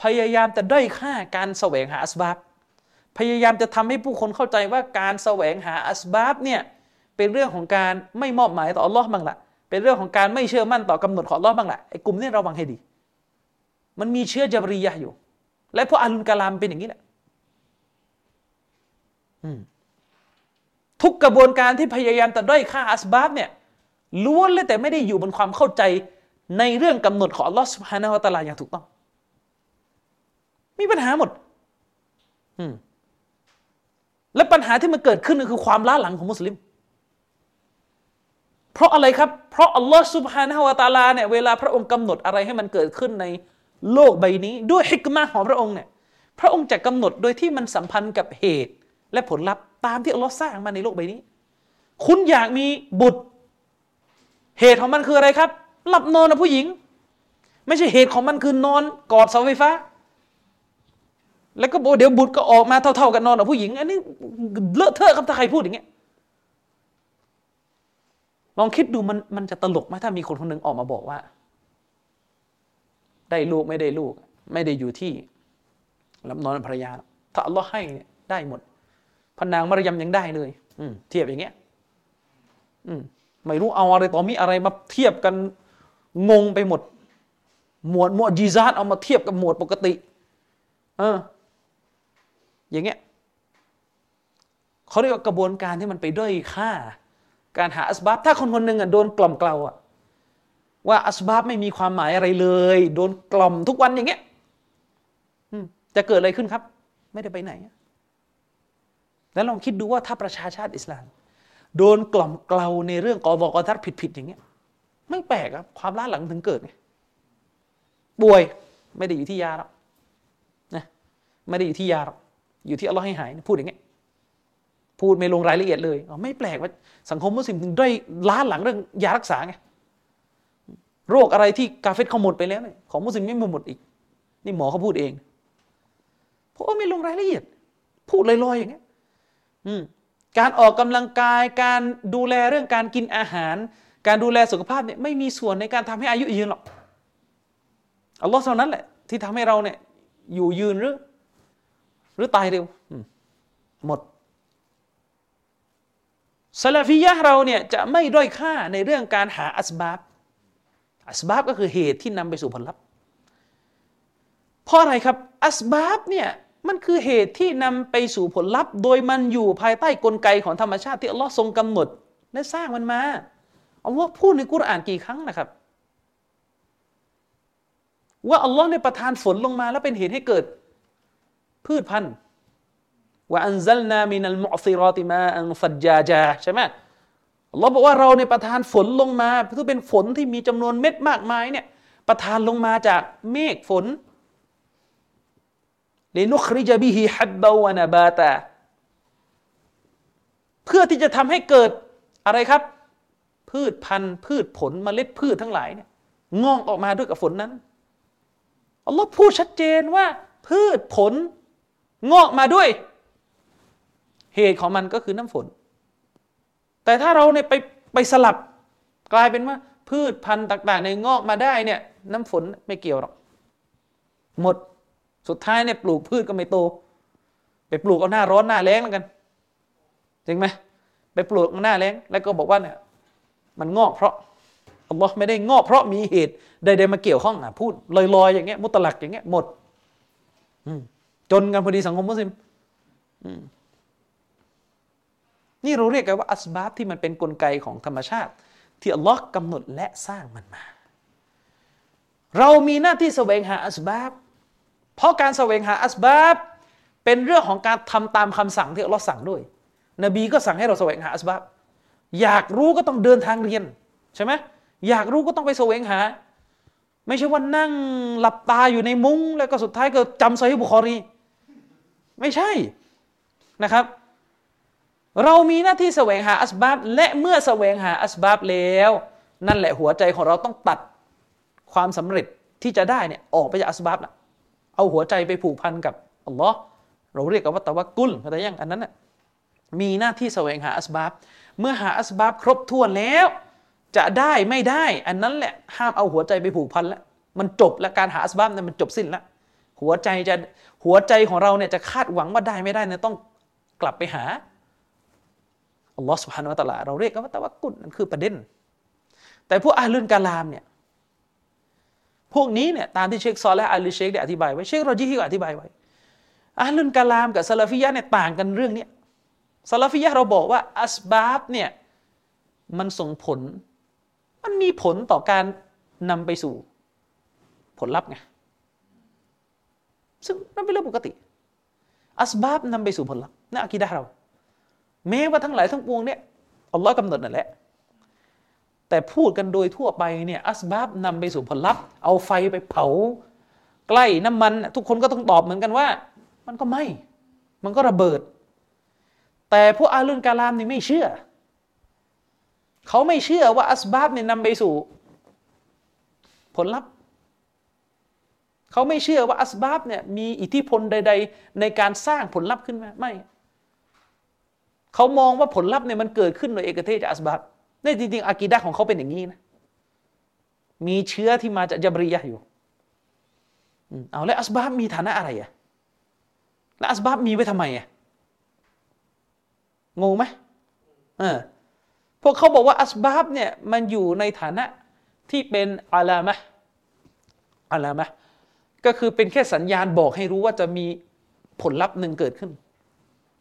พยายามจะด้อยค่าการแสวงหาอัสบาบพยายามจะทำให้ผู้คนเข้าใจว่าการแสวงหาอัสบาบเนี่ยเป็นเรื่องของการไม่มอบหมายต่ออัลลอฮ์บ้างละเป็นเรื่องของการไม่เชื่อมั่นต่อกำหนดของอัลลอฮ์บ้างละไอ้กลุ่มนี้ระวังให้ดี มันมีเชื้อจบรียะอยู่ และพวกอาลุนกาลามเป็นอย่างนี้แหละทุกกระบวนการที่พยายามจะด้อยค่าอัสบาบเนี่ย ล้วนเลยแต่ไม่ได้อยู่บนความเข้าใจในเรื่องกำหนดของอัลลอฮ์สุบฮานาอัตะลาอย่างถูกต้อง มีปัญหาหมด อืมและปัญหาที่มันเกิดขึ้นก็คือความล้าหลังของมุสลิม เพราะอะไรครับ เพราะอัลลอฮ์สุบฮานาอัตะลาเนี่ยเวลาพระองค์กำหนดอะไรให้มันเกิดขึ้นในโลกใบนี้ ด้วยฮิกมาของพระองค์เนี่ยพระองค์จะกำหนดโดยที่มันสัมพันธ์กับเหตุ และผลลัพธ์ตามที่อัลลอฮ์สร้างมาในโลกใบนี้ คุณอยากมีบุตร เหตุของมันคืออะไรครับ หลับนอนกับผู้หญิง ไม่ใช่เหตุของมันคือนอนกอดเสาไฟฟ้า แล้วก็บอกเดี๋ยวบุตรก็ออกมาเท่า ๆกันนอนกับผู้หญิง อันนี้เลอะเทอะครับถ้าใครพูดอย่างเงี้ยลองคิดดูมันมันจะตลกไหมถ้ามีคนคนหนึ่งออกมาบอกว่า ได้ลูกไม่ได้ลูก ไม่ได้อยู่ที่หลับนอนภรรยา ถ้าอัลลอฮ์ให้ได้หมดพนางมารยมยังได้เลย อืเทียบอย่างเงี้ย อืม ไม่รู้เอาอะไรต่อมีอะไรมาเทียบกันงงไปหมด หมวดหมวดจีซาดเอามาเทียบกับหมวดปกติ เออ อย่างเงี้ยเขาเรียกว่ากระบวนการที่มันไปด้อยค่า การหาอัสบับถ้าคนคนหนึ่งอะโดนกล่อมเกลาอะว่าอัสบับไม่มีความหมายอะไรเลย โดนกล่อมทุกวันอย่างเงี้ยจะเกิดอะไรขึ้นครับ ไม่ได้ไปไหน แล้วลองคิดดูว่าถ้าประชาชาติอิสลาม โดนกล่อมเกลาในเรื่องกอบกอทัดผิดๆอย่างเงี้ย ไม่แปลกครับความล้าหลังถึงเกิดไงป่วยไม่ได้อยู่ที่ยาหรอกนะไม่ได้อยู่ที่ยาหรอกอยู่ที่อัลลอฮ์ให้หายพูดอย่างเงี้ยพูดไม่ลงรายละเอียดเลยไม่แปลกว่าสังคมมุสลิมถึงได้ล้าหลังเรื่องยารักษาไงโรคอะไรที่กาเฟตเขาหมดไปแล้วเนี่ยของมุสลิมไม่หมดอีก นี่หมอเขาพูดเองเพราะว่าไม่ลงรายละเอียด พูดลอยๆอย่างเงี้ย อืม การออกกำลังกาย การดูแลเรื่องการกินอาหาร การดูแลสุขภาพเนี่ยไม่มีส่วนในการทำให้อายุยืนหรอกอัลลอฮ์เท่านั้นแหละ ที่ทำให้เราเนี่ยอยู่ยืนหรือ หรือตายเร็วหมดซาลาฟียะเราเนี่ยจะไม่ด้อยค่าในเรื่องการหาอัสบาบอัสบาบก็คือเหตุที่นำไปสู่ผลลัพธ์เพราะอะไรครับ อัสบาบเนี่ย มันคือเหตุที่นำไปสู่ผลลัพธ์ โดยมันอยู่ภายใต้กลไกของธรรมชาติที่อัลลอฮ์ทรงกำหนดและสร้างมันมาอัลลอฮ์พูดในกุรอานกี่ครั้งนะครับ ว่าอัลลอฮ์ในประทานฝนลงมาแล้วเป็นเหตุให้เกิด พืชพันธุ์ว่าอันซัลนามินัลมุอซิรอติมาอันฟัจจาจาใช่ไหมอัลลอฮ์บอกว่าเราในประทานฝนลงมาเพื่อเป็นฝนที่มีจำนวนเม็ดมากมายเนี่ยประทานลงมาจากเมฆฝน ลินุคริจบิฮิฮับบาวนาบาตาเพื่อที่จะทำให้เกิดอะไรครับ พืชพันธุ์ พืชผลมเมล็ดพืชทั้งหลายเนี่ยงอกออกมาด้วยกับฝนนั้นอัลลอฮ์พูดชัดเจนว่า พืชผลงอกมาด้วย เหตุของมันก็คือน้ำฝน แต่ถ้าเราเนี่ยไปไปสลับกลายเป็นว่า พืชพันธุ์ต่าง ๆ ในงอกมาได้เนี่ย น้ำฝนไม่เกี่ยวหรอก หมด สุดท้ายเนี่ยปลูกพืชก็ไม่โต ไปปลูกเอาหน้าร้อนหน้าแล้งแล้วกันจริงไหมไปปลูกหน้าแล้งแล้วก็บอกว่าเนี่ยมันงอกเพราะอัลลอฮ์ไม่ได้งอกเพราะมีเหตุใดๆมาเกี่ยวข้องอะพูดลอยๆอย่างเงี้ยมุตลักอย่างเงี้ยหมดจนกันพอดีสังคมมุสลิมนี่เราเรียกกันว่าอัสบาบที่มันเป็นนกลไกของธรรมชาติ ที่อัลลอฮ์กำหนดและสร้างมันมา เรามีหน้าที่แสวงหาอัสบาบ เพราะการแสวงหาอัสบาบเป็นเรื่องของการทำตามคำสั่งที่อัลลอฮ์สั่งด้วย นบีก็สั่งให้เราแสวงหาอัสบาบอยากรู้ก็ต้องเดินทางเรียนใช่ไหมอยากรู้ก็ต้องไปแสวงหา ไม่ใช่ว่านั่งหลับตาอยู่ในมุ้ง แล้วก็สุดท้ายก็จำซอฮีบุคอรี ไม่ใช่นะครับ เรามีหน้าที่แสวงหาอัสบาบและเมื่อแสวงหาอัสบาบแล้ว นั่นแหละหัวใจของเราต้องตัดความสำเร็จที่จะได้เนี่ยออกไปจากอัสบาบนะ เอาหัวใจไปผูกพันกับอัลลอฮ์เราเรียกกันว่าตะวักุลเข้าใจยังอันนั้นน่ะมีหน้าที่แสวงหาอัสบาบเมื่อหาอัสบาบครบถ้วนแล้ว จะได้ไม่ได้ อันนั้นแหละห้ามเอาหัวใจไปผูกพันแล้วมันจบแล้วการหาอัสบาบเนี่ยมันจบสิ้นแล้วหัวใจจะหัวใจของเราเนี่ยจะคาดหวังว่าได้ไม่ได้เนี่ยต้องกลับไปหาอัลลอฮ์สุบฮานาอัลลอฮ์เราเรียกกันว่าตะวักุลนั่นคือประเด็น แต่พวกأهل الكلامเนี่ย พวกนี้เนี่ยตามที่เชคซอและฮ์ อาลิเชคได้อธิบายไว้เชคโรจิฮิก็อธิบายไว้أهل الكلامกับซาลาฟิยะเนี่ยต่างกันเรื่องนี้ซาลาฟิยะเราบอกว่าأسباب เนี่ยมันส่งผล มันมีผลต่อการนำไปสู่ผลลัพธ์ไงซึ่งนั่นเป็นเรื่องปกติ أسباب นำไปสู่ผลลัพธ์นั่นอะกีดะเราแม้ว่าทั้งหลายทั้งปวงเนี่ยอัลลอฮ์กำหนดนั่นแหละ แต่พูดกันโดยทั่วไปเนี่ยอัสบาบนำไปสู่ผลลัพธ์ เอาไฟไปเผา ใกล้น้ำมัน ทุกคนก็ต้องตอบเหมือนกันว่า มันก็ไหมมันก็ระเบิด แต่พวกอาลุนกาลามนี่ไม่เชื่อ เขาไม่เชื่อว่าอัสบาบเนี่ยนำไปสู่ผลลัพธ์เขาไม่เชื่อว่าอัสบาบเนี่ยมีอิทธิพลใด ๆ ในการสร้างผลลัพธ์ขึ้นมาไม่ เขามองว่าผลลัพธ์เนี่ยมันเกิดขึ้นโดยเอกเทศจากอัสบาบ นี่จริง ๆอากีดะของเขาเป็นอย่างนี้นะ มีเชื้อที่มาจากจับริยะอยู่เอาแล้วอัสบาบมีฐานะอะไรอะแล้วอัสบาบมีไว้ทำไมอะงงไหมเออพวกเขาบอกว่าอัสบาบเนี่ยมันอยู่ในฐานะที่เป็นอาลามะอาลามะก็คือเป็นแค่สัญญาณบอกให้รู้ว่าจะมีผลลัพธ์หนึ่งเกิดขึ้น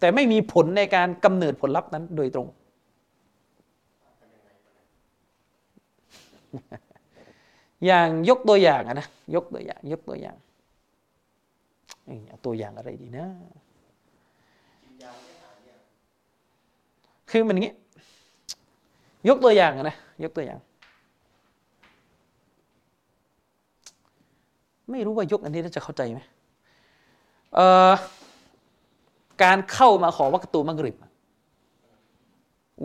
แต่ไม่มีผลในการกำเนิดผลลัพธ์นั้นโดยตรง อย่างยกตัวอย่างนะยกตัวอย่าง ยกตัวอย่างตัวอย่างอะไรดีนะคือมันงี้ ยกตัวอย่างนะยกตัวอย่าง ไม่รู้ว่ายกอันนี้จะเข้าใจไหมเอ่อการเข้ามาขอวัคตูมักริบ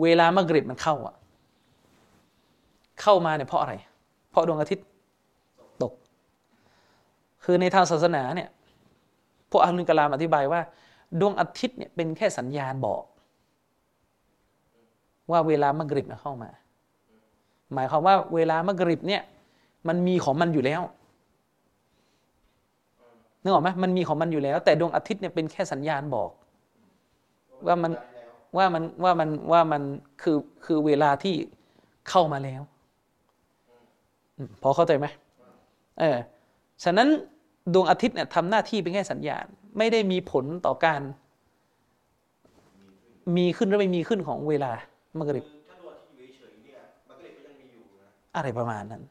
เวลามักริบมันเข้าอะ เข้ามาเนี่ยเพราะอะไร เพราะดวงอาทิตย์ตก คือในทางศาสนาเนี่ยพวกอัลลุนกลามอธิบายว่า ดวงอาทิตย์เนี่ยเป็นแค่สัญญาณบอก ว่าเวลามกริบเข้ามา หมายความว่าเวลามกริบเนี่ยมันมีของมันอยู่แล้วนึกออกไหมมันมีของมันอยู่แล้ว แต่ดวงอาทิตย์เนี่ยเป็นแค่สัญญาณบอก ว่ามันว่ามันว่ามันว่ามันคือคือเวลาที่เข้ามาแล้ว พอเข้าใจไหมเออฉะนั้นดวงอาทิตย์เนี่ยทำหน้าที่เป็นแค่สัญญาณ ไม่ได้มีผลต่อการมีขึ้นหรือไม่มีขึ้นของเวลามกริบอะไรประมาณนั้น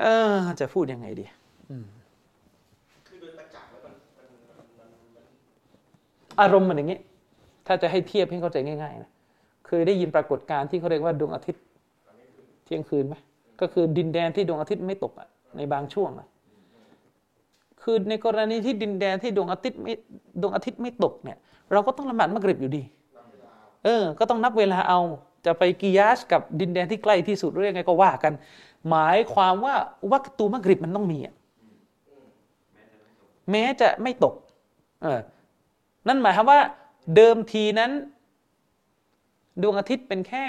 เออจะพูดยังไงดีอารมณ์มันอย่างนี้ ถ้าจะให้เทียบให้เข้าใจง่ายๆนะ เคยได้ยินปรากฏการณ์ที่เขาเรียกว่าดวงอาทิตย์เที่ยงคืนไหมก็คือดินแดนที่ดวงอาทิตย์ไม่ตกอะในบางช่วงอะคือในกรณีที่ดินแดนที่ดวงอาทิตย์ไม่ดวงอาทิตย์ไม่ตกเนี่ย เราก็ต้องละหมาดมักริบอยู่ดี เออ ก็ต้องนับเวลาเอาจะไปกิยาสกับดินแดนที่ใกล้ที่สุดหรืองไงก็ว่ากัน หมายความว่าวัคตูมักริบมันต้องมีอะแม้จะไม่ตกเออนั่นหมายความว่าเดิมทีนั้น ดวงอาทิตย์เป็นแค่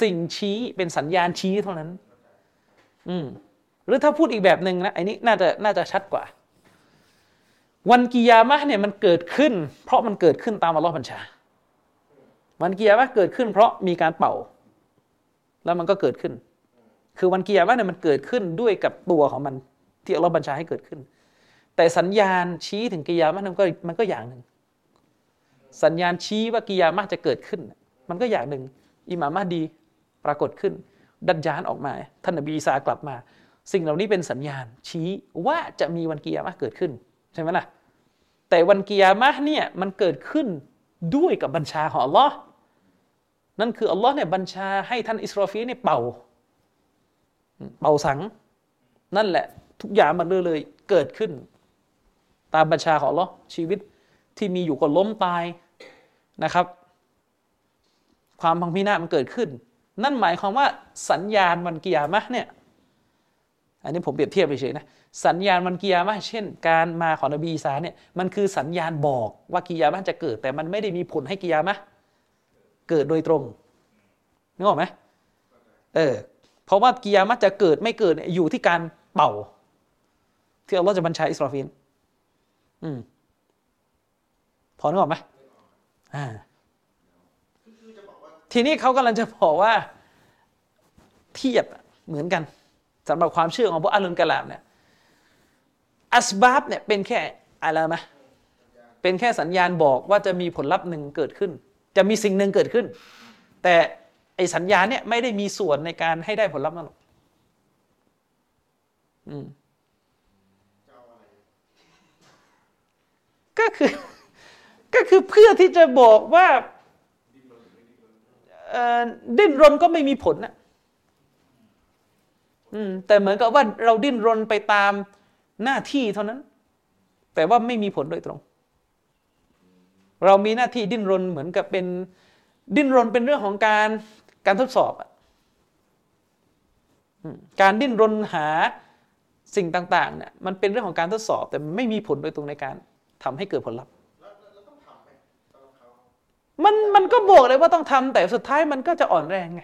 สิ่งชี้เป็นสัญญาณชี้เท่านั้น อืมหรือถ้าพูดอีกแบบหนึ่งนะไอ้นี้น่าจะน่าจะชัดกว่า วันกิยามะเนี่ยมันเกิดขึ้น เพราะมันเกิดขึ้นตามอัลลอฮ์บัญชา วันกิยามะเกิดขึ้น เพราะมีการเป่า แล้วมันก็เกิดขึ้น คือวันกิยามะเนี่ยมันเกิดขึ้นด้วยกับตัวของมัน ที่อัลลอฮ์บัญชาให้เกิดขึ้น แต่สัญญาณชี้ถึงกิยามะมันก็มันก็อย่างหนึ่งสัญญาณชี้ว่ากิยามะจะเกิดขึ้น มันก็อย่างหนึ่ง อิหม่ามมาดีปรากฏขึ้น ดัจจานออกมา ท่านนบีอีสากลับมา สิ่งเหล่านี้เป็นสัญญาณ ชี้ว่าจะมีวันกิยามะเกิดขึ้น ใช่ไหมล่ะ แต่วันกิยามะเนี่ยมันเกิดขึ้นด้วยกับบัญชาของอัลลอฮ์นั่นคืออัลลอฮ์เนี่ยบัญชาให้ท่านอิสราฟีเนี่ยเป่า เป่าสัง นั่นแหละ ทุกอย่างมันเลยเลยเกิดขึ้น ตามบัญชาของอัลลอฮ์ชีวิตที่มีอยู่ก็ล้มตายนะครับ ความพังพินาศมันเกิดขึ้น นั่นหมายความว่าสัญญาณวันกิยามะเนี่ยอันนี้ผมเปรียบเทียบไปเฉยนะสัญญาณวันกิยามะเช่น การมาของนบีอีสาเนี่ยมันคือสัญญาณบอกว่ากิยามะจะเกิด แต่มันไม่ได้มีผลให้กิยามะเกิดโดยตรงนึกออกไหมเออเพราะว่ากิยามะจะเกิดไม่เกิดอยู่ที่การเป่า ที่อัลลอฮ์จะบัญชาอิสราฟิลอืมพอนึกออกไหมอ่า ทีนี้เขากำลังจะบอกว่าเทียบเหมือนกันสำหรับความเชื่อของพวกอัลลุนกะลามเนี่ยอัสบาบเนี่ยเป็นแค่อะไรมะเป็นแค่สัญญาณบอกว่าจะมีผลลัพธ์หนึ่งเกิดขึ้น จะมีสิ่งหนึ่งเกิดขึ้น แต่ไอสัญญาณเนี่ยไม่ได้มีส่วนในการให้ได้ผลลัพธ์นั่นหรอกก็คือก็คือเพื่อที่จะบอกว่า ดิ้นรนก็ไม่มีผลนะแต่เหมือนกับว่าเราดิ้นรนไปตามหน้าที่เท่านั้น แต่ว่าไม่มีผลโดยตรง เรามีหน้าที่ดิ้นรนเหมือนกับเป็นดิ้นรนเป็นเรื่องของการการทดสอบการดิ้นรนหาสิ่งต่างๆเนี่ยมันเป็นเรื่องของการทดสอบ แต่ไม่มีผลโดยตรงในการทำให้เกิดผลลัพธ์ มันมันก็บอกเลยว่าต้องทำแต่สุดท้ายมันก็จะอ่อนแรงไง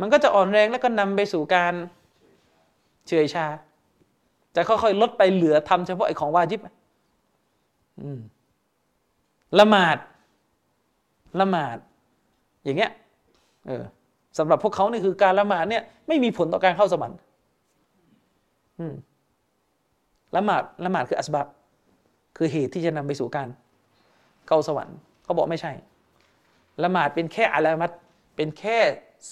มันก็จะอ่อนแรงแล้วก็นำไปสู่การเฉยชา จะค่อยๆลดไปเหลือทำเฉพาะไอ้ของวาจิบละหมาด ละหมาด อย่างเงี้ย เออสำหรับพวกเขานี่คือการละหมาดเนี่ย ไม่มีผลต่อการเข้าสวรรค์ละหมาดละหมาดคืออัสบับคือเหตุที่จะนำไปสู่การเข้าสวรรค์ เขาบอกไม่ใช่ ละหมาดเป็นแค่อะไรมัดเป็นแค่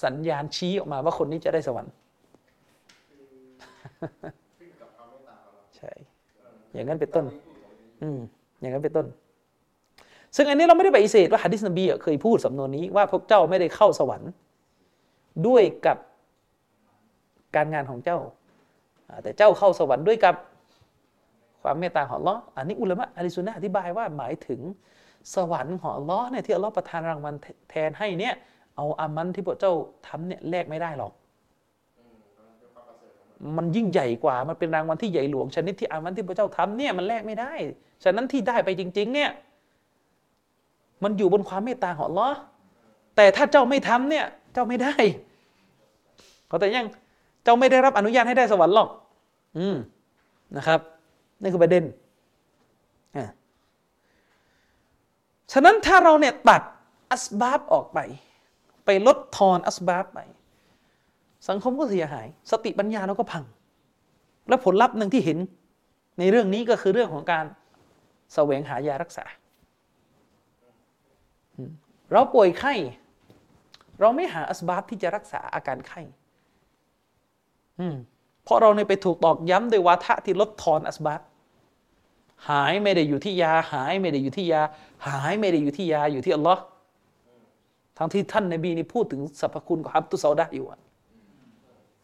สัญญาณชี้ออกมาว่าคนนี้จะได้สวรรค์ใช่ อย่างนั้นเป็นต้น อืม อย่างนั้นเป็นต้น ซึ่งอันนี้เราไม่ได้ปฏิเสธว่าฮะดิษนบีเคยพูดสำนวนนี้ว่าพวกเจ้าไม่ได้เข้าสวรรค์ ด้วยกับการงานของเจ้า แต่เจ้าเข้าสวรรค์ด้วยกับความเมตตาของลออันนี้อุลามะอะลิสุนนะอธิบายว่าหมายถึง สวรรค์ของลอเนี่ยที่อัลลอฮ์ประทานรางวัลแทนให้เนี่ยเอาอามันที่พวกเจ้าทำเนี่ยแลกไม่ได้หรอก มันยิ่งใหญ่กว่า มันเป็นรางวัลที่ใหญ่หลวงชนิดที่อามันที่พระเจ้าทำเนี่ยมันแลกไม่ได้ ฉะนั้นที่ได้ไปจริง ๆ เนี่ย มันอยู่บนความเมตตาของลอแต่ถ้าเจ้าไม่ทำเนี่ย เจ้าไม่ได้เขาแต่ยังเจ้าไม่ได้รับอนุญาตให้ได้สวรรค์หรอก อืมนะครับนี่คือประเด็น ฉะนั้นถ้าเราเนี่ยตัดอัสบาบออกไป ไปลดทอนอัสบาบไป สังคมก็เสียหาย สติปัญญาเราก็พัง และผลลัพธ์หนึ่งที่เห็นในเรื่องนี้ก็คือเรื่องของการแสวงหายารักษา เราป่วยไข้ เราไม่หาอัสบาบที่จะรักษาอาการไข้เพราะเราเนี่ยไปถูกตอกย้ำโดยวาทะที่ลดทอนอัสบับ หายไม่ได้อยู่ที่ยา หายไม่ได้อยู่ที่ยา หายไม่ได้อยู่ที่ยาอยู่ที่อัลลอฮ์ทั้งที่ท่านนบีนี่พูดถึงสรรพคุณของฮับตุซาดะอยู่อะ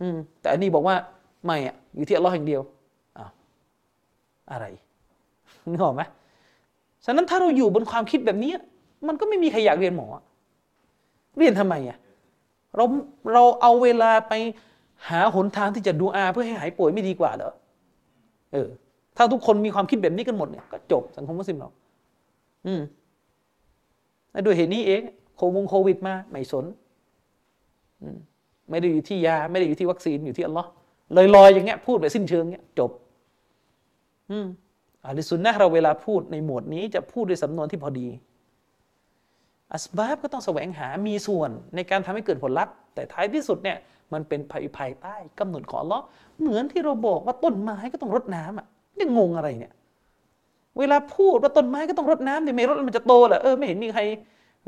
อืมแต่อันนี้บอกว่าไม่อะอยู่ที่อัลลอฮ์อย่างเดียวอ้าวอะไรนึกออกไหมฉะนั้นถ้าเราอยู่บนความคิดแบบนี้มันก็ไม่มีใครอยากเรียนหมอ เรียนทำไมอะเราเราเอาเวลาไปหาหนทางที่จะดูอาเพื่อให้หายป่วยไม่ดีกว่าเหรอเออ ถ้าทุกคนมีความคิดแบบนี้กันหมดเนี่ยก็จบสังคมมุสลิมเราอืมด้วยเหตุนี้เองโควงโควิดมาไม่สนอืมไม่ได้อยู่ที่ยา ไม่ได้อยู่ที่วัคซีนอยู่ที่อัลลอฮ์เลยลอยอย่างเงี้ยพูดแบบสิ้นเชิงเงี้ยจบ อืมอาลิสุนนะเราเวลาพูดในหมวดนี้จะพูดด้วยสำนวนที่พอดี อัสบาบก็ต้องแสวงหามีส่วนในการทำให้เกิดผลลัพธ์ แต่ท้ายที่สุดเนี่ย มันเป็นภายภายใต้กำหนดของอัลลอฮ์เหมือนที่เราบอกว่าต้นไม้ก็ต้องรดน้ำอะ นี่งงอะไรเนี่ย เวลาพูดว่าต้นไม้ก็ต้องรดน้ำดิไม่รดมันจะโตเหรอเออไม่เห็นมีใคร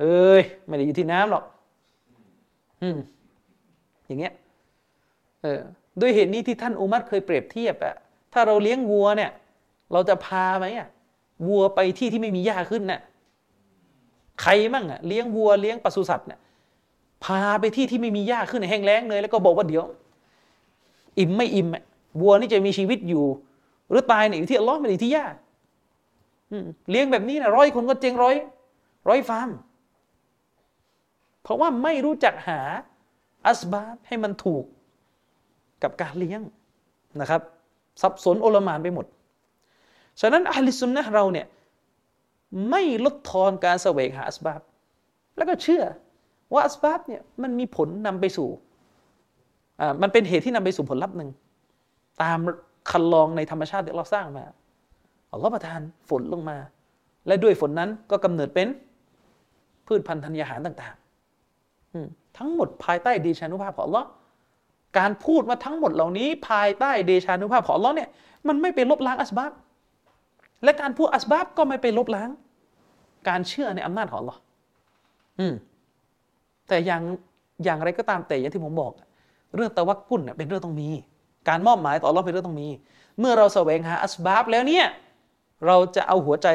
เอ้ยไม่ได้อยู่ที่น้ำหรอก อืม อย่างเงี้ย เออด้วยเหตุนี้ที่ท่านอุมัรเคยเปรียบเทียบอะถ้าเราเลี้ยงวัวเนี่ย เราจะพาไหมอะวัวไปที่ที่ไม่มีหญ้าขึ้นน่ะใครมั่งอะเลี้ยงวัวเลี้ยงปศุสัตว์เนี่ยพาไปที่ที่ไม่มีหญ้าขึ้นในแห้งแล้งเลย แล้วก็บอกว่าเดี๋ยว อิ่มไม่อิ่มวัวนี่จะมีชีวิตอยู่ หรือตายเนี่ยอยู่ที่อัลลอฮ์ไม่ได้ที่หญ้าเลี้ยงแบบนี้นะร้อยคนก็เจ๊งร้อยร้อยฟาร์มเพราะว่าไม่รู้จักหาอัสบาบให้มันถูกกับการเลี้ยงนะครับ สับสนโอลมานไปหมด ฉะนั้นอัลลิสุนนะเราเนี่ยไม่ลดทอนการแสวงหาอัสบาบแล้วก็เชื่อว่าอัสบาบเนี่ยมันมีผลนำไปสู่อ่ามันเป็นเหตุที่นำไปสู่ผลลัพธ์หนึ่งตาม คันลองในธรรมชาติที่เราสร้างมาอัลลอฮฺประทานฝนลงมา และด้วยฝนนั้นก็กำเนิดเป็นพืชพันธุ์ธัญญาหารต่างๆทั้งหมดภายใต้เดชานุภาพของอัลลอฮ์การพูดมาทั้งหมดเหล่านี้ ภายใต้เดชานุภาพของอัลลอฮ์เนี่ยมันไม่ไปลบล้างอัสบาบและการพูดอัสบาบก็ไม่ไปลบล้าง การเชื่อในอำนาจของอัลลอฮ์อืมแต่อย่างอย่างไรก็ตามแต่อย่างที่ผมบอก เรื่องตะวักกุ่นเป็นเรื่องต้องมี การมอบหมายต่อเราเป็นเรื่องต้องมี เมื่อเราแสวงหาอัสบาบแล้วเนี่ยเราจะเอาหัวใจ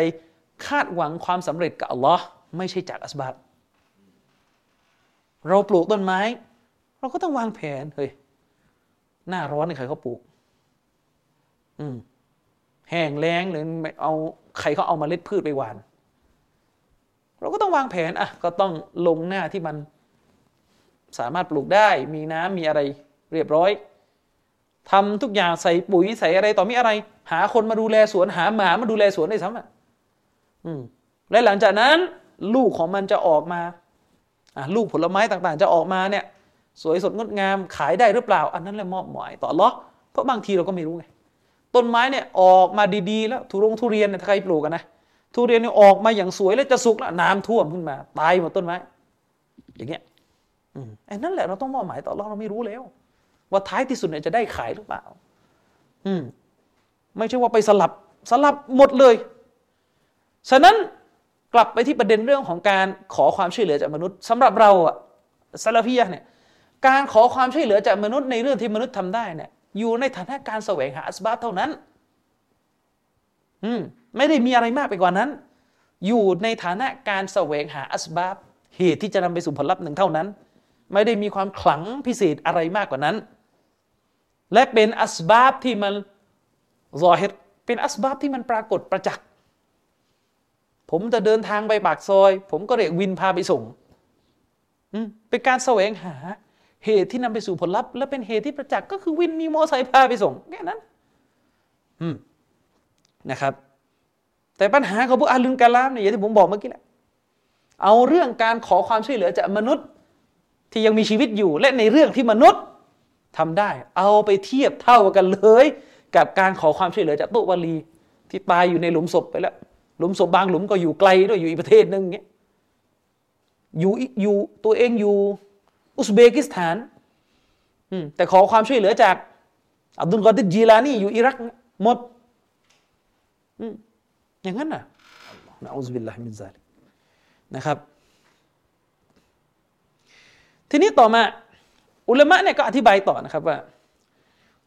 คาดหวังความสำเร็จกับอัลลอฮ์ไม่ใช่จากอัสบาบเราปลูกต้นไม้ เราก็ต้องวางแผนเฮ้ยหน้าร้อนใครเขาปลูก อืมแห้งแล้งหรือเอาใครเขาเอามาเล็ดพืชไปหวาน เราก็ต้องวางแผนอะก็ต้องลงหน้าที่มันสามารถปลูกได้ มีน้ำมีอะไรเรียบร้อย ทำทุกอย่างใส่ปุ๋ยใส่อะไรต่อมีอะไร หาคนมาดูแลสวนหาหมามาดูแลสวนได้ซ้ำอะและหลังจากนั้น ลูกของมันจะออกมาลูกผลไม้ต่างๆ จะออกมาเนี่ย สวยสดงดงามขายได้หรือเปล่า อันนั้นแหละมอบหมายต่อลอเพราะบางทีเราก็ไม่รู้ไงต้นไม้เนี่ยออกมาดีๆ แล้วทุรงทุเรียนเนี่ยถ้าใครปลูกกันนะทุเรียนเนี่ยออกมาอย่างสวยแล้วจะสุกแล้วน้ำท่วมขึ้นมา ตายหมดต้นไม้ อย่างเงี้ยไอ้นั่นแหละเราต้องมอบหมายต่อเราเราไม่รู้แล้ว ว่าท้ายที่สุดเนี่ยจะได้ขายหรือเปล่า อืม ไม่ใช่ว่าไปสลับสลับหมดเลย ฉะนั้นกลับไปที่ประเด็นเรื่องของการขอความช่วยเหลือจากมนุษย์สำหรับเราอะซาลาฟียะเนี่ยการขอความช่วยเหลือจากมนุษย์ในเรื่องที่มนุษย์ทำได้เนี่ยอยู่ในฐานะการแสวงหาอัสบาบเท่านั้น อืมไม่ได้มีอะไรมากไปกว่านั้น อยู่ในฐานะการแสวงหาอัสบาบเหตุที่จะนำไปสู่ผลลัพธ์หนึ่งเท่านั้น ไม่ได้มีความขลังพิเศษอะไรมากกว่านั้น และเป็นอัสบาบที่มันรอเฮตเป็นอัสบาบที่มันปรากฏประจักษ์ผมจะเดินทางไปปากซอย ผมก็เรียกวินพาไปส่งเป็นการแสวงหา เหตุที่นำไปสู่ผลลัพธ์ และเป็นเหตุที่ประจักษ์ก็คือวินมีมอไซค์พาไปส่งแค่นั้นนะครับ แต่ปัญหาของพวกอาลุนกาลามเนี่ยอย่างที่ผมบอกเมื่อกี้แหละเอาเรื่องการขอความช่วยเหลือจากมนุษย์ ที่ยังมีชีวิตอยู่ และในเรื่องที่มนุษย์ ทำได้ เอาไปเทียบเท่ากันเลย กับการขอความช่วยเหลือจากตุวลี ที่ตายอยู่ในหลุมศพไปแล้ว หลุมศพบางหลุมก็อยู่ไกลด้วยอยู่อีกประเทศหนึ่งเงี้ยอยู่อยู่ตัวเองอยู่อุซเบกิสถานแต่ขอความช่วยเหลือจาก อับดุลกอดิดจีลานี่อยู่อิรักหมดอย่างนั้นน่ะนะอุซบิลลาฮิมินซาลินะครับ ทีนี้ต่อมา อุลามะเนี่ยก็อธิบายต่อนะครับว่า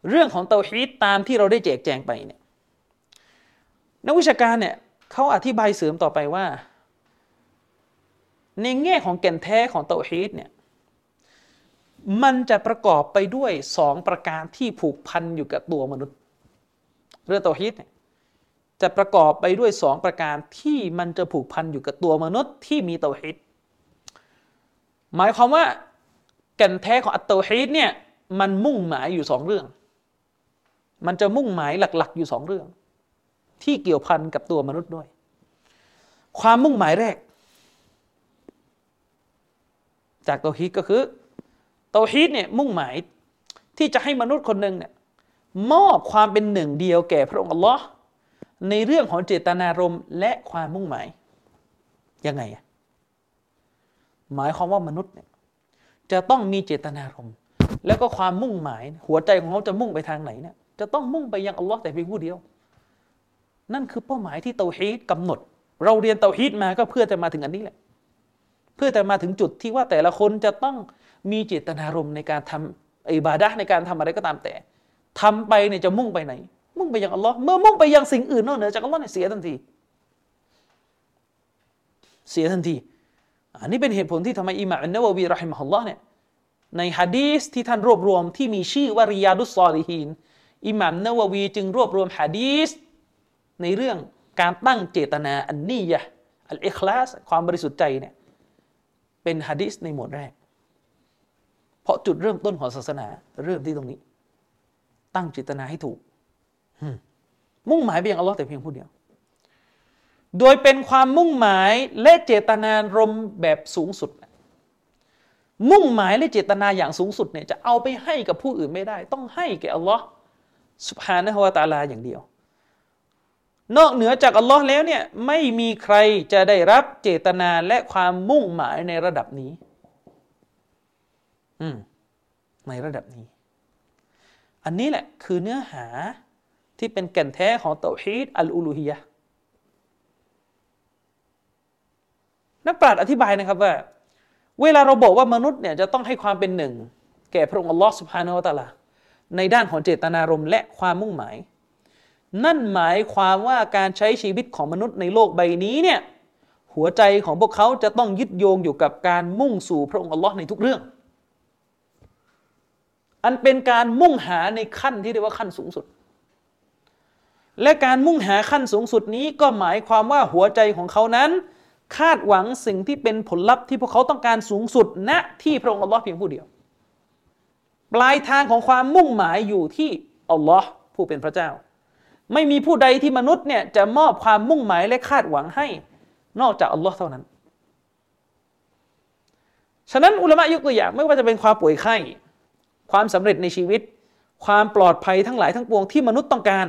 เรื่องของเตาฮีดตามที่เราได้แจกแจงไปเนี่ยนักวิชาการเนี่ยเขาอธิบายเสริมต่อไปว่า ในแง่ของแก่นแท้ของเตาฮีดเนี่ยมันจะประกอบไปด้วยสองประการที่ผูกพันอยู่กับตัวมนุษย์ เรื่องเตาฮีดเนี่ยจะประกอบไปด้วยสองประการที่มันจะผูกพันอยู่กับตัวมนุษย์ที่มีเตาฮีดหมายความว่า แก่นแท้ของอัตเตฮีดเนี่ยมันมุ่งหมายอยู่สองเรื่อง มันจะมุ่งหมายหลัก ๆ อยู่สองเรื่อง ที่เกี่ยวพันกับตัวมนุษย์ด้วย ความมุ่งหมายแรก จากเตาฮีดก็คือเตาฮีดเนี่ยมุ่งหมายที่จะให้มนุษย์คนหนึ่งเนี่ยมอบความเป็นหนึ่งเดียวแก่พระองค์อัลลอฮ์ในเรื่องของเจตนารมณ์และความมุ่งหมายยังไงอะหมายความว่ามนุษย์เนี่ย จะต้องมีเจตนารมณ์แล้วก็ความมุ่งหมาย หัวใจของเขาจะมุ่งไปทางไหนเนี่ยจะต้องมุ่งไปยังอัลลอฮ์แต่เพียงผู้เดียว นั่นคือเป้าหมายที่เตาฮีดกำหนด เราเรียนเตาฮีดมาก็เพื่อจะมาถึงอันนี้แหละ เพื่อจะมาถึงจุดที่ว่าแต่ละคนจะต้องมีเจตนารมณ์ในการทำอิบาดะในการทำอะไรก็ตามแต่ทำไปเนี่ยจะมุ่งไปไหน มุ่งไปยังอัลลอฮ์เมื่อมุ่งไปยังสิ่งอื่นนอกเหนือจากอัลลอฮ์เนี่ยเสียทันที เสียทันที อันนี้เป็นเหตุผลที่ทำไมอิหม่ามอันนววีรอฮิมฮุลลอฮ์เนี่ยในฮะดีสที่ท่านรวบรวมที่มีชื่อว่าริยาดุสซอลิฮีนอิหม่ามนววีจึงรวบรวมฮะดีสในเรื่องการตั้งเจตนาอันนี้ยะอัลอิคลาสความบริสุทธิ์ใจเนี่ยเป็นฮะดิษในหมวดแรก เพราะจุดเริ่มต้นของศาสนาเริ่มที่ตรงนี้ ตั้งเจตนาให้ถูกมุ่งหมายไปยังอัลลอฮ์แต่เพียงผู้เดียว โดยเป็นความมุ่งหมายและเจตนารมแบบสูงสุด มุ่งหมายและเจตนาอย่างสูงสุดเนี่ยจะเอาไปให้กับผู้อื่นไม่ได้ ต้องให้แก่อัลลอฮ์สุบฮานะฮวาตาลาอย่างเดียว นอกเหนือจากอัลลอฮ์แล้วเนี่ยไม่มีใครจะได้รับเจตนาและความมุ่งหมายในระดับนี้ อืมในระดับนี้ อันนี้แหละคือเนื้อหาที่เป็นแก่นแท้ของเตาฮีดอัลอูลูฮียะ นักปราชญ์อธิบายนะครับว่า เวลาเราบอกว่ามนุษย์เนี่ยจะต้องให้ความเป็นหนึ่ง แก่พระองค์อัลลอฮ์สุบฮานาวตะลาในด้านของเจตนารมณ์และความมุ่งหมาย นั่นหมายความว่าการใช้ชีวิตของมนุษย์ในโลกใบนี้เนี่ยหัวใจของพวกเขาจะต้องยึดโยงอยู่กับการมุ่งสู่พระองค์อัลลอฮ์ในทุกเรื่อง อันเป็นการมุ่งหาในขั้นที่เรียกว่าขั้นสูงสุด และการมุ่งหาขั้นสูงสุดนี้ก็หมายความว่าหัวใจของเขานั้น คาดหวังสิ่งที่เป็นผลลัพธ์ที่พวกเขาต้องการสูงสุดณที่พระองค์อัลลอฮ์เพียงผู้เดียว ปลายทางของความมุ่งหมายอยู่ที่อัลลอฮ์ผู้เป็นพระเจ้า ไม่มีผู้ใดที่มนุษย์เนี่ยจะมอบความมุ่งหมายและคาดหวังให้นอกจากอัลลอฮ์เท่านั้น ฉะนั้นอุลามะยกตัวอย่างไม่ว่าจะเป็นความป่วยไข้ ความสำเร็จในชีวิต ความปลอดภัยทั้งหลายทั้งปวงที่มนุษย์ต้องการ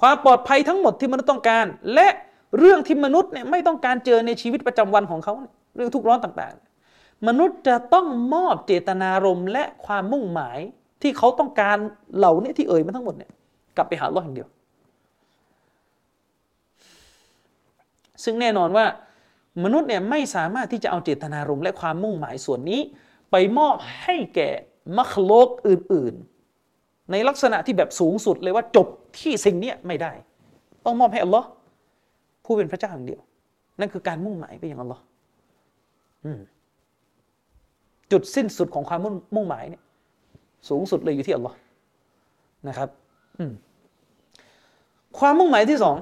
ความปลอดภัยทั้งหมดที่มนุษย์ต้องการ และ เรื่องที่มนุษย์เนี่ยไม่ต้องการเจอในชีวิตประจำวันของเขาเรื่องทุกร้อนต่างๆ มนุษย์จะต้องมอบเจตนารมณ์และความมุ่งหมายที่เขาต้องการเหล่านี้ที่เอ่ยมาทั้งหมดเนี่ยกลับไปหาลออย่างเดียว ซึ่งแน่นอนว่ามนุษย์เนี่ยไม่สามารถที่จะเอาเจตนารมณ์และความมุ่งหมายส่วนนี้ ไปมอบให้แก่มัคโลกอื่นๆ ในลักษณะที่แบบสูงสุดเลยว่าจบที่สิ่งนี้ไม่ได้ ต้องมอบให้อัลลอฮ์ ผู้เป็นพระเจ้าอย่างเดียว นั่นคือการมุ่งหมายไปยังอัลลอฮ์จุดสิ้นสุดของความมุ่งหมายเนี่ย สูงสุดเลยอยู่ที่อัลลอฮ์นะครับความมุ่งหมายที่สอง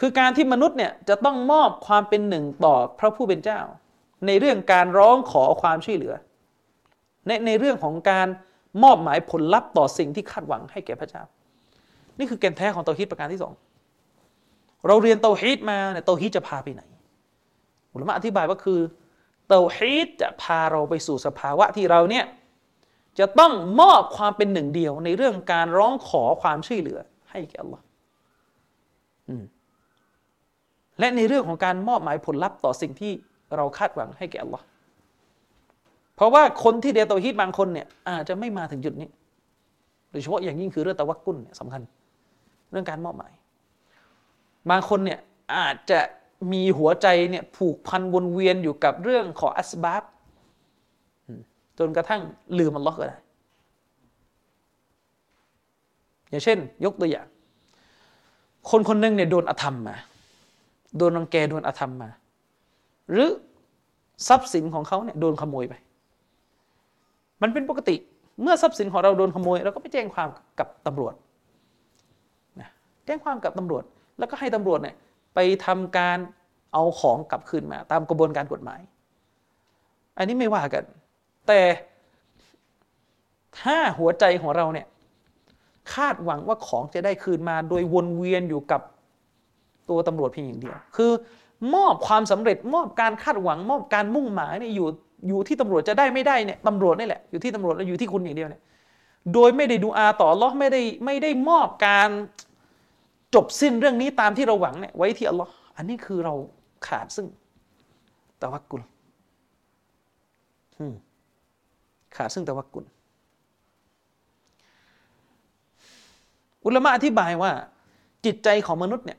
คือการที่มนุษย์เนี่ยจะต้องมอบความเป็นหนึ่งต่อพระผู้เป็นเจ้า ในเรื่องการร้องขอความช่วยเหลือ ในในเรื่องของการมอบหมายผลลัพธ์ต่อสิ่งที่คาดหวังให้แก่พระเจ้า นี่คือแกนแท้ของเตาฮีดประการที่สองเราเรียนเตาฮีดมาเนี่ยเตาฮีดจะพาไปไหนอุลมะอธิบายว่าคือเตาฮีดจะพาเราไปสู่สภาวะที่เราเนี่ยจะต้องมอบความเป็นหนึ่งเดียวในเรื่องการร้องขอความช่วยเหลือ ให้แก่ Allah และในเรื่องของการมอบหมายผลลัพธ์ต่อสิ่งที่เราคาดหวังให้แก่ Allah เพราะว่าคนที่เดียตวฮีดบางคนเนี่ยอาจจะไม่มาถึงจุดนี้ โดยเฉพาะอย่างยิ่งคือเรื่องตะวักกุลเนี่ยสำคัญ เรื่องการมอบหมาย บางคนเนี่ยอาจจะมีหัวใจเนี่ยผูกพันวนเวียนอยู่กับเรื่องของอัสบับจนกระทั่งลืมมันล็อกก็ได้ อย่างเช่น ยกตัวอย่าง คนคนหนึ่งเนี่ยโดนอธรรมมา โดนรังแกโดนอธรรมมา หรือทรัพย์สินของเขาเนี่ยโดนขโมยไป มันเป็นปกติ เมื่อทรัพย์สินของเราโดนขโมย เราก็ไปแจ้งความกับตำรวจ จ้งความกับตำรวจ แล้วก็ให้ตำรวจเนี่ยไปทำการเอาของกลับคืนมา ตามกระบวนการกฎหมาย อันนี้ไม่ว่ากัน แต่ถ้าหัวใจของเราเนี่ยคาดหวังว่าของจะได้คืนมา โดยวนเวียนอยู่กับตัวตำรวจเพียงอย่างเดียว คือมอบความสำเร็จมอบการคาดหวัง มอบการมุ่งหมายเนี่ยอยู่อยู่ที่ตำรวจจะได้ไม่ได้เนี่ยตำรวจนี่แหละอยู่ที่ตำรวจแล้วอยู่ที่คุณอย่างเดียวเนี่ยโดยไม่ได้ดูอาต่อลอไม่ได้ไม่ได้มอบการ จบสิ้นเรื่องนี้ตามที่เราหวังเนี่ยไว้ที่อัลลอฮ์อันนี้คือเราขาดซึ่งตะวักกุลขาดซึ่งตะวักกุล อุลมะอธิบายว่า จิตใจของมนุษย์เนี่ย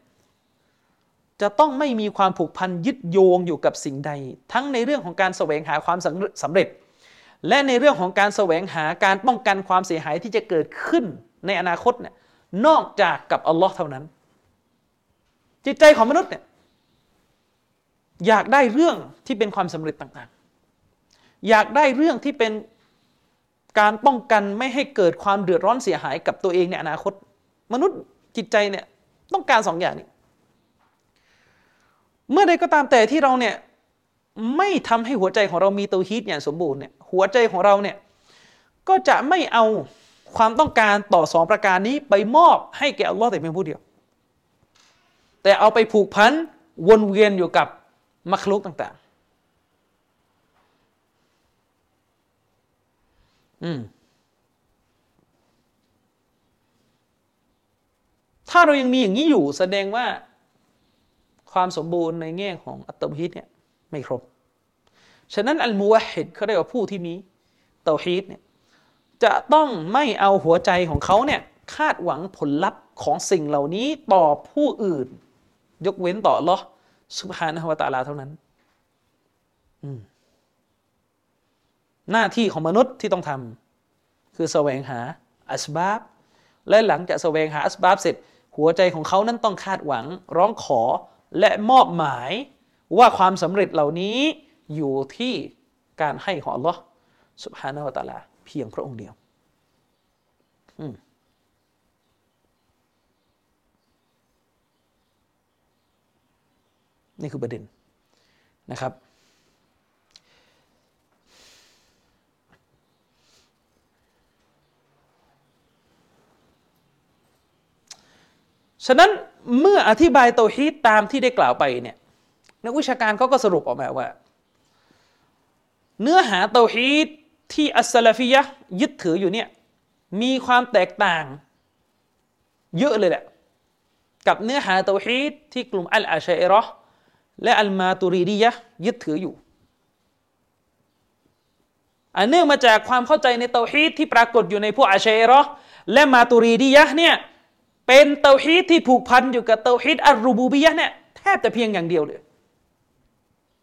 จะต้องไม่มีความผูกพันยึดโยงอยู่กับสิ่งใด ทั้งในเรื่องของการแสวงหาความสำเร็จ และในเรื่องของการแสวงหาการป้องกันความเสียหายที่จะเกิดขึ้นในอนาคตเนี่ย นอกจากกับอัลลอฮ์เท่านั้น จิตใจของมนุษย์เนี่ยอยากได้เรื่องที่เป็นความสำเร็จต่างๆ อยากได้เรื่องที่เป็นการป้องกันไม่ให้เกิดความเดือดร้อนเสียหายกับตัวเองในอนาคต มนุษย์จิตใจเนี่ยต้องการสองอย่างนี้ เมื่อใดก็ตามแต่ที่เราเนี่ยไม่ทำให้หัวใจของเรามีตัวฮีตอย่างสมบูรณ์เนี่ยหัวใจของเราเนี่ยก็จะไม่เอา ความต้องการต่อสองประการนี้ไปมอบให้แก่อัลลอฮ์แต่เพียงผู้เดียว แต่เอาไปผูกพันวนเวียนอยู่กับมัคลุกต่าง ๆ อืมถ้าเรายังมีอย่างนี้อยู่แสดงว่าความสมบูรณ์ในแง่ของอัตตบฮิดเนี่ยไม่ครบ ฉะนั้นอัลมูวะฮิดเขาเรียกว่าผู้ที่มีเตาฮีดเนี่ย จะต้องไม่เอาหัวใจของเขาเนี่ยคาดหวังผลลัพธ์ของสิ่งเหล่านี้ต่อผู้อื่น ยกเว้นต่อหรอสุภานะฮวตาลาเท่านั้นหน้าที่ของมนุษย์ที่ต้องทำคือแสวงหาอัสบาบและหลังจากแสวงหาอัสบาบเสร็จ หัวใจของเขานั้นต้องคาดหวัง ร้องขอและมอบหมายว่าความสำเร็จเหล่านี้อยู่ที่การให้ของอัอสุภานาอัตาลา พียงพระองค์เดียวนี่คือประเด็นนะครับ ฉะนั้นเมื่ออธิบายโตฮีตตามที่ได้กล่าวไปเนี่ยนักวิชาการเขาก็สรุปออกมาว่า เนื้อหาโตฮีต ที่อัสลาฟิยะยึดถืออยู่เนี่ยมีความแตกต่าง เยอะเลยแหละ กับเนื้อหาเตาฮีดที่กลุ่มอัลอาชัยรอและอัลมาตุรีดียะยึดถืออยู่อันเนื่องมาจากความเข้าใจในเตาฮีดที่ปรากฏอยู่ในพวกอาชัยรอและมาตุรีดียะเนี่ยเป็นเตาฮีดที่ผูกพันอยู่กับเตาฮีดอัลรูบูบียะเนี่ยแทบจะเพียงอย่างเดียวเลย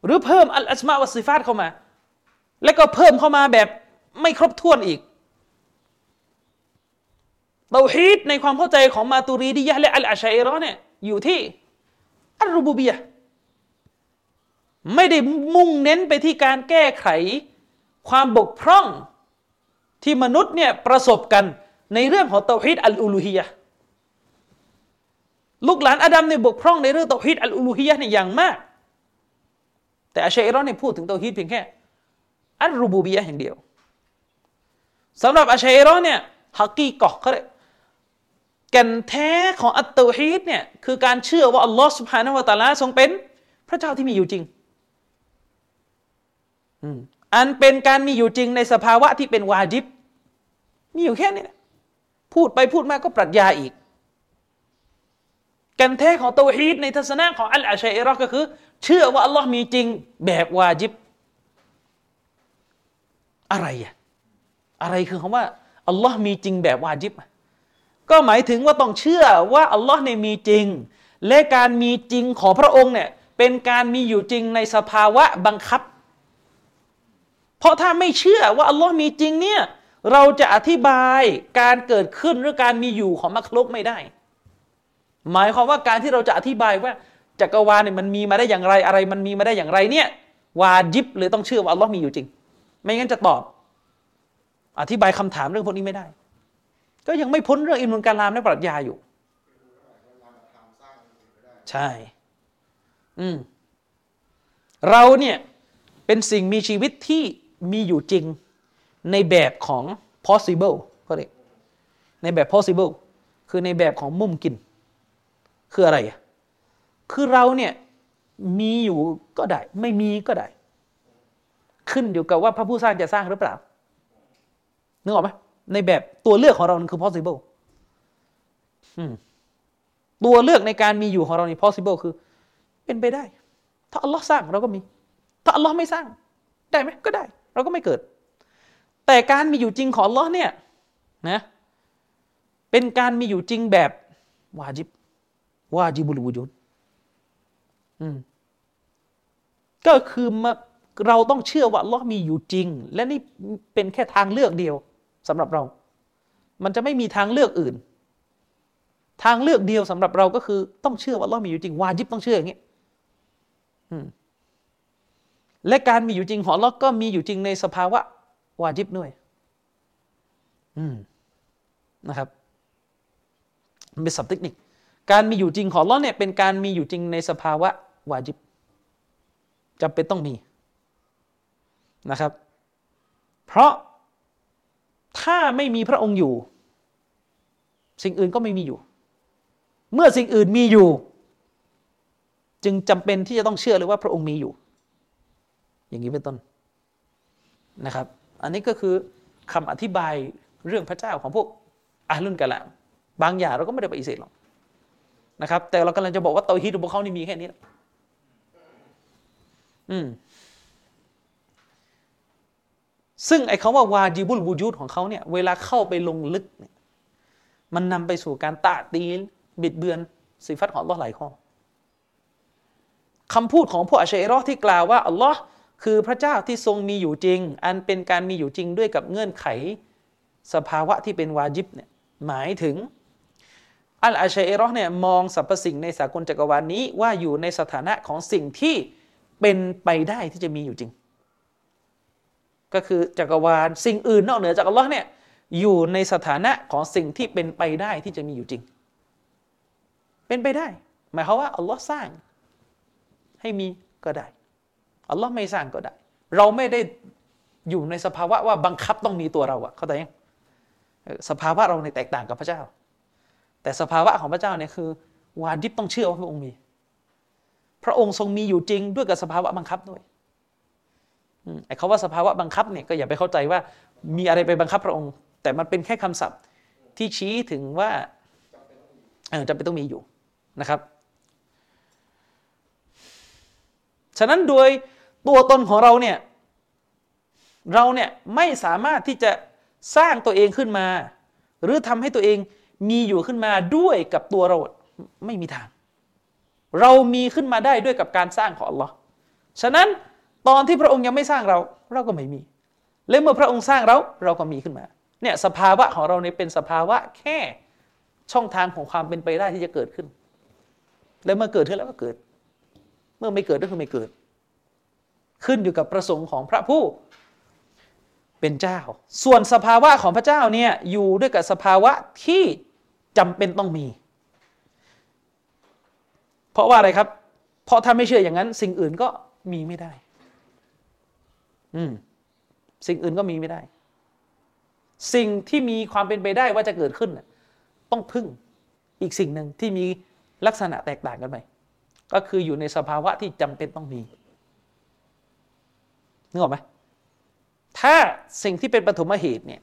หรือเพิ่มอัลอัสมาวัสิฟาตเข้ามา แล้วก็เพิ่มเข้ามาแบบไม่ครบถ้วนอีกเตาฮีดในความเข้าใจของมาตุรีดียะและอัลอาชัยรอเนี่ยอยู่ที่อัลรูบูบียะไม่ได้มุ่งเน้นไปที่การแก้ไข ความบกพร่องที่มนุษย์เนี่ยประสบกันในเรื่องของเตาฮีด الألوهية ลูกหลานอาดัมเนี่ยบกพร่องในเรื่องเตาฮีด الألوهية เนี่ยอย่างมาก แต่อาชัยรอเนี่ยพูดถึงเตาฮีดเพียงแค่ الربوبية อย่างเดียวสำหรับอาชัยรอเนี่ยحقيقة เขาเลยแก่นแท้ของالتوحيد เนี่ยคือการเชื่อว่าอัลลอฮ์سبحانه وتعالىทรงเป็น พระเจ้าที่มีอยู่จริงอันเป็นการมีอยู่จริงในสภาวะที่เป็นวาจิบ มีอยู่แค่นี้พูดไปพูดมาก็ปรัชญาอีก กันแท้ของตัวฮีดในทัศนะของอัลอาชัยรอก็คือ เชื่อว่าอัลลอฮ์มีจริงแบบวาจิบ อะไรอะอะไรคือคำว่าอัลลอฮ์มีจริงแบบวาจิบ ก็หมายถึงว่าต้องเชื่อว่าอัลลอฮ์เนี่ยมีจริง และการมีจริงของพระองค์เนี่ยเป็นการมีอยู่จริงในสภาวะบังคับ เพราะถ้าไม่เชื่อว่าอัลลอฮ์มีจริงเนี่ยเราจะอธิบายการเกิดขึ้นหรือการมีอยู่ของมักลุกไม่ได้ หมายความว่าการที่เราจะอธิบายว่าจักรวาลเนี่ยมันมีมาได้อย่างไรอะไร มันมีมาได้อย่างไรเนี่ยวาจิบเลยต้องเชื่อว่าอัลลอฮ์มีอยู่จริง ไม่งั้นจะตอบ อธิบายคำถามเรื่องพวกนี้ไม่ได้ ก็ยังไม่พ้นเรื่องอิมนุนการามและปรัชญาอยู่ ใช่ อืมเราเนี่ยเป็นสิ่งมีชีวิตที่มีอยู่จริงในแบบของ possible ก็เรียกในแบบ possible คือในแบบของมุมกิน คืออะไรอะคือเราเนี่ยมีอยู่ก็ได้ ไม่มีก็ได้ ขึ้นอยู่กับว่าพระผู้สร้างจะสร้างหรือเปล่านึกออกไหมในแบบตัวเลือกของเราคือ possible ตัวเลือกในการมีอยู่ของเรานี่ possible คือ เป็นไปได้ ถ้าอัลลอฮ์สร้างเราก็มี ถ้าอัลลอฮ์ไม่สร้าง ได้ไหมก็ได้ เราก็ไม่เกิด แต่การมีอยู่จริงของอัลลอฮ์เนี่ยนะเป็นการมีอยู่จริงแบบวาจิบวาจิบุลวูจุดก็คือมา เราต้องเชื่อว่าลลอมีอยู่จริง และนี่เป็นแค่ทางเลือกเดียวสำหรับเรา มันจะไม่มีทางเลือกอื่น ทางเลือกเดียวสำหรับเราก็คือ ต้องเชื่อว่าลลอมีอยู่จริง วาจิบต้องเชื่ออย่างนี้และการมีอยู่จริงของลลอฮ์ก็มีอยู่จริงในสภาวะวาจิบด้วยอืมนะครับเป็นสับเทคนิค การมีอยู่จริงของลลอฮ์เนี่ยเป็นการมีอยู่จริงในสภาวะวาจิบจำเป็นต้องมี นะครับ เพราะถ้าไม่มีพระองค์อยู่ สิ่งอื่นก็ไม่มีอยู่ เมื่อสิ่งอื่นมีอยู่ จึงจำเป็นที่จะต้องเชื่อเลยว่าพระองค์มีอยู่ อย่างนี้เป็นต้นนะครับ อันนี้ก็คือคำอธิบายเรื่องพระเจ้าของพวกอาลุนกะละบางอย่างเราก็ไม่ได้ปฏิเสธหรอกนะครับ แต่เรากำลังจะบอกว่าเตาฮีดของพวกเขานี่มีแค่นี้อืม ซึ่งไอ้คาว่าวาจิบุลวูจูดของเขาเนี่ยเวลาเข้าไปลงลึกเนี่ยมันนำไปสู่การตะตีบิดเบือนสิฟัตของอัลลอฮ์หลายข้อคำพูดของพวกอัชเอรอที่กล่าวว่าอัลลอฮ์คือพระเจ้าที่ทรงมีอยู่จริง อันเป็นการมีอยู่จริงด้วยกับเงื่อนไข สภาวะที่เป็นวาจิบเนี่ยหมายถึง อัลอาชัยรอเนี่ยมองสรรพสิ่งในสากลจักรวาลนี้ว่าอยู่ในสถานะของสิ่งที่เป็นไปได้ที่จะมีอยู่จริง ก็คือจักรวาลสิ่งอื่นนอกเหนือจากอัลลอฮ์เนี่ยอยู่ในสถานะของสิ่งที่เป็นไปได้ที่จะมีอยู่จริง เป็นไปได้ หมายความว่าอัลลอฮ์สร้างให้มีก็ได้อัลลอฮ์ไม่สร้างก็ได้ เราไม่ได้อยู่ในสภาวะว่าบังคับต้องมีตัวเราอะเข้าใจยังสภาวะเราในแตกต่างกับพระเจ้า แต่สภาวะของพระเจ้าเนี่ยคือ วาดิบต้องเชื่อว่าพระองค์มี พระองค์ทรงมีอยู่จริงด้วยกับสภาวะบังคับด้วย ไอ้คาว่าสภาวะบังคับเนี่ยก็อย่าไปเข้าใจว่ามีอะไรไปบังคับพระองค์ แต่มันเป็นแค่คำศัพท์ที่ชี้ถึงว่าเออจำเป็นต้องมีอยู่นะครับ ฉะนั้นโดยตัวตนของเราเนี่ยเราเนี่ยไม่สามารถที่จะสร้างตัวเองขึ้นมา หรือทำให้ตัวเองมีอยู่ขึ้นมาด้วยกับตัวเราไม่มีทาง เรามีขึ้นมาได้ด้วยกับการสร้างของ Allah ฉะนั้น ตอนที่พระองค์ยังไม่สร้างเรา เราก็ไม่มี และเมื่อพระองค์สร้างเราเราก็มีขึ้นมา เนี่ยสภาวะของเราเนี่ยเป็นสภาวะแค่ช่องทางของความเป็นไปได้ที่จะเกิดขึ้น แล้วเมื่อเกิดขึ้นแล้วก็เกิด เมื่อไม่เกิดก็คือไม่เกิด ขึ้นอยู่กับประสงค์ของพระผู้เป็นเจ้า ส่วนสภาวะของพระเจ้าเนี่ยอยู่ด้วยกับสภาวะที่จำเป็นต้องมี เพราะว่าอะไรครับ เพราะถ้าไม่เชื่ออย่างนั้น สิ่งอื่นก็มีไม่ได้ อืมสิ่งอื่นก็มีไม่ได้ สิ่งที่มีความเป็นไปได้ว่าจะเกิดขึ้นต้องพึ่งอีกสิ่งหนึ่งที่มีลักษณะแตกต่างกันไปก็คืออยู่ในสภาวะที่จำเป็นต้องมีนึกออกไหมถ้าสิ่งที่เป็นปฐมเหตุเนี่ย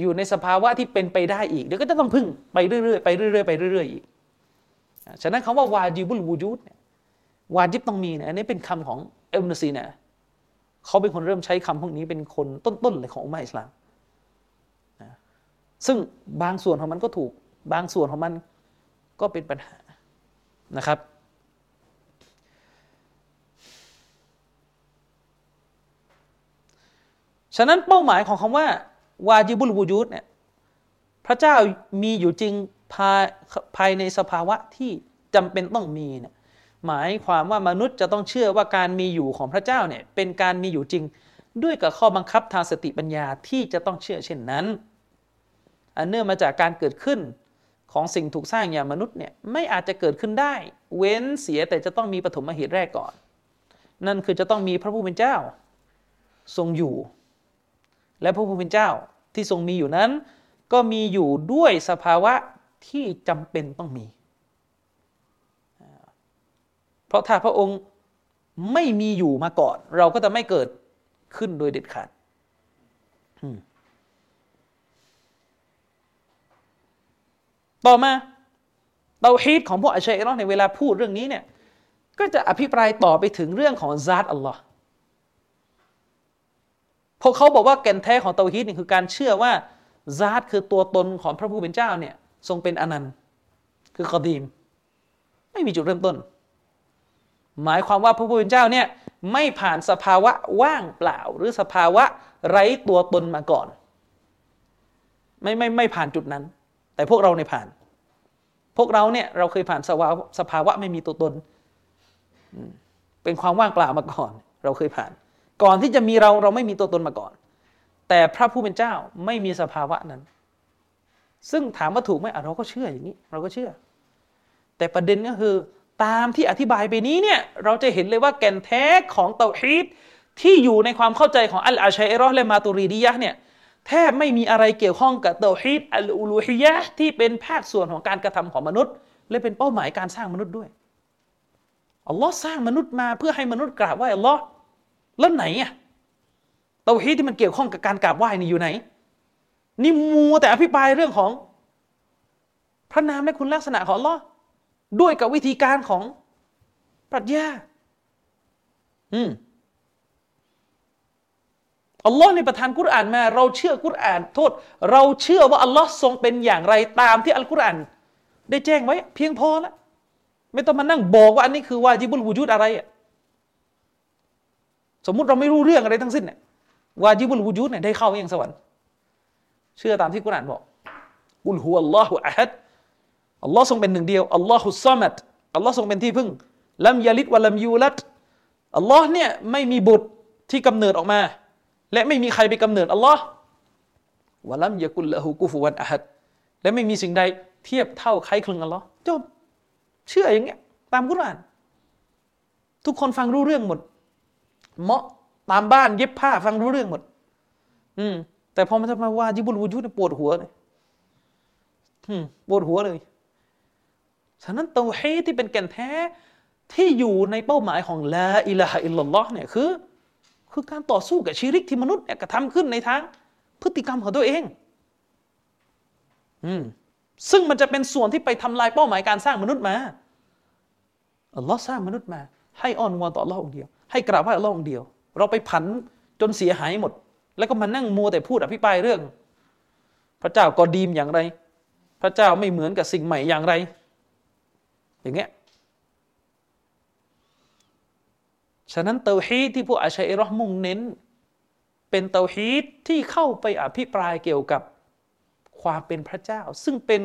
อยู่ในสภาวะที่เป็นไปได้อีกเดี๋ยวก็จะต้องพึ่งไปเรื่อยๆไปเรื่อยๆไปเรื่อยๆอีกฉะนั้นคำว่าวาจิบุลวูจูดเนี่ยวาจิบต้องมีเนี่ยอันนี้เป็นคำของเอลนซีนะ เขาเป็นคนเริ่มใช้คำพวกนี้เป็นคนต้นๆเลยของอุมาอิสลามซึ่งบางส่วนของมันก็ถูก บางส่วนของมันก็เป็นปัญหานะครับ ฉะนั้นเป้าหมายของคำว่า วาจิบุลวูจูดเนี่ยพระเจ้ามีอยู่จริงภายภายในสภาวะที่จำเป็นต้องมีเนี่ย หมายความว่ามนุษย์จะต้องเชื่อว่าการมีอยู่ของพระเจ้าเนี่ยเป็นการมีอยู่จริง ด้วยกับข้อบังคับทางสติปัญญาที่จะต้องเชื่อเช่นนั้น อันเนื่องมาจากการเกิดขึ้นของสิ่งถูกสร้างอย่างมนุษย์เนี่ยไม่อาจจะเกิดขึ้นได้ เว้นเสียแต่จะต้องมีปฐมเหตุแรกก่อน นั่นคือจะต้องมีพระผู้เป็นเจ้า ทรงอยู่ และพระผู้เป็นเจ้าที่ทรงมีอยู่นั้น ก็มีอยู่ด้วยสภาวะที่จำเป็นต้องมี เพราะถ้าพระองค์ไม่มีอยู่มาก่อน เราก็จะไม่เกิดขึ้นโดยเด็ดขาดต่อมาเตาฮีดของพวกอัชชัยรอในเวลาพูดเรื่องนี้เนี่ย ก็จะอภิปรายต่อไปถึงเรื่องของซาตอัลลอฮ์พวกเขาบอกว่าแก่นแท้ของเตาฮีดนี่คือการเชื่อว่าซาตคือตัวตนของพระผู้เป็นเจ้าเนี่ย ทรงเป็นอนันต์ คือกอดีม ไม่มีจุดเริ่มต้น หมายความว่าพระผู้เป็นเจ้าเนี่ยไม่ผ่านสภาวะว่างเปล่า หรือสภาวะไร้ตัวตนมาก่อน ไม่ไม่ไม่ผ่านจุดนั้น แต่พวกเราในผ่าน พวกเราเนี่ยเราเคยผ่านสภาวะสภาวะไม่มีตัวตน เป็นความว่างเปล่ามาก่อน เราเคยผ่าน ก่อนที่จะมีเราเราไม่มีตัวตนมาก่อน แต่พระผู้เป็นเจ้าไม่มีสภาวะนั้น ซึ่งถามว่าถูกไหมเราก็เชื่ออย่างนี้ เราก็เชื่อ แต่ประเด็นก็คือ ตามที่อธิบายไปนี้เนี่ยเราจะเห็นเลยว่าแก่นแท้ของเตาฮีดที่อยู่ในความเข้าใจของอัลอาชัยรอและมาตุรีดียะเนี่ยแทบไม่มีอะไรเกี่ยวข้องกับเตาฮีดอัลอูลูฮิยะที่เป็นภาคส่วนของการกระทำของมนุษย์ และเป็นเป้าหมายการสร้างมนุษย์ด้วยอัลลอฮ์สร้างมนุษย์มาเพื่อให้มนุษย์กราบไหว้อัลลอฮ์แล้วไหนอะเตาฮีดที่มันเกี่ยวข้องกับการกราบไหว้นี่อยู่ไหน นี่มัวแต่อภิปรายเรื่องของ พระนามและคุณลักษณะของอัลลอฮ์ ด้วยกับวิธีการของปรัชญา อืมอัลลอฮ์ในประทานกุรอานมา เราเชื่อกุรอานโทษ เราเชื่อว่าอัลลอฮ์ทรงเป็นอย่างไรตามที่อัลกุรอานได้แจ้งไว้ เพียงพอแล้วไม่ต้องมานั่งบอกว่าอันนี้คือวาจิบุลวูจูดอะไรอะสมมุติเราไม่รู้เรื่องอะไรทั้งสิ้นเนี่ยวาจิบุลวูจูดเนี่ยได้เข้ายังสวรรค์ เชื่อตามที่กุรอานบอกกุลฮุอัลลอฮุอะฮัด อัลลอฮ์ทรงเป็นหนึ่งเดียวอัลลอฮุซามัดอัลลอฮ์ทรงเป็นที่พึ่งลัมยาลิดวะลัมยูลัดอัลลอฮ์เนี่ยไม่มีบุตรที่กำเนิดออกมา และไม่มีใครไปกำเนิดอัลลอฮ์วะลัมยะกุลละหูกุฟุวันอะฮัดและไม่มีสิ่งใดเทียบเท่าใครคลึงอัลลอฮ์จบเชื่ออย่างเงี้ยตามกุรอาน ทุกคนฟังรู้เรื่องหมดเหมาะตามบ้านเย็บผ้าฟังรู้เรื่องหมด อืม แต่พอมันจะมาว่าจิบุลวูจูดปวดหัวเลยปวดหัวเลย ฉะนั้นเตาฮีที่เป็นแก่นแท้ที่อยู่ในเป้าหมายของลาอิลาฮะอิลลัลลอฮ์เนี่ยคือ คือการต่อสู้กับชีริกที่มนุษย์เนี่ยกระทำขึ้นในทางพฤติกรรมของตัวเอง อืมซึ่งมันจะเป็นส่วนที่ไปทำลายเป้าหมายการสร้างมนุษย์มาอัลลอฮ์สร้างมนุษย์มา ให้อ้อนวอนต่ออัลลอฮ์องเดียว ให้กราบไหว้อัลลอฮ์องเดียว เราไปผันจนเสียหายหมด แล้วก็มานั่งมัวแต่พูดอภิปรายเรื่อง พระเจ้าقديمอย่างไร พระเจ้าไม่เหมือนกับสิ่งใหม่อย่างไร อย่างเงี้ยฉะนั้นเตาฮีดที่พวกอาชัยรอมุ่งเน้น เป็นเตาฮีดที่เข้าไปอภิปรายเกี่ยวกับความเป็นพระเจ้า ซึ่งเป็น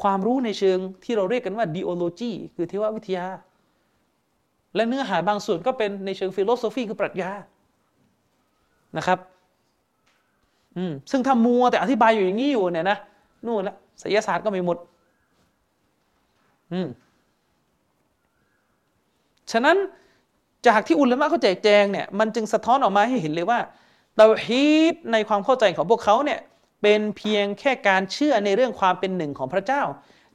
ความรู้ในเชิงที่เราเรียกกันว่า theology คือเทววิทยา และเนื้อหาบางส่วนก็เป็นในเชิง philosophy คือปรัชญานะครับอืมซึ่งถ้ามัวแต่อธิบายอยู่อย่างนี้อยู่เนี่ยนะนู่นละศิลศาสตร์ก็ไม่หมด อืม ฉะนั้นจากที่อุลามะเขาแจกแจงเนี่ยมันจึงสะท้อนออกมาให้เห็นเลยว่าเตาฮีดในความเข้าใจของพวกเขาเนี่ยเป็นเพียงแค่การเชื่อในเรื่องความเป็นหนึ่งของพระเจ้า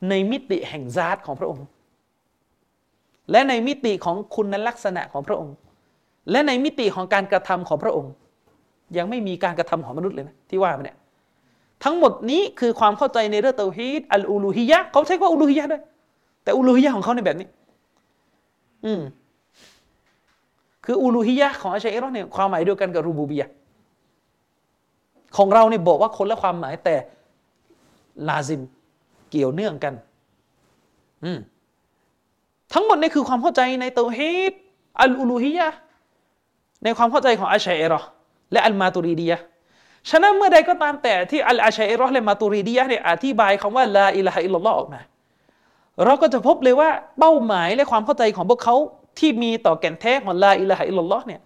ในมิติแห่งซาตของพระองค์ และในมิติของคุณลักษณะของพระองค์ และในมิติของการกระทำของพระองค์ ยังไม่มีการกระทำของมนุษย์เลยนะที่ว่ามาเนี่ยทั้งหมดนี้คือความเข้าใจในเรื่องเตาฮีดอัลอูลูฮิยะเขาใช้ว่าอูลูฮิยะด้วยแต่อูลูฮิยะของเขาในแบบนี้ อืมคืออูลูฮิยะของอาชัยรอเนี่ยความหมายเดียวกันกับรูบูบียะของเราเนี่ยบอกว่าคนละความหมายแต่ลาซิมเกี่ยวเนื่องกัน อืมทั้งหมดนี่คือความเข้าใจในเตาฮีด الألوهيةในความเข้าใจของอาชัยรอและอัลมาตุรีดียะฉะนั้นเมื่อใดก็ตามแต่ที่อัลอาชัยรอและมาตุรีดียะเนี่ยอธิบายคำว่าلا إله إلا اللهออกมา เราก็จะพบเลยว่าเป้าหมายและความเข้าใจของพวกเขาที่มีต่อแก่นแท้ของلا إله إلا اللهเนี่ย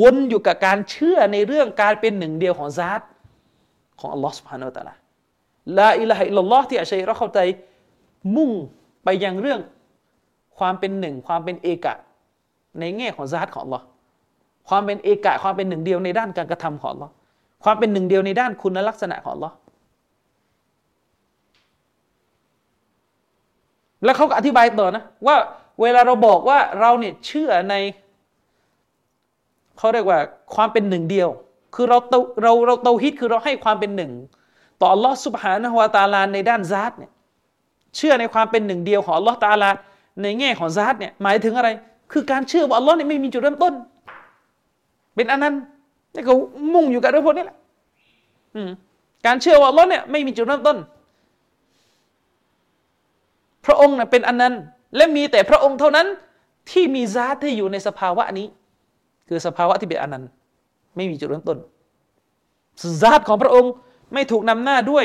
วนอยู่กับการเชื่อในเรื่องการเป็นหนึ่งเดียวของذاتของอัลลอฮ์سبحانه وتعالىลาอิลาฮะอิลลลอฮ์ที่อาชัยเราเข้าใจมุ่งไปยังเรื่องความเป็นหนึ่งความเป็นเอกะ ในแง่ของซาตของอัลลอฮ์ความเป็นเอกะความเป็นหนึ่งเดียวในด้านการกระทำของอัลลอฮ์ความเป็นหนึ่งเดียวในด้านคุณลักษณะของอัลลอฮ์ แล้วเขาก็อธิบายต่อนะว่าเวลาเราบอกว่าเราเนี่ยเชื่อในเขาเรียกว่าความเป็นหนึ่งเดียว คือเราเราเราเตาฮิตคือเราให้ความเป็นหนึ่ง ต่ออัลลอฮ์สุบฮานะฮวาตาลาในด้านซาตเนี่ยเชื่อในความเป็นหนึ่งเดียวของอัลลอฮ์ตาลาในแง่ของซาตเนี่ยหมายถึงอะไร คือการเชื่อว่าอัลลอฮ์เนี่ยไม่มีจุดเริ่มต้น เป็นอันนั้นนี่ก็มุ่งอยู่กับเรื่องพวกนี้แหละการเชื่อว่าอัลลอฮ์เนี่ยไม่มีจุดเริ่มต้น พระองค์เป็นอันนั้น และมีแต่พระองค์เท่านั้นที่มีซาตที่อยู่ในสภาวะนี้ คือสภาวะที่เป็นอนันต์ไม่มีจุดเริ่มต้นซาตของพระองค์ไม่ถูกนำหน้าด้วย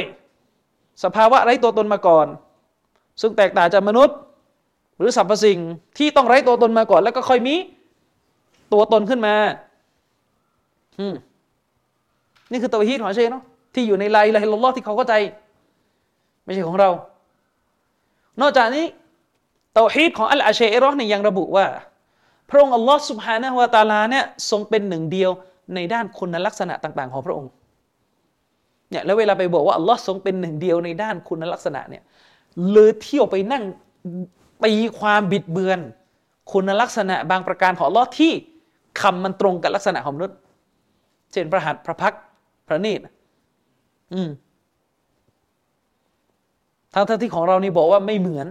สภาวะไร้ตัวตนมาก่อน ซึ่งแตกต่างจากมนุษย์ หรือสรรพสิ่งที่ต้องไร้ตัวตนมาก่อน แล้วก็ค่อยมีตัวตนขึ้นมาอืมนี่คือตัวฮีตของเชนเนาะที่อยู่ในลายลายลอที่เขาเข้าใจ ไม่ใช่ของเรา นอกจากนี้เตาฮีดของอัลอาเชัยรอเนี่ยยังระบุว่า พระองค์อัลลอฮ์สุบฮานะฮวาตาลาเนี่ยทรงเป็นหนึ่งเดียวในด้านคุณลักษณะต่างๆ ของพระองค์เนี่ยแล้วเวลาไปบอกว่าอัลลอฮ์ทรงเป็นหนึ่งเดียวในด้านคุณลักษณะเนี่ยเลยเที่ยวไปนั่งตีความบิดเบือน คุณลักษณะบางประการของอัลลอฮ์ที่คำมันตรงกับลักษณะของมนุษย์ เช่นพระหัตถ์พระพักพระนีตอืม ทั้งที่ของเรานี่บอกว่าไม่เหมือน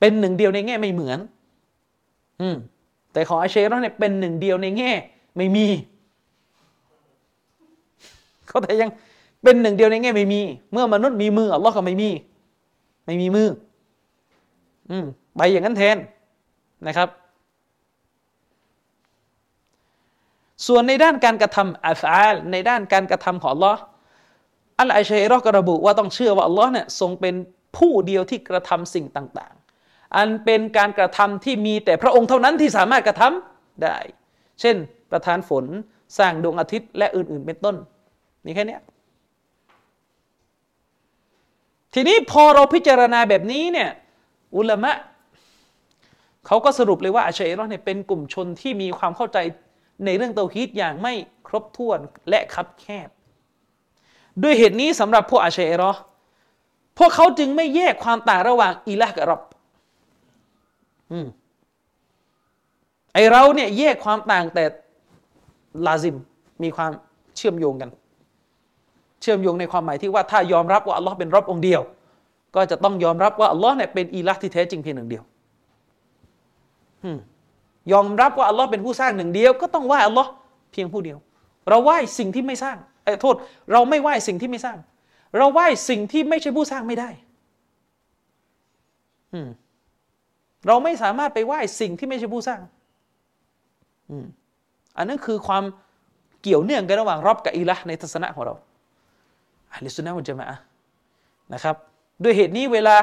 เป็นหนึ่งเดียวในแง่ไม่เหมือน อืม แต่ของอาเชรอเนี่ยเป็นหนึ่งเดียวในแง่ ไม่มี เขาแต่ยังเป็นหนึ่งเดียวในแง่ไม่มี เมื่อมนุษย์มีมืออัลลอฮ์ก็ไม่มี ไม่มีมือ อืมไปอย่างนั้นแทนนะครับ ส่วนในด้านการกระทำอัฟอาลในด้านการกระทำของอัลลอฮ์ อัลอชัยรอกระบุว่าต้องเชื่อว่าอัลลอฮ์เนี่ยทรงเป็นผู้เดียวที่กระทำสิ่งต่างอันเป็นการกระทำที่มีแต่พระองค์เท่านั้นที่สามารถกระทำได้ เช่น ประทานฝนสร้างดวงอาทิตย์และอื่นๆ เป็นต้น มีแค่นี้ทีนี้พอเราพิจารณาแบบนี้เนี่ยอุลามะเขาก็สรุปเลยว่าอาชัยรอเนี่ยเป็นกลุ่มชนที่มีความเข้าใจในเรื่องเตาฮีดอย่างไม่ครบถ้วนและคับแคบ ด้วยเหตุนี้สำหรับพวกอาเชรอพวกเขาจึงไม่แยกความต่างระหว่างอิละกับรับอืมไอเราเนี่ยแยกความต่างแต่ลาซิมมีความเชื่อมโยงกัน เชื่อมโยงในความหมายที่ว่าถ้ายอมรับว่าอัลลอฮ์เป็นรบองเดียว ก็จะต้องยอมรับว่าอัลลอฮ์เนี่ยเป็นอีลักที่แท้จริงเพียงหนึ่งเดียวยอมรับว่าอัลลอฮ์เป็นผู้สร้างหนึ่งเดียว ก็ต้องไหว้อัลลอฮ์เพียงผู้เดียว เราไหว้สิ่งที่ไม่สร้าง โทษ เราไม่ไหว้สิ่งที่ไม่สร้าง เราไหว้สิ่งที่ไม่ใช่ผู้สร้างไม่ได้อืมเราไม่สามารถไปไหว้สิ่งที่ไม่ใช่ผู้สร้างอืมอันนั้นคือความเกี่ยวเนื่องกันระหว่างรอบกับอิละในทัศนะของเราอัลลอฮฺสุนนะมุจมะนะครับ ด้วยเหตุนี้เวลา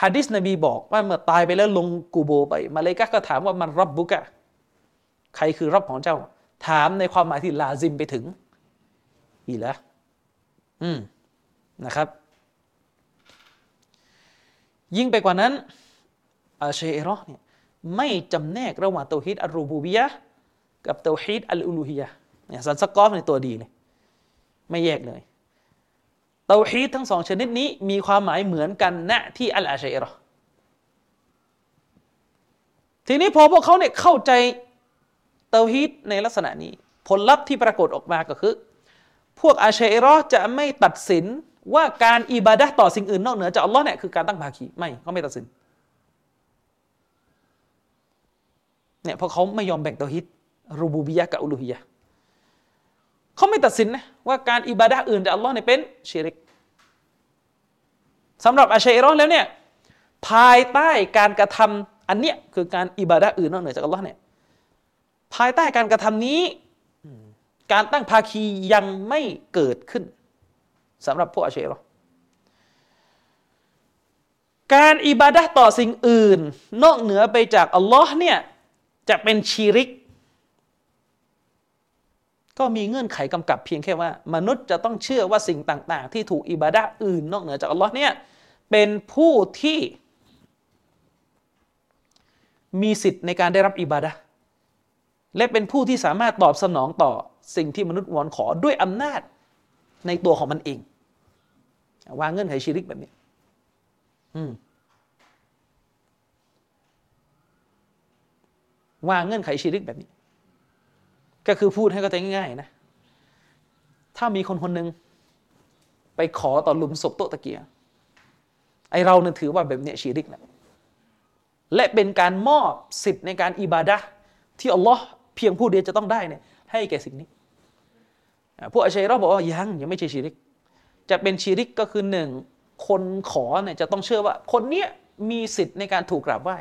ฮะดิษนบีบอกว่าเมื่อตายไปแล้วลงกูโบไป มาเลกะก็ถามว่ามันรับบุกะ ใครคือรับของเจ้า ถามในความหมายที่ลาซิมไปถึง อีละอืมนะครับ ยิ่งไปกว่านั้นอาเชอรอเนี่ยไม่จำแนกระหว่างเตาฮีดอัลรูบูบียะกับเตาฮีดอัลอูลูฮียะเนี่ยสันสกอฟในตัวดีเลย ไม่แยกเลยเตาฮีดทั้งสองชนิดนี้มีความหมายเหมือนกันณที่อัลอาชัยรอทีนี้พอพวกเขาเนี่ยเข้าใจเตาฮีดในลักษณะนี้ ผลลัพธ์ที่ปรากฏออกมาก็คือ พวกอาชัยรอจะไม่ตัดสินว่าการอิบาดะต่อสิ่งอื่นนอกเหนือจากอัลลอฮ์เนี่ยคือการตั้งภาคีไม่เขาไม่ตัดสินเนี่ยเพราะเขาไม่ยอมแบ่งเตาฮีดรูบูบียะกับอุลูฮียะเขาไม่ตัดสินนะว่าการอิบาดะอื่นจากอัลลอฮ์เนี่ยเป็นชิริกสำหรับอาชัยรอแล้วเนี่ยภายใต้การกระทำอันเนี้ยคือการอิบาดะอื่นนอกเหนือจากอัลลอฮ์เนี่ยภายใต้การกระทำนี้ การตั้งภาคียังไม่เกิดขึ้นสำหรับพวกอาเชรอการอิบาดะต่อสิ่งอื่น นอกเหนือไปจากอัลลอฮ์เนี่ยจะเป็นชีริก ก็มีเงื่อนไขกำกับเพียงแค่ว่า มนุษย์จะต้องเชื่อว่าสิ่งต่าง ๆ ที่ถูกอิบาดะอื่น นอกเหนือจากอัลลอฮ์เนี่ยเป็นผู้ที่มีสิทธิ์ในการได้รับอิบาดะและเป็นผู้ที่สามารถตอบสนองต่อ สิ่งที่มนุษย์วอนขอด้วยอำนาจในตัวของมันเอง วางเงื่อนไขชีริกแบบนี้วางเงื่อนไขชีริกแบบนี้ ก็คือพูดให้ก็ใจง่ายๆนะ ถ้ามีคนคนหนึ่งไปขอต่อหลุมศพโตตะเกียไอเราเนี่ยถือว่าแบบเนี้ยชีริกนะและเป็นการมอบสิทธิ์ในการอิบาดะที่อัลลอฮ์เพียงผู้เดียวจะต้องได้เนี่ย ให้แก่สิ่งนี้พวกอาชัยรอบอกว่ายังยังไม่ใช่ชีริก จะเป็นชีริกก็คือหนึ่งคนขอเนี่ยจะต้องเชื่อว่า คนเนี้ยมีสิทธิ์ในการถูกกราบไหว้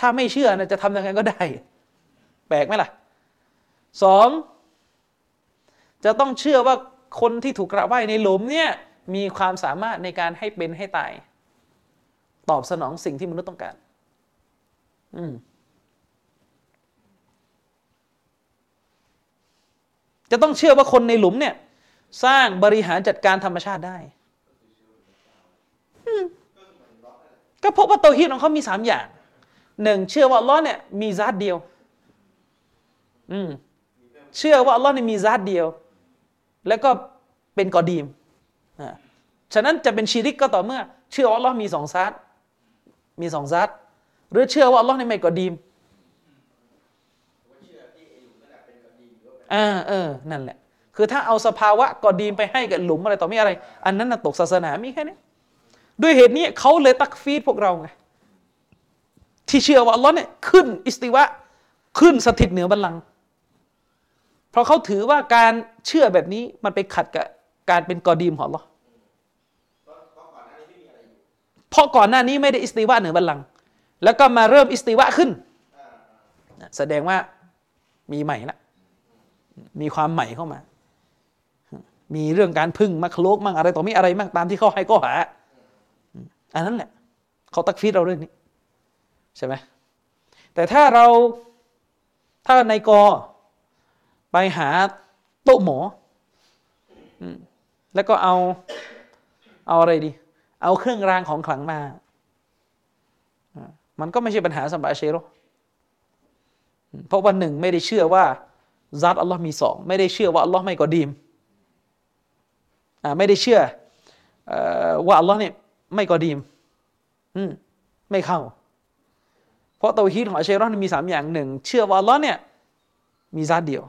ถ้าไม่เชื่อนะจะทำยังไงก็ได้ แปลกไหมล่ะสองจะต้องเชื่อว่าคนที่ถูกกระไหว้ในหลุมเนี่ยมีความสามารถในการให้เป็นให้ตาย ตอบสนองสิ่งที่มนุษย์ต้องการ อืม จะต้องเชื่อว่าคนในหลุมเนี่ย สร้างบริหารจัดการธรรมชาติได้ ก็พบว่าตัวฮิตของเขามีสามอย่างหนึ่งเชื่อว่าล้อเนี่ยมีซาดเดียว อืมเชื่อว่าอัลลอฮ์นี่มีซาตเดียว แล้วก็เป็นกอดีมอ่าฉะนั้นจะเป็นชีริกก็ต่อเมื่อ เชื่อว่าอัลลอฮ์มีสองซาตมีสองซาตหรือเชื่อว่าอัลลอฮ์นี่ไม่กอดีม อ่าเออนั่นแหละ คือถ้าเอาสภาวะقديم ไปให้กับหลุมอะไรต่อไม่อะไร อันนั้นตกศาสนามีแค่นี้ด้วยเหตุนี้เขาเลยتكفيرพวกเราไงที่เชื่อว่าอัลลอฮ์เนี่ยขึ้น استواءขึ้นสถิตเหนือบัลลังก์เพราะเขาถือว่าการเชื่อแบบนี้มันไปขัดกับการเป็นقديم ของเราเพราะก่อนหน้านี้ไม่ได้ استواءเหนือบัลลังก์แล้วก็มาเริ่ม استواءขึ้น แสดงว่ามีใหม่ละ มีความใหม่เข้ามา มีเรื่องการพึ่งมักโลกมั่งอะไรต่อมีอะไรมั่งตามที่เขาให้ก็หาอันนั้นแหละเขาตักฟีดเราเรื่องนี้ ใช่ไหมแต่ถ้าเราถ้าในกอไปหาโต๊ะหมอแล้วก็เอาเอาอะไรดี เอาเครื่องรางของขลังมา มันก็ไม่ใช่ปัญหาสำหรับเชโรเพราะวันหนึ่งไม่ได้เชื่อว่า ซัดอัลลอฮ์มีสองไม่ได้เชื่อว่าอัลลอฮ์ไม่กอดีมไม่ได้เชื่อว่าอัลลอฮ์เนี่ยไม่กอดีมไม่เข้า เพราะตัวฮีดของอัชเชรอนมีสามอย่างหนึ่งเชื่อว่าอัลลอฮ์เนี่ยมีซัดเดียว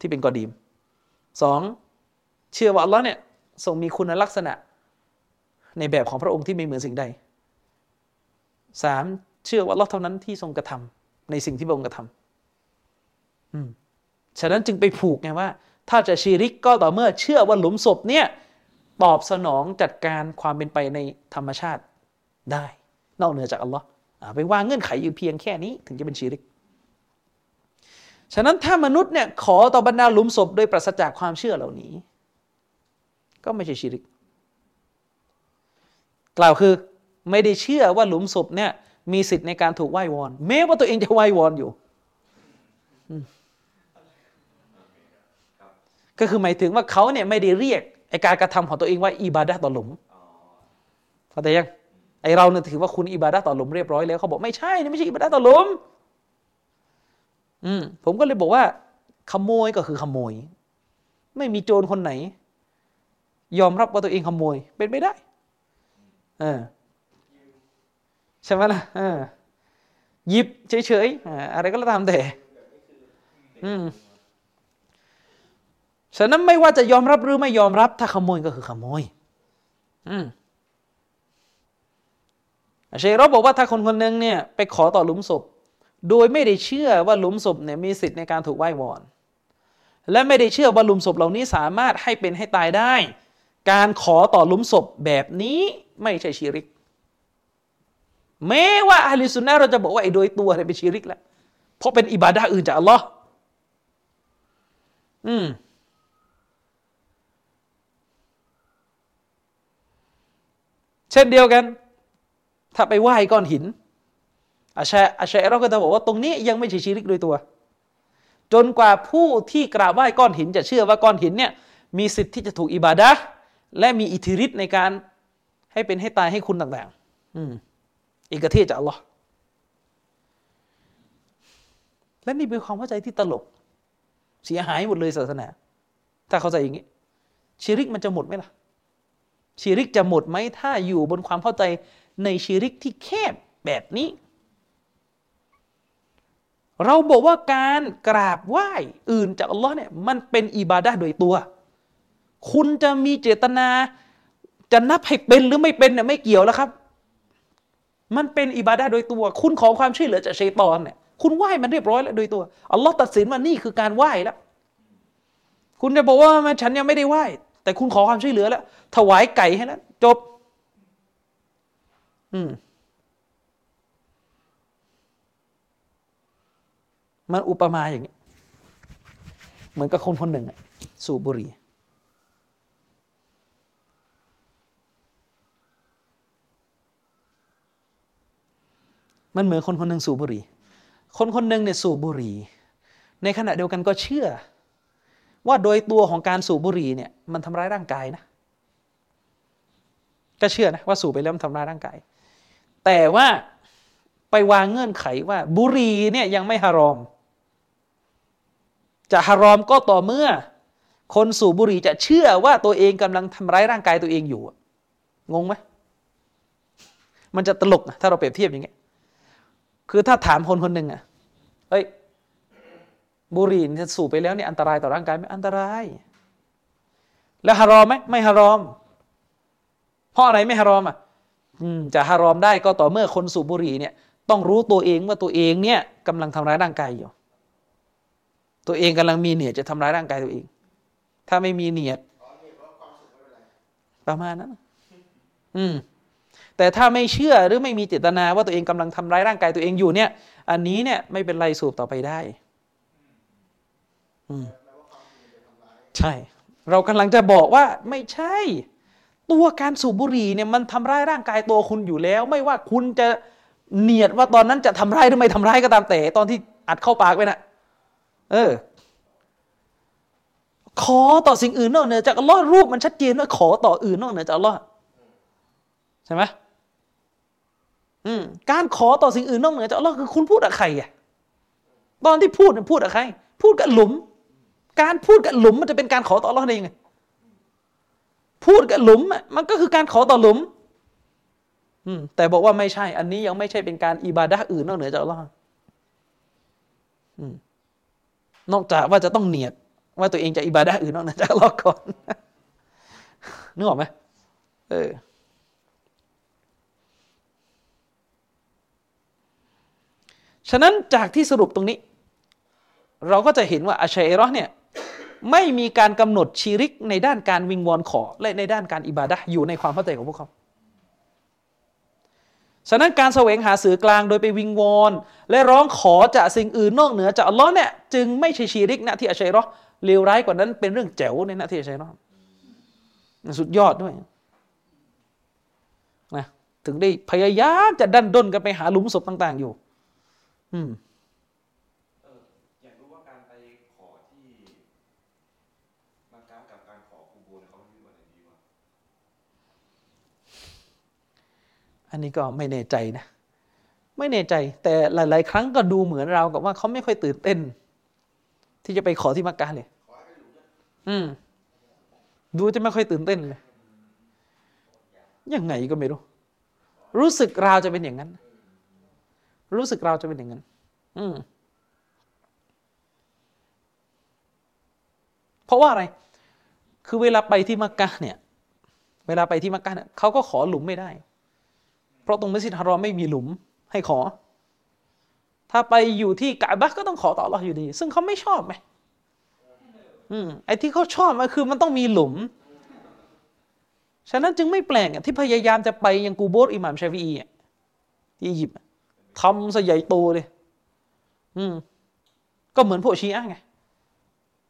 ที่เป็นกอดีมสองเชื่อว่าอัลลอฮ์เนี่ยทรงมีคุณลักษณะ ในแบบของพระองค์ที่ไม่เหมือนสิ่งใดสามเชื่อว่าอัลลอฮ์เท่านั้นที่ทรงกระทำในสิ่งที่พระองค์กระทำอืม ฉะนั้นจึงไปผูกไงว่า ถ้าจะชีริกก็ต่อเมื่อเชื่อว่าหลุมศพเนี่ยตอบสนองจัดการความเป็นไปในธรรมชาติได้ นอกเหนือจากอัลลอฮ์ไปวางเงื่อนไขอยู่เพียงแค่นี้ถึงจะเป็นชีริก ฉะนั้นถ้ามนุษย์เนี่ยขอต่อบรรดาหลุมศพโดยปราศจากความเชื่อเหล่านี้ ก็ไม่ใช่ชีริก กล่าวคือไม่ได้เชื่อว่าหลุมศพเนี่ยมีสิทธิ์ในการถูกไหว้วอนแม้ว่าตัวเองจะไหว้วอนอยู่ ก็คือหมายถึงว่าเขาเนี่ยไม่ได้เรียกไอการกระทำของตัวเองว่าอิบาดะต่อหลุมเข้าใจยังไอเราเนี่ยถือว่าคุณอิบาดะต่อหลุมเรียบร้อยแล้วเขาบอกไม่ใช่นี่ไม่ใช่อิบาดะต่อหลุมอืมผมก็เลยบอกว่า ขโมยก็คือขโมย ไม่มีโจรคนไหน ยอมรับว่าตัวเองขโมย เป็นไม่ได้เออใช่ไหมล่ะเออหยิบเฉยๆอะไรก็ตามแต่อืม ฉะนั้นไม่ว่าจะยอมรับหรือไม่ยอมรับ ถ้าขโมยก็คือขโมย อืมเชเราบอกว่าถ้าคนคนหนึ่งเนี่ยไปขอต่อหลุมศพ โดยไม่ได้เชื่อว่าหลุมศพเนี่ยมีสิทธิ์ในการถูกไหว้วอน และไม่ได้เชื่อว่าหลุมศพเหล่านี้สามารถให้เป็นให้ตายได้ การขอต่อหลุมศพแบบนี้ไม่ใช่ชีริก แม้ว่าอาลิสุนนะเราจะบอกว่าไอ้โดยตัวเนี่ยเป็นชีริกแล้วเพราะเป็นอิบาดะอื่นจากอัลลอฮ์อืม เช่นเดียวกัน ถ้าไปไหว้ก้อนหินอาชัยอาชัยเราก็จะบอกว่าตรงนี้ยังไม่ใช่ชีริกโดยตัว จนกว่าผู้ที่กราบไหว้ก้อนหิน จะเชื่อว่าก้อนหินเนี่ยมีสิทธิ์ที่จะถูกอิบาดะและมีอิทธิฤทธิ์ในการให้เป็นให้ตายให้คุณต่างๆ อืมอีกประเทศจากอัลลอฮ์และนี่เป็นความเข้าใจที่ตลก เสียหายหมดเลยศาสนา ถ้าเข้าใจอย่างนี้ชีริกมันจะหมดไหมล่ะ ชีริกจะหมดไหมถ้าอยู่บนความเข้าใจในชีริกที่แคบแบบนี้ เราบอกว่าการกราบไหว้อื่นจากอัลลอฮ์เนี่ยมันเป็นอิบาดะโดยตัว คุณจะมีเจตนา จะนับให้เป็นหรือไม่เป็นเนี่ยไม่เกี่ยวแล้วครับ มันเป็นอิบาดะโดยตัว คุณขอความช่วยเหลือจากชัยตอนเนี่ยคุณไหว้มันเรียบร้อยแล้วโดยตัวอัลลอฮ์ตัดสินว่านี่คือการไหว้แล้ว คุณจะบอกว่าฉันยังไม่ได้ไหว้ แต่คุณขอความช่วยเหลือแล้ว ถวายไก่ให้แล้วจบ อืมมันอุปมาอย่างนี้ เหมือนกับคนคนหนึ่งสูบบุหรี่มันเหมือนคนคนหนึ่งสูบบุหรี่ คนคนหนึ่งเนี่ยสูบบุหรี่ ในขณะเดียวกันก็เชื่อ ว่าโดยตัวของการสูบบุหรี่เนี่ยมันทำร้ายร่างกายนะ ก็เชื่อนะว่าสูบไปแล้วมันทำร้ายร่างกาย แต่ว่าไปวางเงื่อนไขว่า บุหรี่เนี่ยยังไม่ฮารอม จะฮารอมก็ต่อเมื่อ คนสูบบุหรี่จะเชื่อว่าตัวเองกำลังทำร้ายร่างกายตัวเองอยู่ งงไหมมันจะตลกนะถ้าเราเปรียบเทียบอย่างเงี้ย คือถ้าถามคนคนหนึ่งอะเฮ้ย บุหรี่จะสูบไปแล้วเนี่ยอันตรายต่อร่างกายไหมอันตราย แล้วฮารอมไหมไม่ฮารอม เพราะอะไรไม่ฮารอมอะจะฮารอมได้ก็ต่อเมื่อคนสูบบุหรี่เนี่ยต้องรู้ตัวเองว่าตัวเองเนี่ยกำลังทำร้ายร่างกายอยู่ ตัวเองกำลังมีเนียดจะทำร้ายร่างกายตัวเอง ถ้าไม่มีเนียดประมาณนั้นอืมแต่ถ้าไม่เชื่อหรือไม่มีเจตนาว่าตัวเองกำลังทำร้ายร่างกายตัวเองอยู่เนี่ย อันนี้เนี่ยไม่เป็นไรสูบต่อไปได้ ใช่ เรากำลังจะบอกว่าไม่ใช่ ตัวการสูบบุหรี่เนี่ยมันทำร้ายร่างกายตัวคุณอยู่แล้ว ไม่ว่าคุณจะเนียดว่าตอนนั้นจะทำร้ายหรือไม่ทำร้ายก็ตามแต่ ตอนที่อัดเข้าปากไปนะ่ะ เออ ขอต่อสิ่งอื่นนอกเหนือจากอัลลอฮ์รูปมันชัดเจนว่าขอต่ออื่นนอกเหนือจากอัลลอฮ์ใช่ไหมอืมการขอต่อสิ่งอื่นนอกเหนือจากอัลลอฮ์คือคุณพูดกับใครอะตอนที่พูดเนี่ยพูดกับใคร พูดกับหลุม การพูดกับหลุมมันจะเป็นการขอต่อรอดได้ยังไงพูดกับหลุมมันก็คือการขอต่อหลุมอืมแต่บอกว่าไม่ใช่ อันนี้ยังไม่ใช่เป็นการอิบาดะอื่นนอกเหนือจากอัลลอฮ์นอกจากว่าจะต้องเนียด ว่าตัวเองจะอิบาดะอื่นนอกเหนือจากอัลลอฮ์ก่อนนึกออกไหมเออฉะนั้นจากที่สรุปตรงนี้ เราก็จะเห็นว่าอาชัยรอเนี่ย ไม่มีการกำหนดชีริกในด้านการวิงวอนขอ และในด้านการอิบาดะอยู่ในความเข้าใจของพวกเขา ฉะนั้นการแสวงหาสื่อกลางโดยไปวิงวอน และร้องขอจากสิ่งอื่นนอกเหนือจากอัลลอฮ์เนี่ยจึงไม่ใช่ชีริกนะที่อาชัยรอเลวร้ายกว่านั้นเป็นเรื่องแจ๋วในนะที่อาชัยรอสุดยอดด้วยนะถึงได้พยายามจะดันด้นกันไปหาหลุมศพต่าง ๆ อยู่ อืม เอออยากรู้ว่าการไปขอที่มาการกับการขอคูโบเนี่ยเขาไม่รู้อะไรดีวะ อันนี้ก็ไม่แน่ใจนะ ไม่แน่ใจ แต่หลาย ๆ ครั้งก็ดูเหมือนเรากับว่าเขาไม่ค่อยตื่นเต้น ที่จะไปขอที่มักกะเลย อืม ดูจะไม่ค่อยตื่นเต้นเลยยังไงก็ไม่รู้ รู้สึกราวจะเป็นอย่างนั้น รู้สึกราวจะเป็นอย่างนั้น อืมเพราะว่าอะไร คือเวลาไปที่มักกะเนี่ย เวลาไปที่มักกะเนี่ยเขาก็ขอหลุมไม่ได้ เพราะตรงมัสยิดฮารอมไม่มีหลุมให้ขอ ถ้าไปอยู่ที่กะบะก็ต้องขอต่ออัลลออยู่ดี ซึ่งเขาไม่ชอบไหมอืมไอ้ที่เขาชอบมันคือมันต้องมีหลุม ฉะนั้นจึงไม่แปลกที่พยายามจะไปยังกูโบสอิหม่ามชาฟีอีอะที่อียิปต์ทำซะใหญ่โตเลยอืมก็เหมือนพวกชีอะห์ไง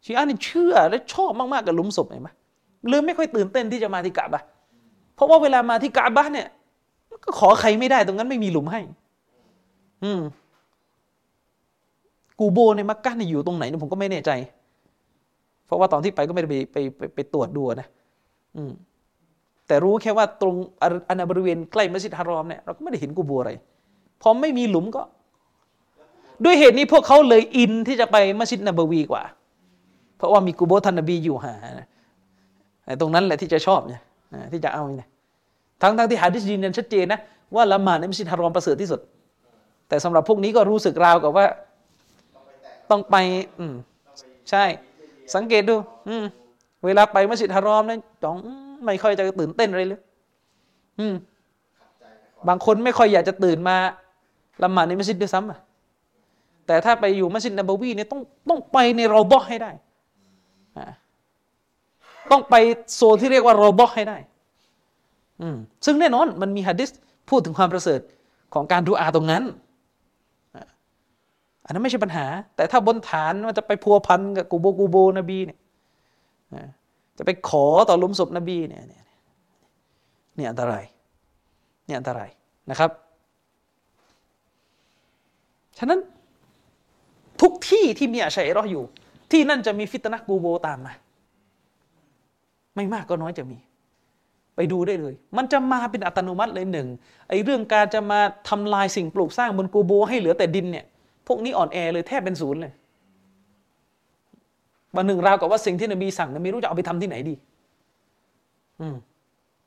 ชีอะห์นี่เชื่อและชอบมากๆกับหลุมศพเห็นไหมเลยไม่ค่อยตื่นเต้นที่จะมาที่กะบะเพราะว่าเวลามาที่กะบะเนี่ย ก็ขอใครไม่ได้ ตรงนั้นไม่มีหลุมให้ อืม กูโบในมักกะเนี่ยอยู่ตรงไหนเนี่ยผมก็ไม่แน่ใจ เพราะว่าตอนที่ไปก็ไม่ได้ไปไปไปไปตรวจดูนะอืม แต่รู้แค่ว่าตรงอันบริเวณใกล้มัสยิดฮารอมเนี่ยเราก็ไม่ได้เห็นกูโบอะไรพอไม่มีหลุมก็ ด้วยเหตุนี้พวกเขาเลยอินที่จะไปมัสยิดนบวีกว่า เพราะว่ามีกูโบท่านนบีอยู่หาตรงนั้นแหละที่จะชอบเนี่ยที่จะเอาเนี่ย ทั้งทั้งที่หะดิษยืนยันชัดเจนนะว่าละหมาดในมัสยิดฮารอมประเสริฐที่สุด แต่สำหรับพวกนี้ก็รู้สึกราวกับว่า ต้องไป อืมใช่ สังเกตดู อืมเวลาไปมัสยิดฮารอมนี่ยจ้องไม่ค่อยจะตื่นเต้นอะไรเลย อืม บางคนไม่ค่อยอยากจะตื่นมาละหมาดในมัสยิดด้วยซ้ำอะแต่ถ้าไปอยู่มัสยิดนบวีเนี่ยต้องต้องไปในรอบอให้ได้ ต้องไปโซนที่เรียกว่ารอบอให้ได้ ซึ่งแน่นอนมันมีฮะดิษพูดถึงความประเสริฐของการดูอาตรงนั้น อันนั้นไม่ใช่ปัญหา แต่ถ้าบนฐานมันจะไปพัวพันกับกูโบกูโบนบีเนี่ยจะไปขอต่อหลุมศพนบีเนี่ยเนี่ยเนี่ยอันตรายเนี่ยอันตรายนะครับ ฉะนั้นทุกที่ที่มีอาชัยรออยู่ ที่นั่นจะมีฟิตนะกูโบตามมา ไม่มากก็น้อยจะมี ไปดูได้เลย มันจะมาเป็นอัตโนมัติเลยหนึ่งไอ้เรื่องการจะมาทำลายสิ่งปลูกสร้างบนกูโบให้เหลือแต่ดินเนี่ยพวกนี้อ่อนแอเลยแทบเป็นศูนย์เลยวันหนึ่งราวกับว่าสิ่งที่นบีสั่งนบีรู้จะเอาไปทำที่ไหนดี อืม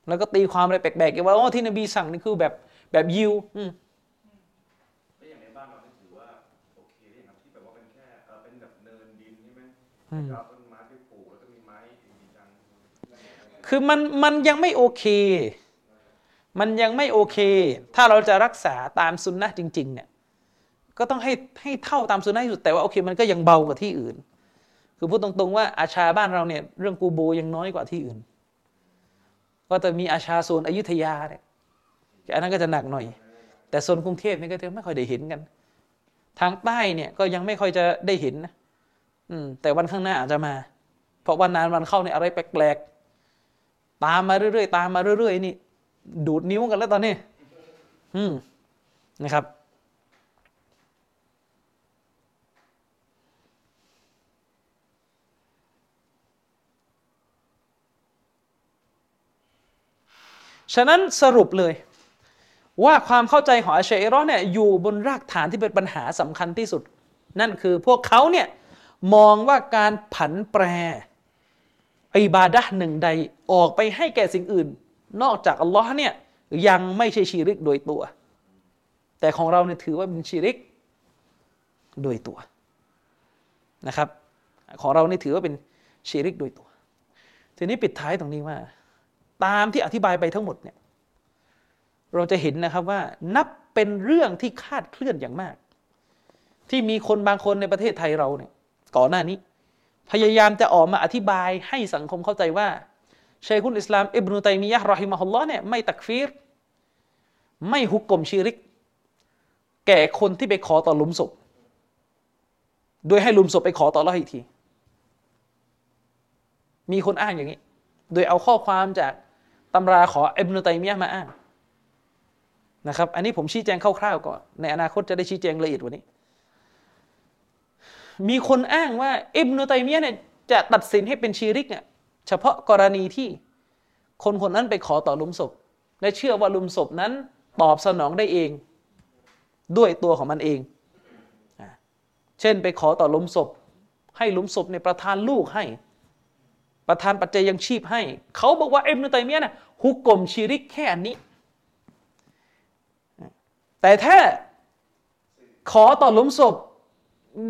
แล้วก็ตีความอะไรแปลกๆว่าอ๋อที่นบีสั่งนี่คือแบบแบบยิว อืมแล้วอย่างในบ้านเรานี่ถือว่าโอเคหรือยังครับที่แบบว่าเป็นแค่เออเป็นแบบเนินดินใช่ไหม คือมันมันยังไม่โอเค มันยังไม่โอเค ถ้าเราจะรักษาตามซุนนะจริง ๆ เนี่ย ก็ต้องให้ให้เท่าตามซุนนะห์ที่สุดแต่ว่าโอเค มันก็ยังเบากว่าที่อื่น คือพูดตรงๆว่าอาชาบ้านเราเนี่ยเรื่องกูโบยังน้อยกว่าที่อื่น ก็จะมีอาชาโซนอยุธยาเนี่ยอันนั้นก็จะหนักหน่อย แต่โซนกรุงเทพนี่ก็จะไม่ค่อยได้เห็นกัน ทางใต้เนี่ยก็ยังไม่ค่อยจะได้เห็นนะอืมแต่วันข้างหน้าอาจจะมา เพราะวันนานวันเข้าเนี่ยอะไรแปลกๆ ตามมาเรื่อยๆตามมาเรื่อยๆนี่ดูดนิ้วกันแล้วตอนนี้ อืมนะครับ ฉะนั้นสรุปเลย ว่าความเข้าใจของอาชัยรอเนี่ยอยู่บนรากฐานที่เป็นปัญหาสำคัญที่สุด นั่นคือพวกเขาเนี่ยมองว่าการผันแปร อิบาดะหนึ่งใดออกไปให้แก่สิ่งอื่น นอกจากอัลลอฮ์เนี่ยยังไม่ใช่ชีริกโดยตัว แต่ของเราเนี่ยถือว่าเป็นชีริกโดยตัวนะครับ ของเราเนี่ยถือว่าเป็นชีริกโดยตัว ทีนี้ปิดท้ายตรงนี้ว่า ตามที่อธิบายไปทั้งหมดเนี่ยเราจะเห็นนะครับว่านับเป็นเรื่องที่คาดเคลื่อนอย่างมาก ที่มีคนบางคนในประเทศไทยเราเนี่ยก่อนหน้านี้ พยายามจะออกมาอธิบายให้สังคมเข้าใจว่าชัยคุลอิสลามอิบนุตัยมียะรอฮิมะฮุลลอฮ์เนี่ยไม่ตักฟีร ไม่ฮุกกลมชีริก แก่คนที่ไปขอต่อหลุมศพ โดยให้หลุมศพไปขอต่อละอีกที มีคนอ้างอย่างนี้ โดยเอาข้อความจากตำราขออิบนุตัยมียะมาอ้างนะครับ อันนี้ผมชี้แจงคร่าวๆก่อน ในอนาคตจะได้ชี้แจงละเอียดกว่านี้ มีคนอ้างว่า อิบนุตัยมียะเนี่ยจะตัดสินให้เป็นชีริกเนี่ยเฉพาะกรณีที่คนคนนั้นไปขอต่อหลุมศพ และเชื่อว่าหลุมศพนั้นตอบสนองได้เอง ด้วยตัวของมันเอง เช่นไปขอต่อหลุมศพ ให้หลุมศพในประทานลูกให้ ประทานปัจจัยยังชีพให้ เขาบอกว่าเอ็มนุตัยมียะนะฮุกกลมชีริกแค่อันนี้ แต่ถ้าขอต่อหลุมศพ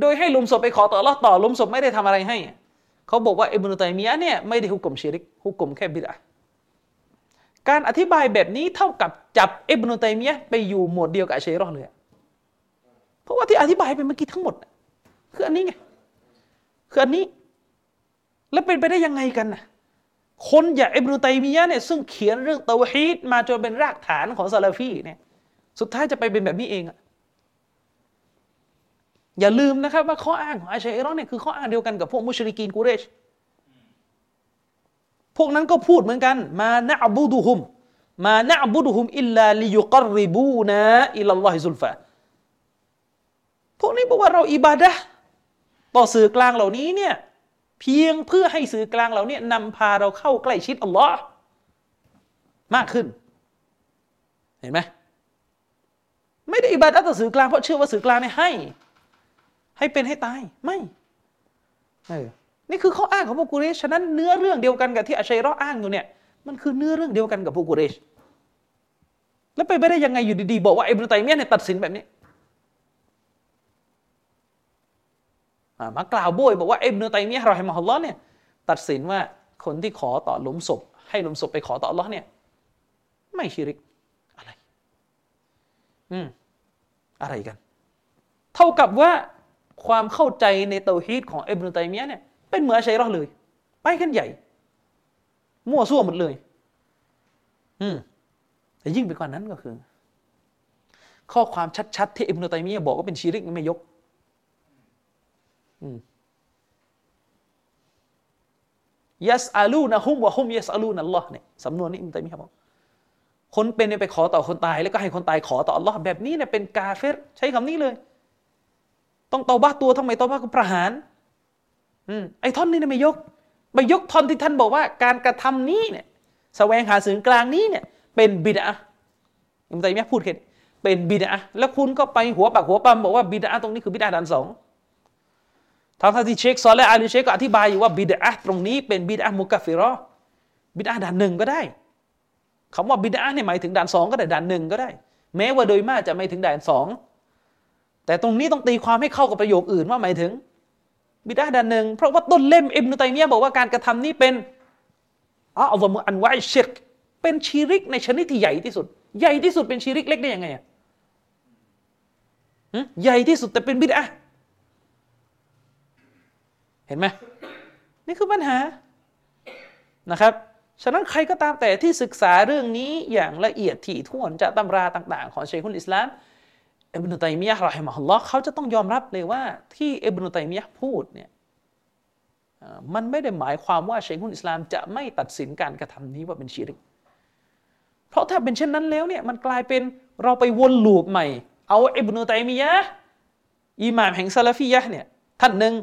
โดยให้ลุมศพไปขอต่อละต่อลุมศพไม่ได้ทำอะไรให้ เขาบอกว่าอิบนุตัยมียะเนี่ยไม่ได้ฮุกกลมชีริกฮุกกลมแค่บิดอะการอธิบายแบบนี้เท่ากับจับอิบนุตัยมียะไปอยู่หมวดเดียวกับอัชรอเลยเพราะว่าที่อธิบายไปเมื่อกี้ทั้งหมด คืออันนี้ไงคืออันนี้ แล้วเป็นไปได้ยังไงกันนะคนอย่างอิบนุตัยมียะเนี่ยซึ่งเขียนเรื่องเตาฮีดมาจนเป็นรากฐานของซาลาฟีเนี่ยสุดท้ายจะไปเป็นแบบนี้เองอะ อย่าลืมนะครับว่าข้ออ้างของอาชัยรอนเนี่ยคือข้ออ้างเดียวกันกับพวกมุชริกีนกูเรช พวกนั้นก็พูดเหมือนกัน มานะบูดุฮุม มานะบูดุฮุมอิลลาลิยุกริบูนะอิลลัลลอฮิซุลฟาพวกนี้บอกว่าเราอิบาดะต่อสื่อกลางเหล่านี้เนี่ยเพียงเพื่อให้สื่อกลางเหล่านี้นำพาเราเข้าใกล้ชิดอัลลอฮ์มากขึ้น เห็นไหมไม่ได้อิบาดะต่อสื่อกลางเพราะเชื่อว่าสื่อกลางเนี่ยให้ ให้เป็นให้ตายไม่เออนี่คือข้ออ้างของพวกกุเรชฉะนั้นเนื้อเรื่องเดียวกันกับที่อัชัยรออ้างอยู่เนี่ยมันคือเนื้อเรื่องเดียวกันกับพวกกุเรชแล้วไปไม่ได้ยังไงอยู่ดีๆบอกว่าอิบนุตัยมียะเนี่ยตัดสินแบบนี้มากล่าวโบยบอกว่าอิบนุตัยมียะรอฮิมะฮุลลอฮ์เนี่ยตัดสินว่าคนที่ขอต่อหลุมศพ ให้หลุมศพไปขอต่ออัลลอฮ์เนี่ยไม่ชิริกอะไร อืมอะไรกัน เท่ากับว่า ความเข้าใจในเตาฮีดของอิบนุตัยมียะเนี่ยเป็นเหมือนชัยรอเลย ไปกันใหญ่ มั่วซั่วหมดเลย อืมแต่ยิ่งไปกว่านั้นก็คือ ข้อความชัดๆที่อิบนุตัยมียะบอกว่าเป็นชีริกไม่ยกยัสอาลูนะฮุมวะฮุมยัสอาลูนัลลอฮ์เนี่ยสำนวนนี้อิบนุตัยมียะบอกคนเป็นไปขอต่อคนตาย แล้วก็ให้คนตายขอต่ออัลลอฮ์แบบนี้เนี่ยเป็นกาเฟรใช้คำนี้เลย ต้องเตาบ้าตัวทำไมเตาบ้าก็ประหารอืมไอ้ท่อนนี้ไม่ยกไปยกท่อนที่ท่านบอกว่า การกระทำนี้เนี่ยแสวงหาสื่อกลางนี้เนี่ย เป็นบิดาอิมตัยมียพูดแค่เป็นบิดาแล้วคุณก็ไปหัวปากหัวปั๊มบอกว่าบิดาตรงนี้คือบิดาด่านสองทางที่เชคซอลและอาลีเชคก็อธิบายอยู่ว่าบิดาตรงนี้เป็นบิดามุกฟิรอบิดาด่านหนึ่งก็ได้คำว่าบิดาเนี่ยหมายถึงด่านสองก็ได้ด่านหนึ่งก็ได้ แม้ว่าโดยมากจะไม่ถึงด่านสอง แต่ตรงนี้ต้องตีความให้เข้ากับประโยคอื่นว่าหมายถึง บิดาดันหนึ่งเพราะว่าต้นเล่มอิบนุตัยมียะบอกว่าการกระทำนี้เป็นอ๋ออัลลอฮฺอันวะชิกเป็นชีริกในชนิดที่ใหญ่ที่สุด ใหญ่ที่สุดเป็นชีริกเล็กได้ยังไงอะใหญ่ที่สุดแต่เป็นบิดาเห็นไหมนี่คือปัญหานะครับ ฉะนั้นใครก็ตามแต่ที่ศึกษาเรื่องนี้อย่างละเอียดถี่ถ้วนจากตำราต่าง ๆ ของเชคุลอิสลาม อิบนุตัยมียะห์รอฮิมะฮุลลอฮ์เขาจะต้องยอมรับเลยว่าที่อิบนุตัยมียะห์พูดเนี่ยมันไม่ได้หมายความว่าเชคุนอิสลามจะไม่ตัดสินการกระทำนี้ว่าเป็นชีริก เพราะถ้าเป็นเช่นนั้นแล้วเนี่ยมันกลายเป็นเราไปวนลูปใหม่ เอาอิบนุตัยมียะห์อิหม่ามแห่งซาลาฟียะห์เนี่ยท่านหนึ่ง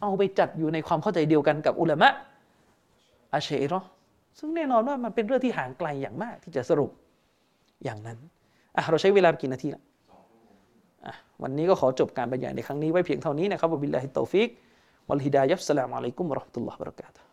เอาไปจัดอยู่ในความเข้าใจเดียวกันกับอุลามะอาเชรอซึ่งแน่นอนว่ามันเป็นเรื่องที่ห่างไกลอย่างมากที่จะสรุปอย่างนั้นอะเราใช้เวลากี่นาทีละ วันนี้ก็ขอจบการบรรยายในครั้งนี้ไว้เพียงเท่านี้นะครับبالله التوفيق والهداية والسلام عليكم ورحمة الله وبركاته